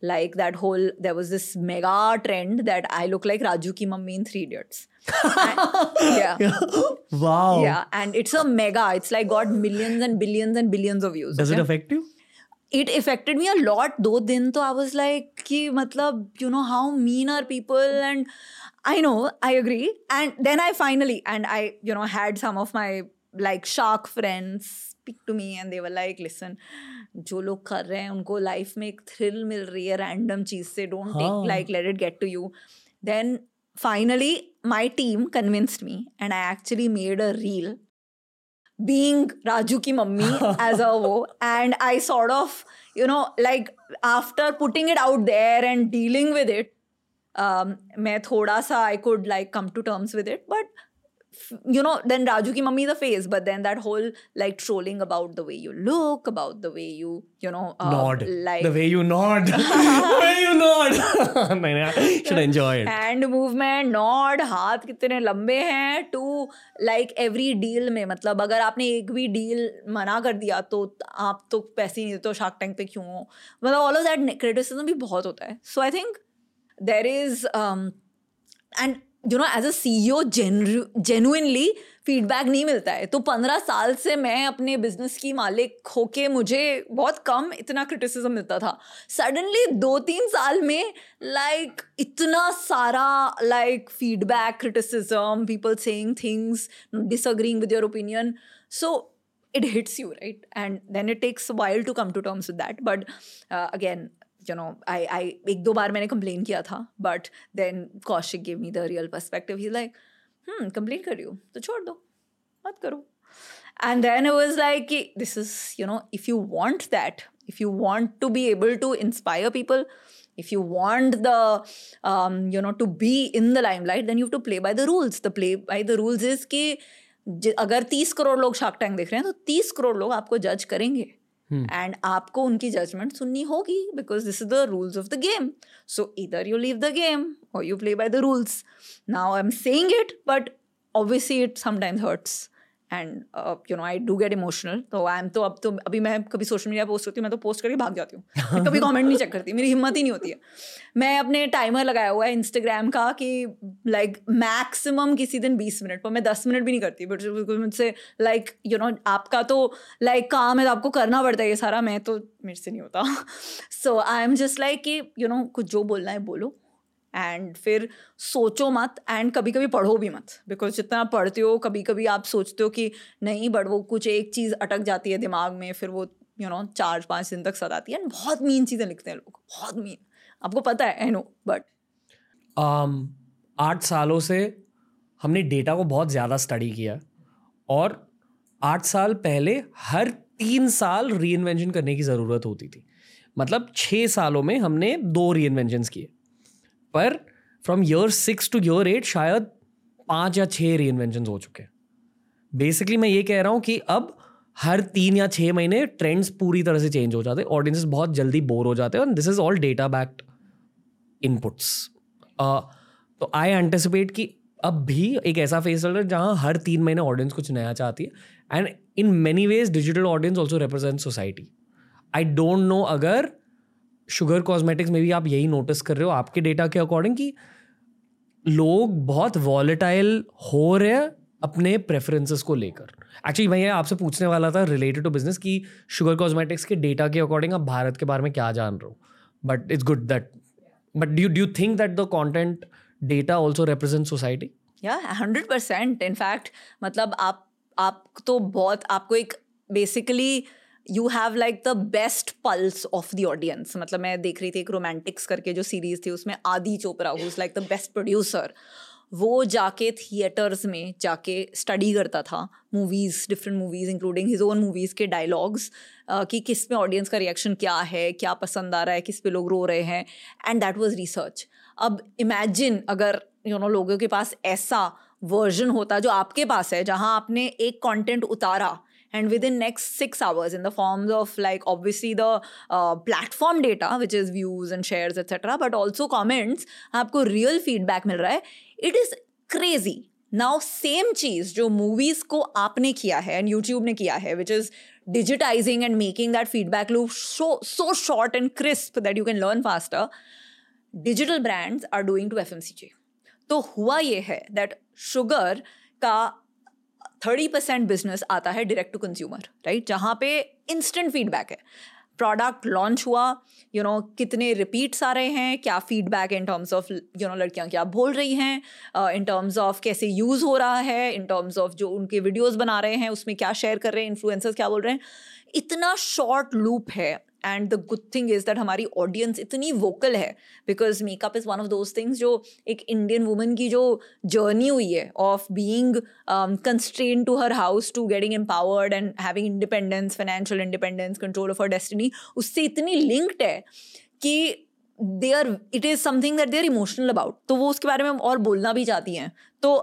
[SPEAKER 2] like that whole there was this mega trend that I look like Raju ki mummy in Three Idiots. yeah. yeah.
[SPEAKER 1] Wow.
[SPEAKER 2] Yeah, and it's a mega. It's like got millions and billions and billions of views.
[SPEAKER 1] Does
[SPEAKER 2] okay?
[SPEAKER 1] it affect you?
[SPEAKER 2] It affected me a lot दो दिन तो I was like कि मतलब you know how mean are people and I know I agree and then I finally and I you know had some of my like shark friends speak to me and they were like listen जो लोग कर रहे हैं उनको लाइफ में एक थ्रिल मिल रही है रैंडम चीज़ से डोंट
[SPEAKER 1] हाँ।
[SPEAKER 2] Take like let it get to you then finally my team convinced me and I actually made a reel being Raju ki mummy as a wo and I sort of you know like after putting it out there and dealing with it um मैं थोड़ा सा I could like come to terms with it but f- you know then Raju ki mummy the face but then that whole like trolling about the way you look about the way you you know uh,
[SPEAKER 1] nod
[SPEAKER 2] like
[SPEAKER 1] the way you nod the way you nod नहीं should enjoy it
[SPEAKER 2] movement nod हाथ कितने लंबे हैं टू लाइक एवरी डील में मतलब अगर आपने एक भी डील मना कर दिया तो आप तो पैसे ही नहीं देते शार्क टैंक पे क्यों हो मतलब ऑल ऑफ़ दैट क्रिटिसिज्म भी बहुत होता है so I think there is and you know as a C O genuinely feedback नहीं मिलता है। तो पंद्रह साल से मैं अपने बिज़नेस की मालिक होके मुझे बहुत कम इतना क्रिटिसिज्म मिलता था। सडनली दो तीन साल में लाइक like, इतना सारा like feedback criticism people saying things disagreeing with your opinion so you right? And then it takes a while to come to terms with that. But uh, again you know I I एक दो बार मैंने कंप्लेन किया था but then Kaushik give me the real perspective he like complain कर रही हो तो छोड़ दो, मत करो. एंड देन वॉज़ लाइक कि this is you know if you want that if you want to be able to inspire people if you want the you know to be in the limelight then you to play by the rules the play by the rules is कि अगर तीस करोड़ लोग शार्क टैंक देख रहे हैं तो तीस करोड़ लोग आपको जज करेंगे। एंड आपको उनकी जजमेंट सुननी होगी because this is the rules of the game so इधर यू लीव द गेम और you play by the rules now I am saying it but obviously it sometimes hurts. And you know I do get emotional तो आई एम तो अब तो अभी मैं कभी सोशल मीडिया पोस्ट करती हूँ मैं तो पोस्ट करके भाग जाती हूँ। कभी कमेंट नहीं चेक करती मेरी हिम्मत ही नहीं होती है। मैं अपने टाइमर लगाया हुआ है इंस्टाग्राम का कि लाइक like, मैक्सिमम किसी दिन बीस मिनट पर मैं दस मिनट भी नहीं करती बट मुझसे लाइक यू नो आपका तो लाइक like, काम है तो आपको करना पड़ता है ये सारा मैं तो मेरे से नहीं होता। So I am just like कि यू नो कुछ जो बोलना है बोलो। एंड फिर सोचो मत एंड कभी कभी पढ़ो भी मत। बिकॉज़ जितना पढ़ते हो कभी कभी आप सोचते हो कि नहीं बट वो कुछ एक चीज़ अटक जाती है दिमाग में, फिर वो यू नो चार पाँच दिन तक सताती है। एंड बहुत मीन चीज़ें लिखते हैं लोग। बहुत मीन आपको पता है आई नो बट
[SPEAKER 1] आठ सालों से हमने डेटा को बहुत ज़्यादा स्टडी किया। और आठ साल पहले हर तीन साल री करने की ज़रूरत होती थी। मतलब छः सालों में हमने दो री किए। पर from year six to year eight शायद पाँच या छः री हो चुके हैं। बेसिकली मैं ये कह रहा हूँ कि अब हर तीन या छः महीने ट्रेंड्स पूरी तरह से चेंज हो जाते हैं ऑडियंसेस बहुत जल्दी बोर हो जाते हैं this is all data backed inputs तो आई एंटिसिपेट कि अब भी एक ऐसा फेस चल रहा है जहाँ हर तीन महीने ऑडियंस कुछ नया चाहती है and in many ways digital audience also represent society I don't know अगर शुगर कॉस्मेटिक्स में भी आप यही नोटिस कर रहे हो, आपके डेटा के अकॉर्डिंग कि लोग बहुत वॉलेटाइल हो रहे हैं अपने प्रेफरेंसेस को लेकर। एक्चुअली मैं आपसे पूछने वाला था रिलेटेड टू बिज़नेस कि शुगर कॉस्मेटिक्स के डेटा के अकॉर्डिंग आप भारत के बारे में क्या जान रहे हो? But it's good that but do do think that the content data also represent society
[SPEAKER 2] या हंड्रेड परसेंट इनफैक्ट मतलब आप आप तो बहुत, आपको एक basically you have like the best pulse of the audience मतलब मैं देख रही थी एक रोमांटिक्स करके जो सीरीज़ थी उसमें Adi Chopra who like the best producer वो जाके थिएटर्स में जाके स्टडी करता था movies different movies including his own movies के डायलॉग्स कि किसमें ऑडियंस का रिएक्शन क्या है क्या पसंद आ रहा है किस पे लोग रो रहे हैं एंड दैट वाज रिसर्च अब इमेजिन अगर यू you नो know, लोगों के पास ऐसा वर्जन होता जो आपके पास है जहाँ आपने एक कंटेंट उतारा and within next six hours in the forms of like obviously the uh, platform data which is views and shares etc but also comments आपको real feedback मिल रहा है it is crazy now same चीज़ जो मूवीज़ को आपने किया है एंड यूट्यूब ने किया है which is digitizing and making that feedback loop so so short and crisp that you can learn faster digital brands are doing to fmcg तो हुआ ये है दैट शुगर का थर्टी परसेंट बिज़नेस आता है डायरेक्ट टू कंज्यूमर राइट जहाँ पे इंस्टेंट फीडबैक है। प्रोडक्ट लॉन्च हुआ यू you नो know, कितने रिपीट्स आ रहे हैं क्या feedback in terms of you know लड़कियाँ क्या बोल रही हैं इन टर्म्स ऑफ़ कैसे यूज़ हो रहा है इन टर्म्स ऑफ़ जो उनके वीडियोस बना रहे हैं उसमें क्या शेयर कर रहे हैं इन्फ्लुएंसर्स क्या बोल रहे हैं। इतना शॉर्ट लूप है and the good thing is that हमारी ऑडियंस इतनी वोकल है because makeup is one of those things जो एक इंडियन वुमन की जो जर्नी हुई है of being constrained to her house to getting empowered and having independence financial independence control of her destiny उससे इतनी लिंक्ड है कि they are it is something that they are emotional about तो वो उसके बारे में और बोलना भी चाहती हैं। तो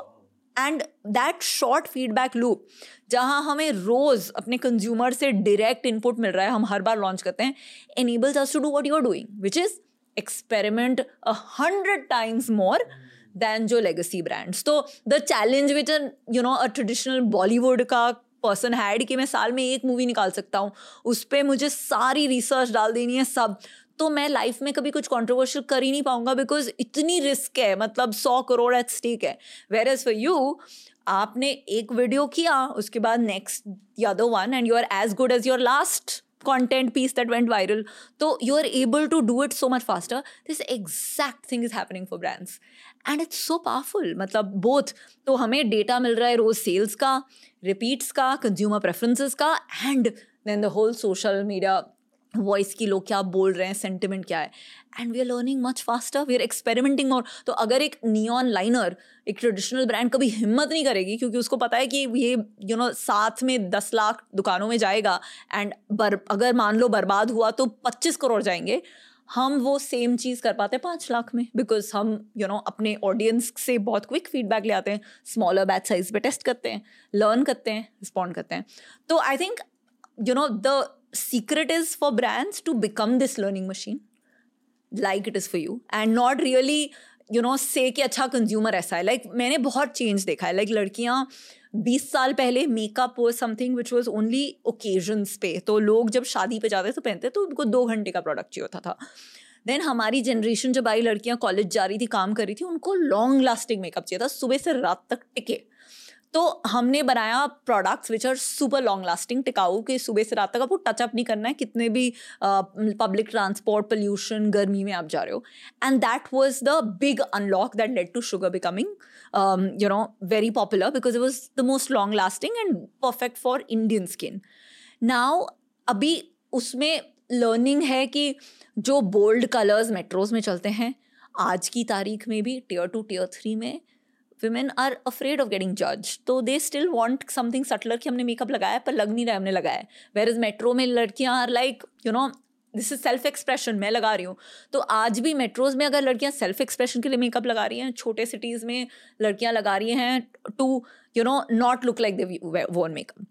[SPEAKER 2] and that short feedback loop जहाँ हमें रोज अपने कंज्यूमर से डायरेक्ट इनपुट मिल रहा है, हम हर बार लॉन्च करते हैं enables us to do what you are doing which is experiment a hundred times more than जो लेगेसी ब्रांड्स तो the challenge which an you know a traditional Bollywood का पर्सन हैड कि मैं साल में एक मूवी निकाल सकता हूँ, उस पर मुझे सारी रिसर्च डाल देनी है सब। तो मैं लाइफ में कभी कुछ कॉन्ट्रोवर्शियल कर ही नहीं पाऊँगा बिकॉज़ इतनी रिस्क है मतलब सौ करोड़ एट स्टेक है। वेर एज फॉर यू आपने एक वीडियो किया, उसके बाद नेक्स्ट या one and you are as good as your last content piece that went viral. so you are able to do it so much faster. This exact thing is happening for brands. And it's so powerful. मतलब both. तो हमें डेटा मिल रहा है रोज सेल्स का रिपीट्स का कंज्यूमर प्रेफरेंसेस का and then the whole social media voice की लोग क्या बोल रहे हैं सेंटिमेंट क्या है? And we are learning much faster we are experimenting more तो अगर एक नियॉन लाइनर एक ट्रेडिशनल ब्रांड कभी हिम्मत नहीं करेगी क्योंकि उसको पता है कि ये यू you नो know, साथ में दस लाख दुकानों में जाएगा एंड बर अगर मान लो बर्बाद हुआ तो पच्चीस करोड़ जाएँगे हम वो सेम चीज़ कर पाते हैं पाँच लाख में बिकॉज़ हम यू you नो know, अपने ऑडियंस से बहुत क्विक फीडबैक ले आते हैं स्मॉलर बैच साइज़ पे टेस्ट करते हैं लर्न करते हैं रिस्पॉन्ड करते हैं. तो I think you know the secret is for brands to become this learning machine. Like it is for you. And not really you know say कि अच्छा कंज्यूमर ऐसा है. लाइक like, मैंने बहुत चेंज देखा है. लाइक like, लड़कियाँ बीस साल पहले makeup was something which was only occasions पे. तो लोग जब शादी पे जाते तो पहनते तो उनको दो घंटे का प्रोडक्ट चाहिए होता था. देन हमारी जनरेशन जब आई लड़कियाँ कॉलेज जा रही थी काम कर रही थी उनको लॉन्ग लास्टिंग मेकअप चाहिए था. सुबह से रात तक टिके. तो हमने बनाया products which are super long lasting टिकाऊ कि सुबह से रात तक। आपको टचअप नहीं करना है, कितने भी पब्लिक ट्रांसपोर्ट पोल्यूशन गर्मी में आप जा रहे हो। And that was the big unlock that led to Sugar becoming you know very popular because it was the most long lasting and perfect for Indian skin now अभी उसमें लर्निंग है कि जो बोल्ड कलर्स मेट्रोज में चलते हैं, आज की तारीख में भी टीयर टू टीयर थ्री में women are afraid of getting judged. तो they still want something subtler कि हमने मेकअप लगाया, पर लग नहीं रहा है, हमने लगाया वेर इज़ मेट्रो में लड़कियाँ are like you know this is self expression मैं लगा रही हूँ। तो आज भी मेट्रोज में अगर लड़कियाँ सेल्फ एक्सप्रेशन के लिए मेकअप लगा रही हैं, छोटे सिटीज़ में लड़कियाँ लगा रही हैं to you know not look like they won makeup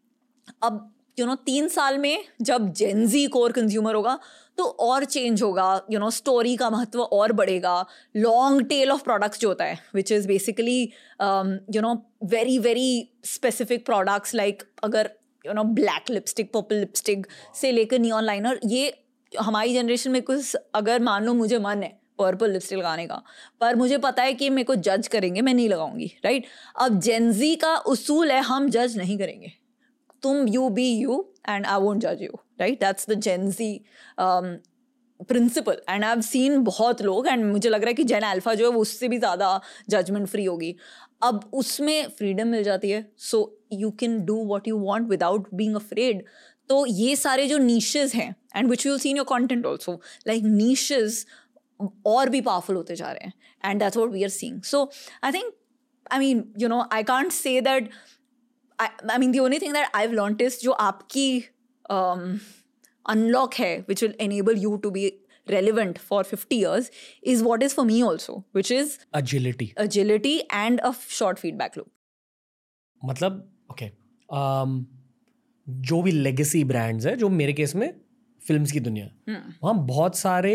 [SPEAKER 2] अब यू नो तीन साल में जब जेंजी कोर कंज्यूमर होगा तो और चेंज होगा यू नो स्टोरी का महत्व और बढ़ेगा। लॉन्ग टेल ऑफ़ प्रोडक्ट्स जो होता है which is basically you know very very specific products like अगर you know black lipstick purple lipstick से लेकर नियॉन लाइनर ये हमारी जनरेशन में कुछ, अगर मान लो मुझे मन है पर्पल लिपस्टिक लगाने का, पर मुझे पता है कि मेरे को जज करेंगे, मैं नहीं लगाऊँगी राइट अब जेंजी का उसूल है, हम जज नहीं करेंगे। तुम you be you and I won't जज you right that's the Gen Z principle and I have seen बहुत लोग एंड मुझे लग रहा है कि जेन अल्फ़ा जो है वो उससे भी ज़्यादा जजमेंट फ्री होगी। अब उसमें फ्रीडम मिल जाती है so you can do what you want without being afraid तो ये सारे जो नीशेज हैं and which you seen your content also like niches और भी पावरफुल होते जा रहे हैं and that's what we are seeing so I think I mean you know I can't say that I mean the only thing that I learnt is जो आपकी अनलॉक है which will enable you to be relevant for fifty years is what is for me also which is
[SPEAKER 1] agility
[SPEAKER 2] agility and a short feedback loop
[SPEAKER 1] मतलब ओके um, जो भी लेगेसी ब्रांड्स है जो मेरे केस में फ़िल्म की दुनिया वहाँ बहुत सारे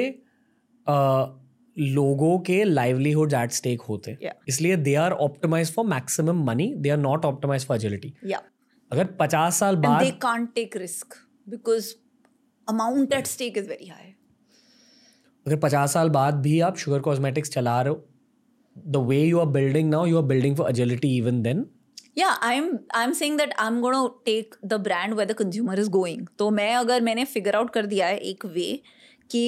[SPEAKER 1] uh, लोगों के लाइवलीहुड एट स्टेक होते
[SPEAKER 2] yeah.
[SPEAKER 1] इसलिए they are optimise for maximum money they are not optimise for agility अगर पचास साल बाद
[SPEAKER 2] they can't take risk because amount at stake is very high
[SPEAKER 1] अगर पचास साल बाद भी आप शुगर कॉस्मेटिक्स चला रहे हो the way you are building now you are building for agility even then
[SPEAKER 2] या I am I am saying that I am gonna take the brand way the consumer is going तो मैं अगर मैंने फिगर आउट कर दिया है एक वे कि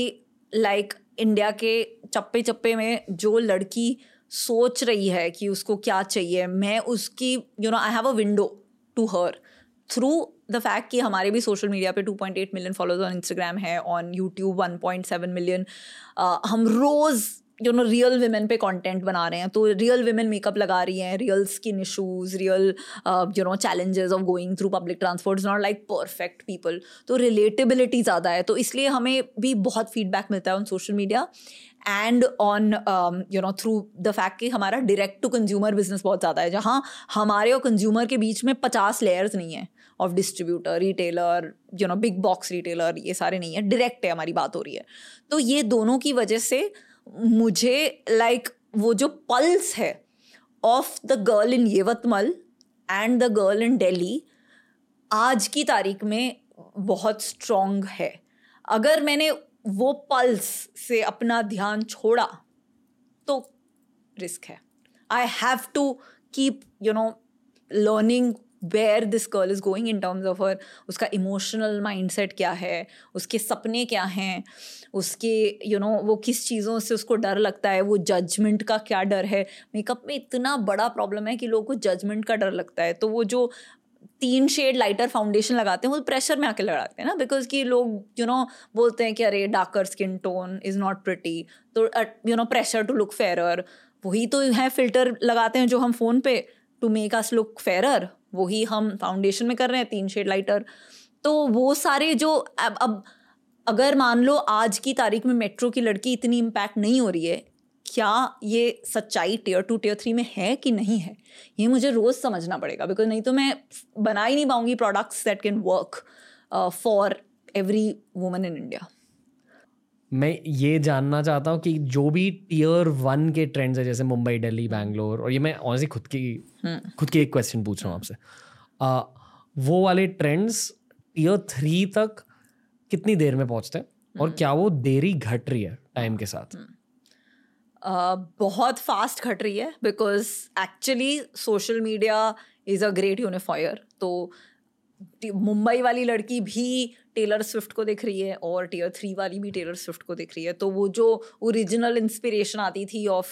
[SPEAKER 2] लाइक like, इंडिया के चप्पे चप्पे में जो लड़की सोच रही है कि उसको क्या चाहिए, मैं उसकी you know I have a window to her through the fact कि हमारे भी सोशल मीडिया पे 2.8 मिलियन फॉलोअर्स ऑन इंस्टाग्राम है ऑन यूट्यूब 1.7 मिलियन हम रोज़ यू नो रियल वेमेन पे कंटेंट बना रहे हैं। तो रियल वेमेन मेकअप लगा रही हैं real skin issues real you know challenges of going through public transport not like perfect people तो रिलेटेबिलिटी ज़्यादा है। तो इसलिए हमें भी बहुत फीडबैक मिलता है on social media and on you know through the fact कि हमारा डायरेक्ट टू कंज्यूमर बिज़नेस बहुत ज़्यादा है जहाँ हमारे और कंज्यूमर के बीच में पचास लेयर्स नहीं है of distributor retailer you know big box retailer ये सारे नहीं है डायरेक्ट है हमारी बात हो रही है। तो ये दोनों की वजह से मुझे लाइक like, वो जो पल्स है of the girl in Yavatmal and the girl in Delhi आज की तारीख में बहुत स्ट्रॉन्ग है। अगर मैंने वो पल्स से अपना ध्यान छोड़ा तो रिस्क है। I have to keep you know learning where this girl is going in terms of her उसका इमोशनल माइंडसेट क्या है उसके सपने क्या हैं उसके यू you नो know, वो किस चीज़ों से उसको डर लगता है वो जजमेंट का क्या डर है। मेकअप में इतना बड़ा प्रॉब्लम है कि लोगों को जजमेंट का डर लगता है। तो वो जो तीन शेड लाइटर फाउंडेशन लगाते हैं, वो प्रेशर में आके लगाते हैं ना बिकॉज़ कि लोग यू नो बोलते हैं कि अरे darker skin tone is not pretty तो you know pressure to look fair वही तो है फ़िल्टर लगाते हैं जो हम फ़ोन पे to make us look fair वही हम फाउंडेशन में कर रहे हैं तीन शेड लाइटर तो वो सारे जो, अब अब, अगर मान लो आज की तारीख में मेट्रो की लड़की इतनी इम्पैक्ट नहीं हो रही है क्या ये सच्चाई टीयर टू टीयर थ्री में है कि नहीं है? ये मुझे रोज़ समझना पड़ेगा बिकॉज़ नहीं तो मैं बना ही नहीं पाऊँगी products that can work for every woman in India
[SPEAKER 1] मैं ये जानना चाहता हूँ कि जो भी टीयर वन के ट्रेंड्स है जैसे मुंबई दिल्ली बैंगलोर और ये मैं ऑनेस्टली खुद की खुद की एक क्वेश्चन पूछ रहा हूँ आपसे। वो वाले ट्रेंड्स टीयर थ्री तक कितनी देर में पहुँचते हैं? और क्या वो देरी घट रही है टाइम के साथ?
[SPEAKER 2] Uh, बहुत फास्ट घट रही है because actually social media is a great unifier तो मुंबई वाली लड़की भी टेलर स्विफ्ट को देख रही है और टीयर थ्री वाली भी टेलर स्विफ्ट को देख रही है। तो वो जो ओरिजिनल इंस्पिरेशन आती थी ऑफ़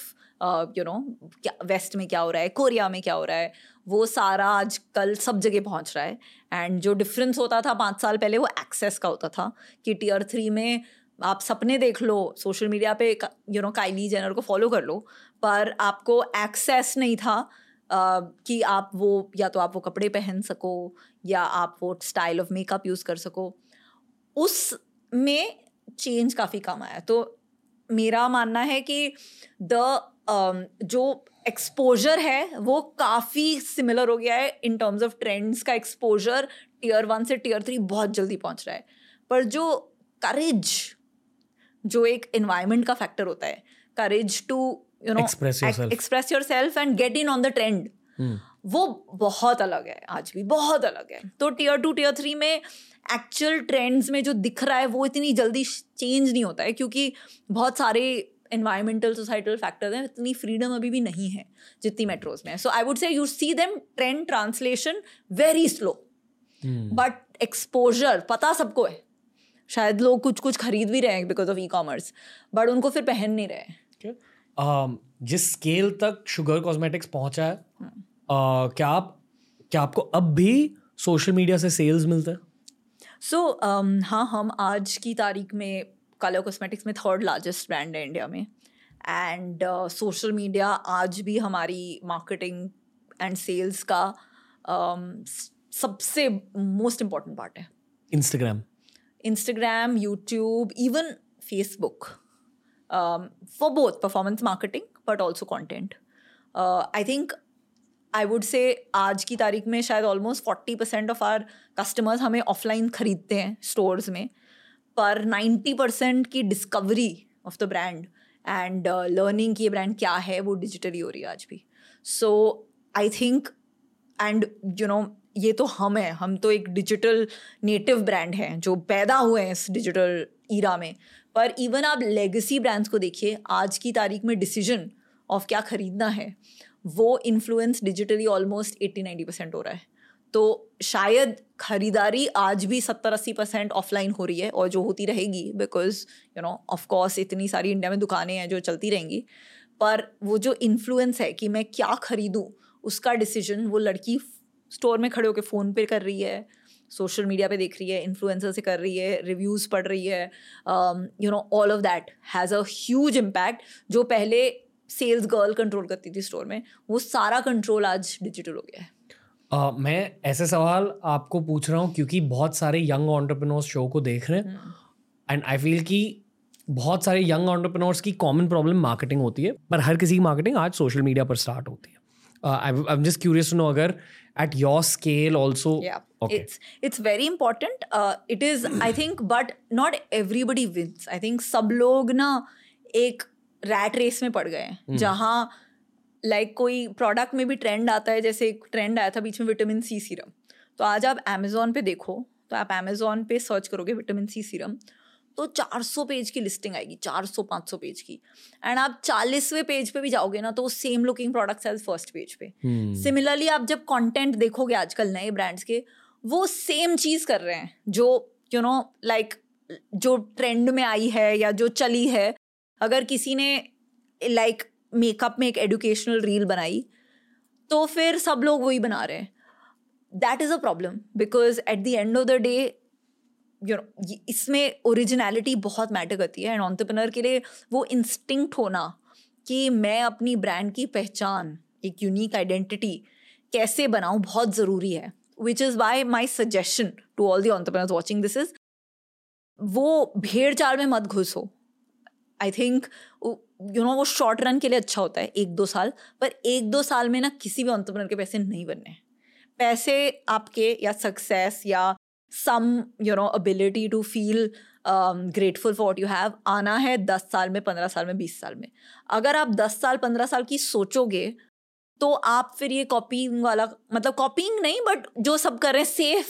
[SPEAKER 2] यू नो क्या वेस्ट में क्या हो रहा है कोरिया में क्या हो रहा है, वो सारा आज कल सब जगह पहुँच रहा है। एंड जो डिफरेंस होता था पाँच साल पहले वो एक्सेस का होता था कि टीयर थ्री में आप सपने देख लो सोशल मीडिया पे यू नो काइली जेनर को फॉलो कर लो पर आपको एक्सेस नहीं था uh, कि आप वो या तो आप वो कपड़े पहन सको या आप वो स्टाइल ऑफ़ मेकअप यूज़ कर सको। उस में चेंज काफ़ी कम आया। तो मेरा मानना है कि द um, जो एक्सपोजर है वो काफ़ी सिमिलर हो गया है इन टर्म्स ऑफ़ ट्रेंड्स का एक्सपोजर टीयर वन से टीयर थ्री बहुत जल्दी पहुँच रहा है। पर जो करेज जो एक इन्वायरमेंट का फैक्टर होता है. Courage to you know express yourself and get in on the trend वो बहुत अलग है आज भी बहुत अलग है. तो टीयर टू टीयर थ्री में एक्चुअल ट्रेंड्स में जो दिख रहा है वो इतनी जल्दी चेंज नहीं होता है क्योंकि बहुत सारे इन्वायरमेंटल सोसाइटल फैक्टर्स हैं इतनी फ्रीडम अभी भी नहीं है जितनी मेट्रोज में so I would say you see them trend translation very slow but exposure पता सबको है. शायद लोग कुछ कुछ खरीद भी रहे हैं because of e commerce but उनको फिर पहन नहीं रहे।
[SPEAKER 1] Okay. uh, जिस स्केल तक शुगर कॉस्मेटिक्स पहुँचा है uh, क्या आप क्या आपको अब भी सोशल मीडिया से सेल्स मिलते हैं?
[SPEAKER 2] सो so, um, हाँ हम आज की तारीख में कलर कॉस्मेटिक्स में थर्ड लार्जेस्ट ब्रांड है इंडिया में। एंड सोशल मीडिया आज भी हमारी मार्केटिंग एंड सेल्स का um, सबसे मोस्ट इंपॉर्टेंट पार्ट है।
[SPEAKER 1] Instagram
[SPEAKER 2] Instagram, YouTube, even Facebook um, for both performance marketing but also content. Uh, I think I would say आज की तारीख में शायद almost forty percent of our customers हमें ऑफलाइन खरीदते हैं स्टोर्स में पर नाइन्टी परसेंट की discovery of the brand and learning की ये ब्रांड क्या है वो डिजिटली हो रही है आज भी so I think and you know ये तो हम हैं, हम तो एक डिजिटल नेटिव ब्रांड हैं जो पैदा हुए हैं इस डिजिटल ईरा में। पर इवन आप लेगेसी ब्रांड्स को देखिए, आज की तारीख में डिसीज़न ऑफ़ क्या ख़रीदना है, वो influence digitally almost eighty ninety percent हो रहा है। तो शायद खरीदारी आज भी सत्तर, अस्सी परसेंट ऑफलाइन हो रही है और जो होती रहेगी बिकॉज़ यू नो ऑफकोर्स इतनी सारी इंडिया में दुकानें हैं जो चलती रहेंगी। पर वो जो इन्फ्लुएंस है कि मैं क्या खरीदूँ, उसका डिसीज़न वो लड़की स्टोर में खड़े होकर फ़ोन पे कर रही है सोशल मीडिया पे देख रही है इन्फ्लुएंसर से कर रही है रिव्यूज़ पढ़ रही है you know all of that has a huge impact जो पहले सेल्स गर्ल कंट्रोल करती थी स्टोर में वो सारा कंट्रोल आज डिजिटल हो गया है।
[SPEAKER 1] Uh, मैं ऐसे सवाल आपको पूछ रहा हूँ क्योंकि बहुत सारे यंग ऑन्टरप्रनोर्स शो को देख रहे हैं एंड आई फील कि बहुत सारे यंग ऑन्टरप्रनोर्स की कॉमन प्रॉब्लम मार्केटिंग होती है पर हर किसी की मार्केटिंग आज सोशल मीडिया पर स्टार्ट होती है। I am just curious to know अगर at your scale also
[SPEAKER 2] yeah okay. it's it's very important uh, it is i think but not everybody wins i think सब लोग ना एक रैट रेस में पड़ गए हैं hmm. जहाँ लाइक like, कोई प्रोडक्ट में भी ट्रेंड आता है जैसे एक ट्रेंड आया था बीच में विटामिन सी सीरम तो आज आप अमेजोन पे देखो तो आप अमेजोन पे सर्च करोगे विटामिन सी सीरम तो 400 पेज की लिस्टिंग आएगी 400 500 पेज की। एंड आप चालीसवें पेज पे भी जाओगे ना तो वो same looking products as first page पे। Similarly hmm. आप जब कंटेंट देखोगे आजकल नए ब्रांड्स के वो सेम चीज़ कर रहे हैं जो यू नो लाइक जो ट्रेंड में आई है या जो चली है। अगर किसी ने लाइक like, मेकअप में एक एडुकेशनल रील बनाई तो फिर सब लोग वही बना रहे हैं। That is a problem because at the end of the day you know इसमें ओरिजिनलिटी बहुत मैटर करती है एंड ऑन्टरप्रनर के लिए वो इंस्टिंक्ट होना कि मैं अपनी ब्रांड की पहचान, एक यूनिक आइडेंटिटी कैसे बनाऊँ बहुत ज़रूरी है which is why my suggestion to all the entrepreneurs watching this is वो भेड़ चाल में मत घुसो आई थिंक यू नो वो शॉर्ट रन के लिए अच्छा होता है, एक दो साल, पर एक दो साल में ना किसी भी ऑन्टरप्रनर के पैसे नहीं बनने। पैसे आपके या सक्सेस या some, you know, ability to feel grateful for what you have आना है दस साल में, पंद्रह साल में, बीस साल में। अगर आप दस साल, पंद्रह साल की सोचोगे तो आप फिर ये कॉपिंग वाला मतलब कॉपिंग नहीं बट जो सब कर रहे हैं सेफ़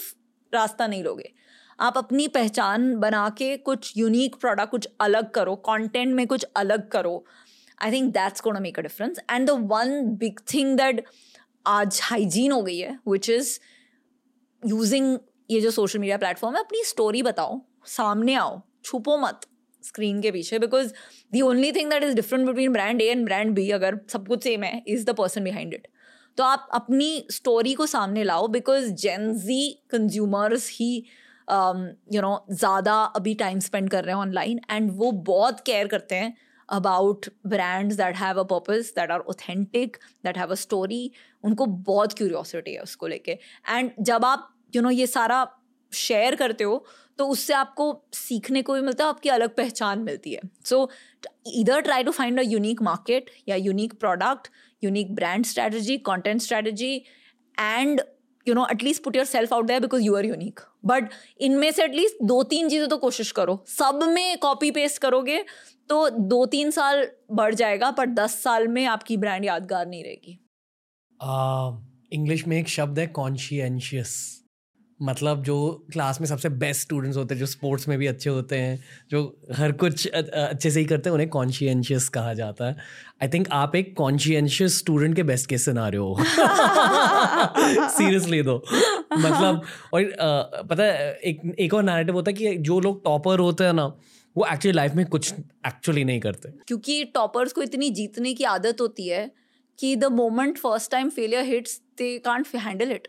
[SPEAKER 2] रास्ता नहीं लोगे। आप अपनी पहचान बना के कुछ यूनिक प्रोडक्ट कुछ अलग करो कंटेंट में कुछ अलग करो। I think that's gonna make a difference and the one big thing that आज हाइजीन हो गई है विच इज़ यूजिंग ये जो सोशल मीडिया प्लेटफॉर्म है, अपनी स्टोरी बताओ, सामने आओ, छुपो मत स्क्रीन के पीछे because the only thing that is different between brand A and brand B अगर सब कुछ सेम है is the person behind it तो आप अपनी स्टोरी को सामने लाओ बिकॉज़ जेनजी कंज्यूमर्स ही यू नो ज़्यादा अभी टाइम स्पेंड कर रहे हैं ऑनलाइन एंड वो बहुत केयर करते हैं about brands that have a purpose that are authentic that have a story उनको बहुत क्यूरियोसिटी है उसको लेके. एंड जब आप यू नो ये सारा शेयर करते हो तो उससे आपको सीखने को भी मिलता है आपकी अलग पहचान मिलती है। सो इधर try to find a unique market या unique product unique brand strategy content strategy and you know at least put yourself out there because you are unique but इनमें से एटलीस्ट दो तीन चीज़ें तो कोशिश करो। सब में कॉपी पेस्ट करोगे तो दो तीन साल बढ़ जाएगा पर दस साल में आपकी ब्रांड यादगार नहीं रहेगी।
[SPEAKER 1] इंग्लिश uh, में एक शब्द है कॉन्शियंशियस मतलब जो क्लास में सबसे बेस्ट स्टूडेंट्स होते हैं जो स्पोर्ट्स में भी अच्छे होते हैं जो हर कुछ अच्छे से ही करते हैं उन्हें कॉन्शियनशियस कहा जाता है। आई थिंक आप एक कॉन्शियनशियस स्टूडेंट के बेस्ट केस सिनारियो हो। सीरियसली दो मतलब और पता है एक एक और नैरेटिव होता है कि जो लोग टॉपर होते हैं ना वो एक्चुअली लाइफ में कुछ एक्चुअली नहीं करते।
[SPEAKER 2] क्योंकि टॉपर्स को इतनी जीतने की आदत होती है कि the moment first time failure hits they can't handle it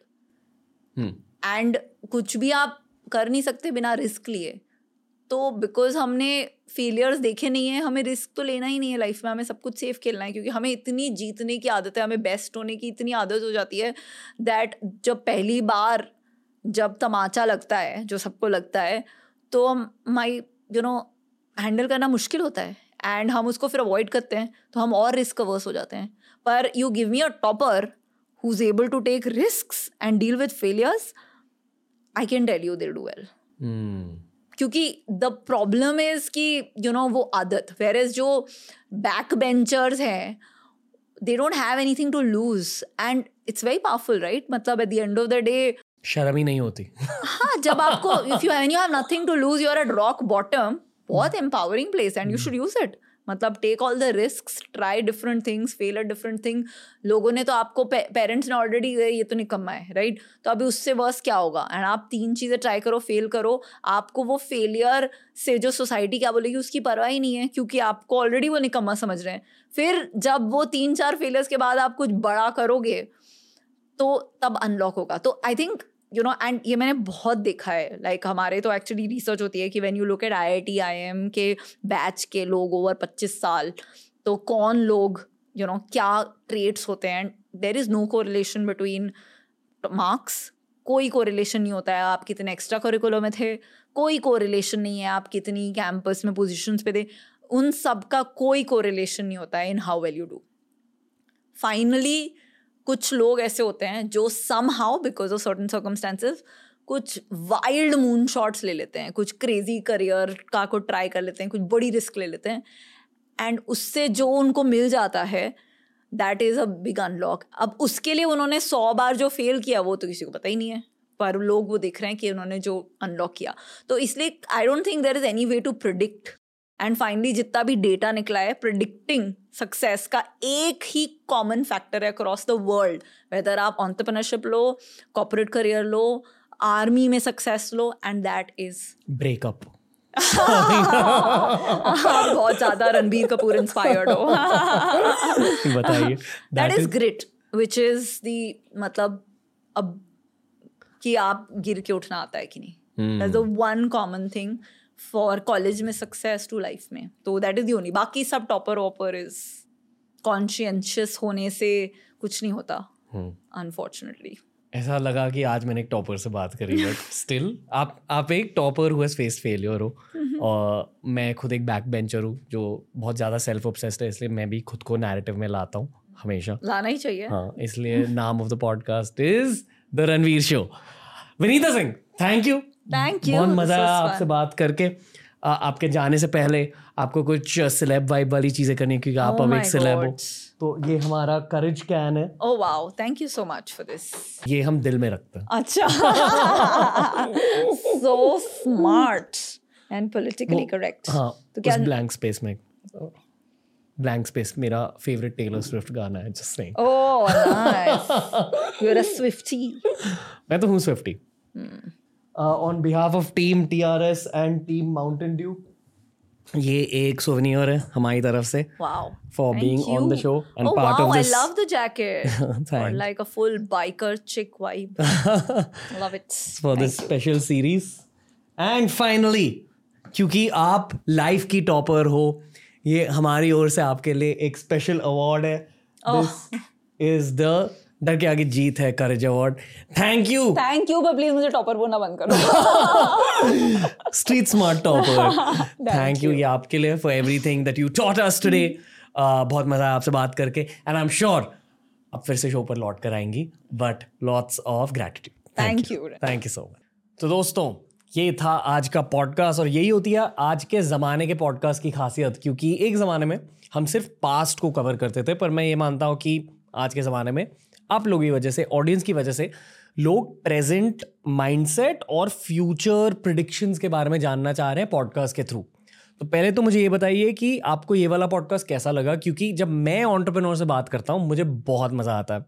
[SPEAKER 2] and कुछ भी आप कर नहीं सकते बिना रिस्क लिए। तो बिकॉज़ हमने फेलियर्स देखे नहीं है, हमें रिस्क तो लेना ही नहीं है लाइफ में, हमें सब कुछ सेफ़ खेलना है, क्योंकि हमें इतनी जीतने की आदत है, हमें बेस्ट होने की इतनी आदत हो जाती है दैट जब पहली बार जब तमाचा लगता है, जो सबको लगता है तो माई यू नो हैंडल करना मुश्किल होता है। एंड हम उसको फिर अवॉइड करते हैं तो हम और रिस्क अवर्स हो जाते हैं। पर you give me a topper who is able to take risk and deal with failures I can tell you they'll do well क्योंकि द प्रॉब्लम इज़ कि यू नो वो आदत वेर इज़ जो बैक बेंचर्स हैं they don't have anything to lose and it's very powerful right मतलब at the end of the day
[SPEAKER 1] शर्म ही नहीं होती।
[SPEAKER 2] हाँ जब आपको if you you have nothing to lose you're at rock bottom बहुत empowering place and you should use it मतलब take all the risk try different things fail a different thing लोगों ने तो आपको पेरेंट्स ने ऑलरेडी ये तो निकम्मा है राइट right? तो अभी उससे वर्स क्या होगा? एंड आप तीन चीज़ें ट्राई करो फेल करो, आपको वो फेलियर से जो सोसाइटी क्या बोलेगी, उसकी परवाह ही नहीं है, क्योंकि आपको ऑलरेडी वो निकम्मा समझ रहे हैं। फिर जब वो तीन चार फेलियर्स के बाद आप कुछ बड़ा करोगे तो तब अनलॉक होगा। तो I think you know and ये मैंने बहुत देखा है। लाइक like, हमारे तो एक्चुअली रिसर्च होती है कि when you look at I I T I M के बैच के लोग ओवर पच्चीस साल तो कौन लोग यू you नो know, क्या ट्रेड्स होते हैं? And there is no correlation between marks कोई को रिलेशन नहीं होता है। आप कितने एक्स्ट्रा करिकुलर में थे कोई को रिलेशन नहीं है। आप कितनी कैंपस में पोजिशन पे थे उन सब का कोई को रिलेशन नहीं होता है in how well you do finally कुछ लोग ऐसे होते हैं जो somehow because of certain circumstances कुछ वाइल्ड मून शॉट्स ले लेते हैं, कुछ क्रेजी करियर का को ट्राई कर लेते हैं, कुछ बड़ी रिस्क ले लेते हैं एंड उससे जो उनको मिल जाता है that is a big unlock अब उसके लिए उन्होंने सौ बार जो फेल किया, वो तो किसी को पता ही नहीं है, पर लोग वो देख रहे हैं कि उन्होंने जो अनलॉक किया। तो इसलिए I don't think there is any way to predict and finally जितना भी डेटा निकला है प्रिडिक्टिंग सक्सेस का एक ही कॉमन फैक्टर है अक्रॉस द वर्ल्ड वेदर आप ऑन्टरप्रनरशिप लो कॉपोरेट करियर लो आर्मी में सक्सेस लो एंड दैट इज़
[SPEAKER 1] ब्रेकअप
[SPEAKER 2] बहुत ज़्यादा रणबीर कपूर इंस्पायर्ड हो।
[SPEAKER 1] बताइए।
[SPEAKER 2] That is great which is the मतलब अब कि आप गिर के उठना आता है कि नहीं। One common thing for college में सक्सेस टू लाइफ में तो दैट इज़ दी ओनली बाकी सब टॉपर वॉपर इज़ कॉन्शियंशियस होने से कुछ नहीं होता अनफॉर्चुनेटली।
[SPEAKER 1] ऐसा लगा कि आज मैंने एक टॉपर से बात करी बट स्टिल आप आप एक टॉपर हुए फेस फेलियर हो और मैं खुद एक बैक बेंचर हूँ जो बहुत ज़्यादा सेल्फ ऑब्सेस्ड है इसलिए मैं भी खुद को नैरेटिव में लाता हूँ हमेशा।
[SPEAKER 2] लाना ही चाहिए।
[SPEAKER 1] हाँ इसलिए नाम of the podcast is the Ranveer show Vinita Singh thank you
[SPEAKER 2] thank you
[SPEAKER 1] बहुत मज़ा आया आपसे बात करके। आ, आपके जाने से पहले आपको कुछ सिलेब वाइब वाली चीज़ें करनी क्योंकि आप
[SPEAKER 2] Oh
[SPEAKER 1] अब एक सिलेब हो। तो ये हमारा करेज कैन है।
[SPEAKER 2] Oh wow, thank you so much for this.
[SPEAKER 1] ये हम दिल में रखते हैं।
[SPEAKER 2] अच्छा। So smart and politically correct.
[SPEAKER 1] हाँ
[SPEAKER 2] तो क्या
[SPEAKER 1] ब्लैंक स्पेस में। ब्लैंक स्पेस मेरा फेवरेट टेलर स्विफ्ट गाना है just saying
[SPEAKER 2] Oh, nice. You're a Swiftie.
[SPEAKER 1] मैं तो हूँ Swiftie
[SPEAKER 2] Hmm.
[SPEAKER 1] On behalf of team T R S and team Mountain ये एक सोवनियर है हमारी तरफ़ से for being on the show and part of this
[SPEAKER 2] I love the jacket like a full biker chick vibe love it
[SPEAKER 1] for this special series and finally क्योंकि आप लाइफ की टॉपर हो ये हमारी ओर से आपके लिए एक स्पेशल अवार्ड है. दिस इज़ द डर के आगे जीत है courage award thank you
[SPEAKER 2] thank you पर प्लीज़ मुझे टॉपर बोलना बंद करो।
[SPEAKER 1] Street smart topper thank you ये आपके लिए for everything that you taught us today बहुत मज़ा आया आपसे बात करके. एंड आई एम श्योर अब फिर से शो पर लौट कर आएँगी but lots of gratitude
[SPEAKER 2] Thank you.
[SPEAKER 1] Thank you so much तो दोस्तों ये था आज का पॉडकास्ट और यही होती है आज के ज़माने के पॉडकास्ट की खासियत क्योंकि एक ज़माने में हम सिर्फ़ पास्ट को कवर करते थे पर मैं ये मानता हूँ कि आज के ज़माने में आप लोगों की वजह से ऑडियंस की वजह से, लोग प्रेजेंट माइंडसेट और फ्यूचर प्रिडिक्शंस के बारे में जानना चाह रहे हैं पॉडकास्ट के थ्रू तो पहले तो मुझे ये बताइए कि आपको ये वाला पॉडकास्ट कैसा लगा? क्योंकि जब मैं ऑन्टरप्रेनोर से बात करता हूँ, मुझे बहुत मज़ा आता है।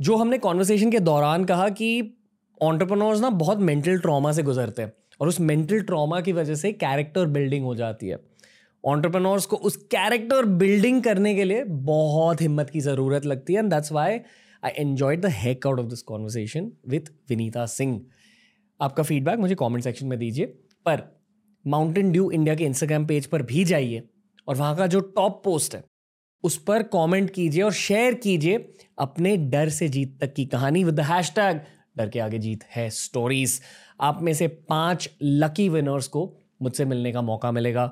[SPEAKER 1] जो हमने कॉन्वर्सेशन के दौरान कहा कि ऑन्टरप्रनोर्स ना बहुत मेंटल ट्रॉमा से गुजरते हैं और उस मेंटल ट्रॉमा की वजह से कैरेक्टर बिल्डिंग हो जाती है। ऑन्टरप्रनोर्स को उस कैरेक्टर बिल्डिंग करने के लिए बहुत हिम्मत की ज़रूरत लगती है and that's why I enjoyed the heck out of this conversation with Vinita Singh आपका फीडबैक मुझे कमेंट सेक्शन में दीजिए, पर माउंटेन ड्यू इंडिया के इंस्टाग्राम पेज पर भी जाइए और वहाँ का जो टॉप पोस्ट है, उस पर कमेंट कीजिए और शेयर कीजिए अपने डर से जीत तक की कहानी विद द हैशटैग डर के आगे जीत है स्टोरीज आप में से पाँच लकी विनर्स को मुझसे मिलने का मौका मिलेगा.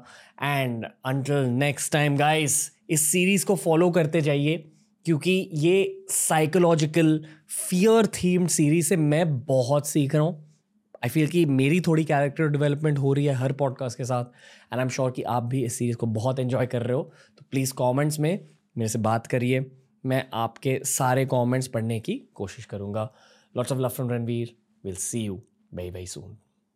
[SPEAKER 1] And until next time guys इस सीरीज़ को फॉलो करते जाइए. क्योंकि ये साइकोलॉजिकल फियर थीम्ड सीरीज़ से मैं बहुत सीख रहा हूँ। आई फील कि मेरी थोड़ी कैरेक्टर डेवलपमेंट हो रही है हर पॉडकास्ट के साथ एंड आई एम श्योर कि आप भी इस सीरीज़ को बहुत इन्जॉय कर रहे हो। तो प्लीज़ कॉमेंट्स में मेरे से बात करिए। मैं आपके सारे कॉमेंट्स पढ़ने की कोशिश करूँगा। Lots of love from Ranveer will see you very very soon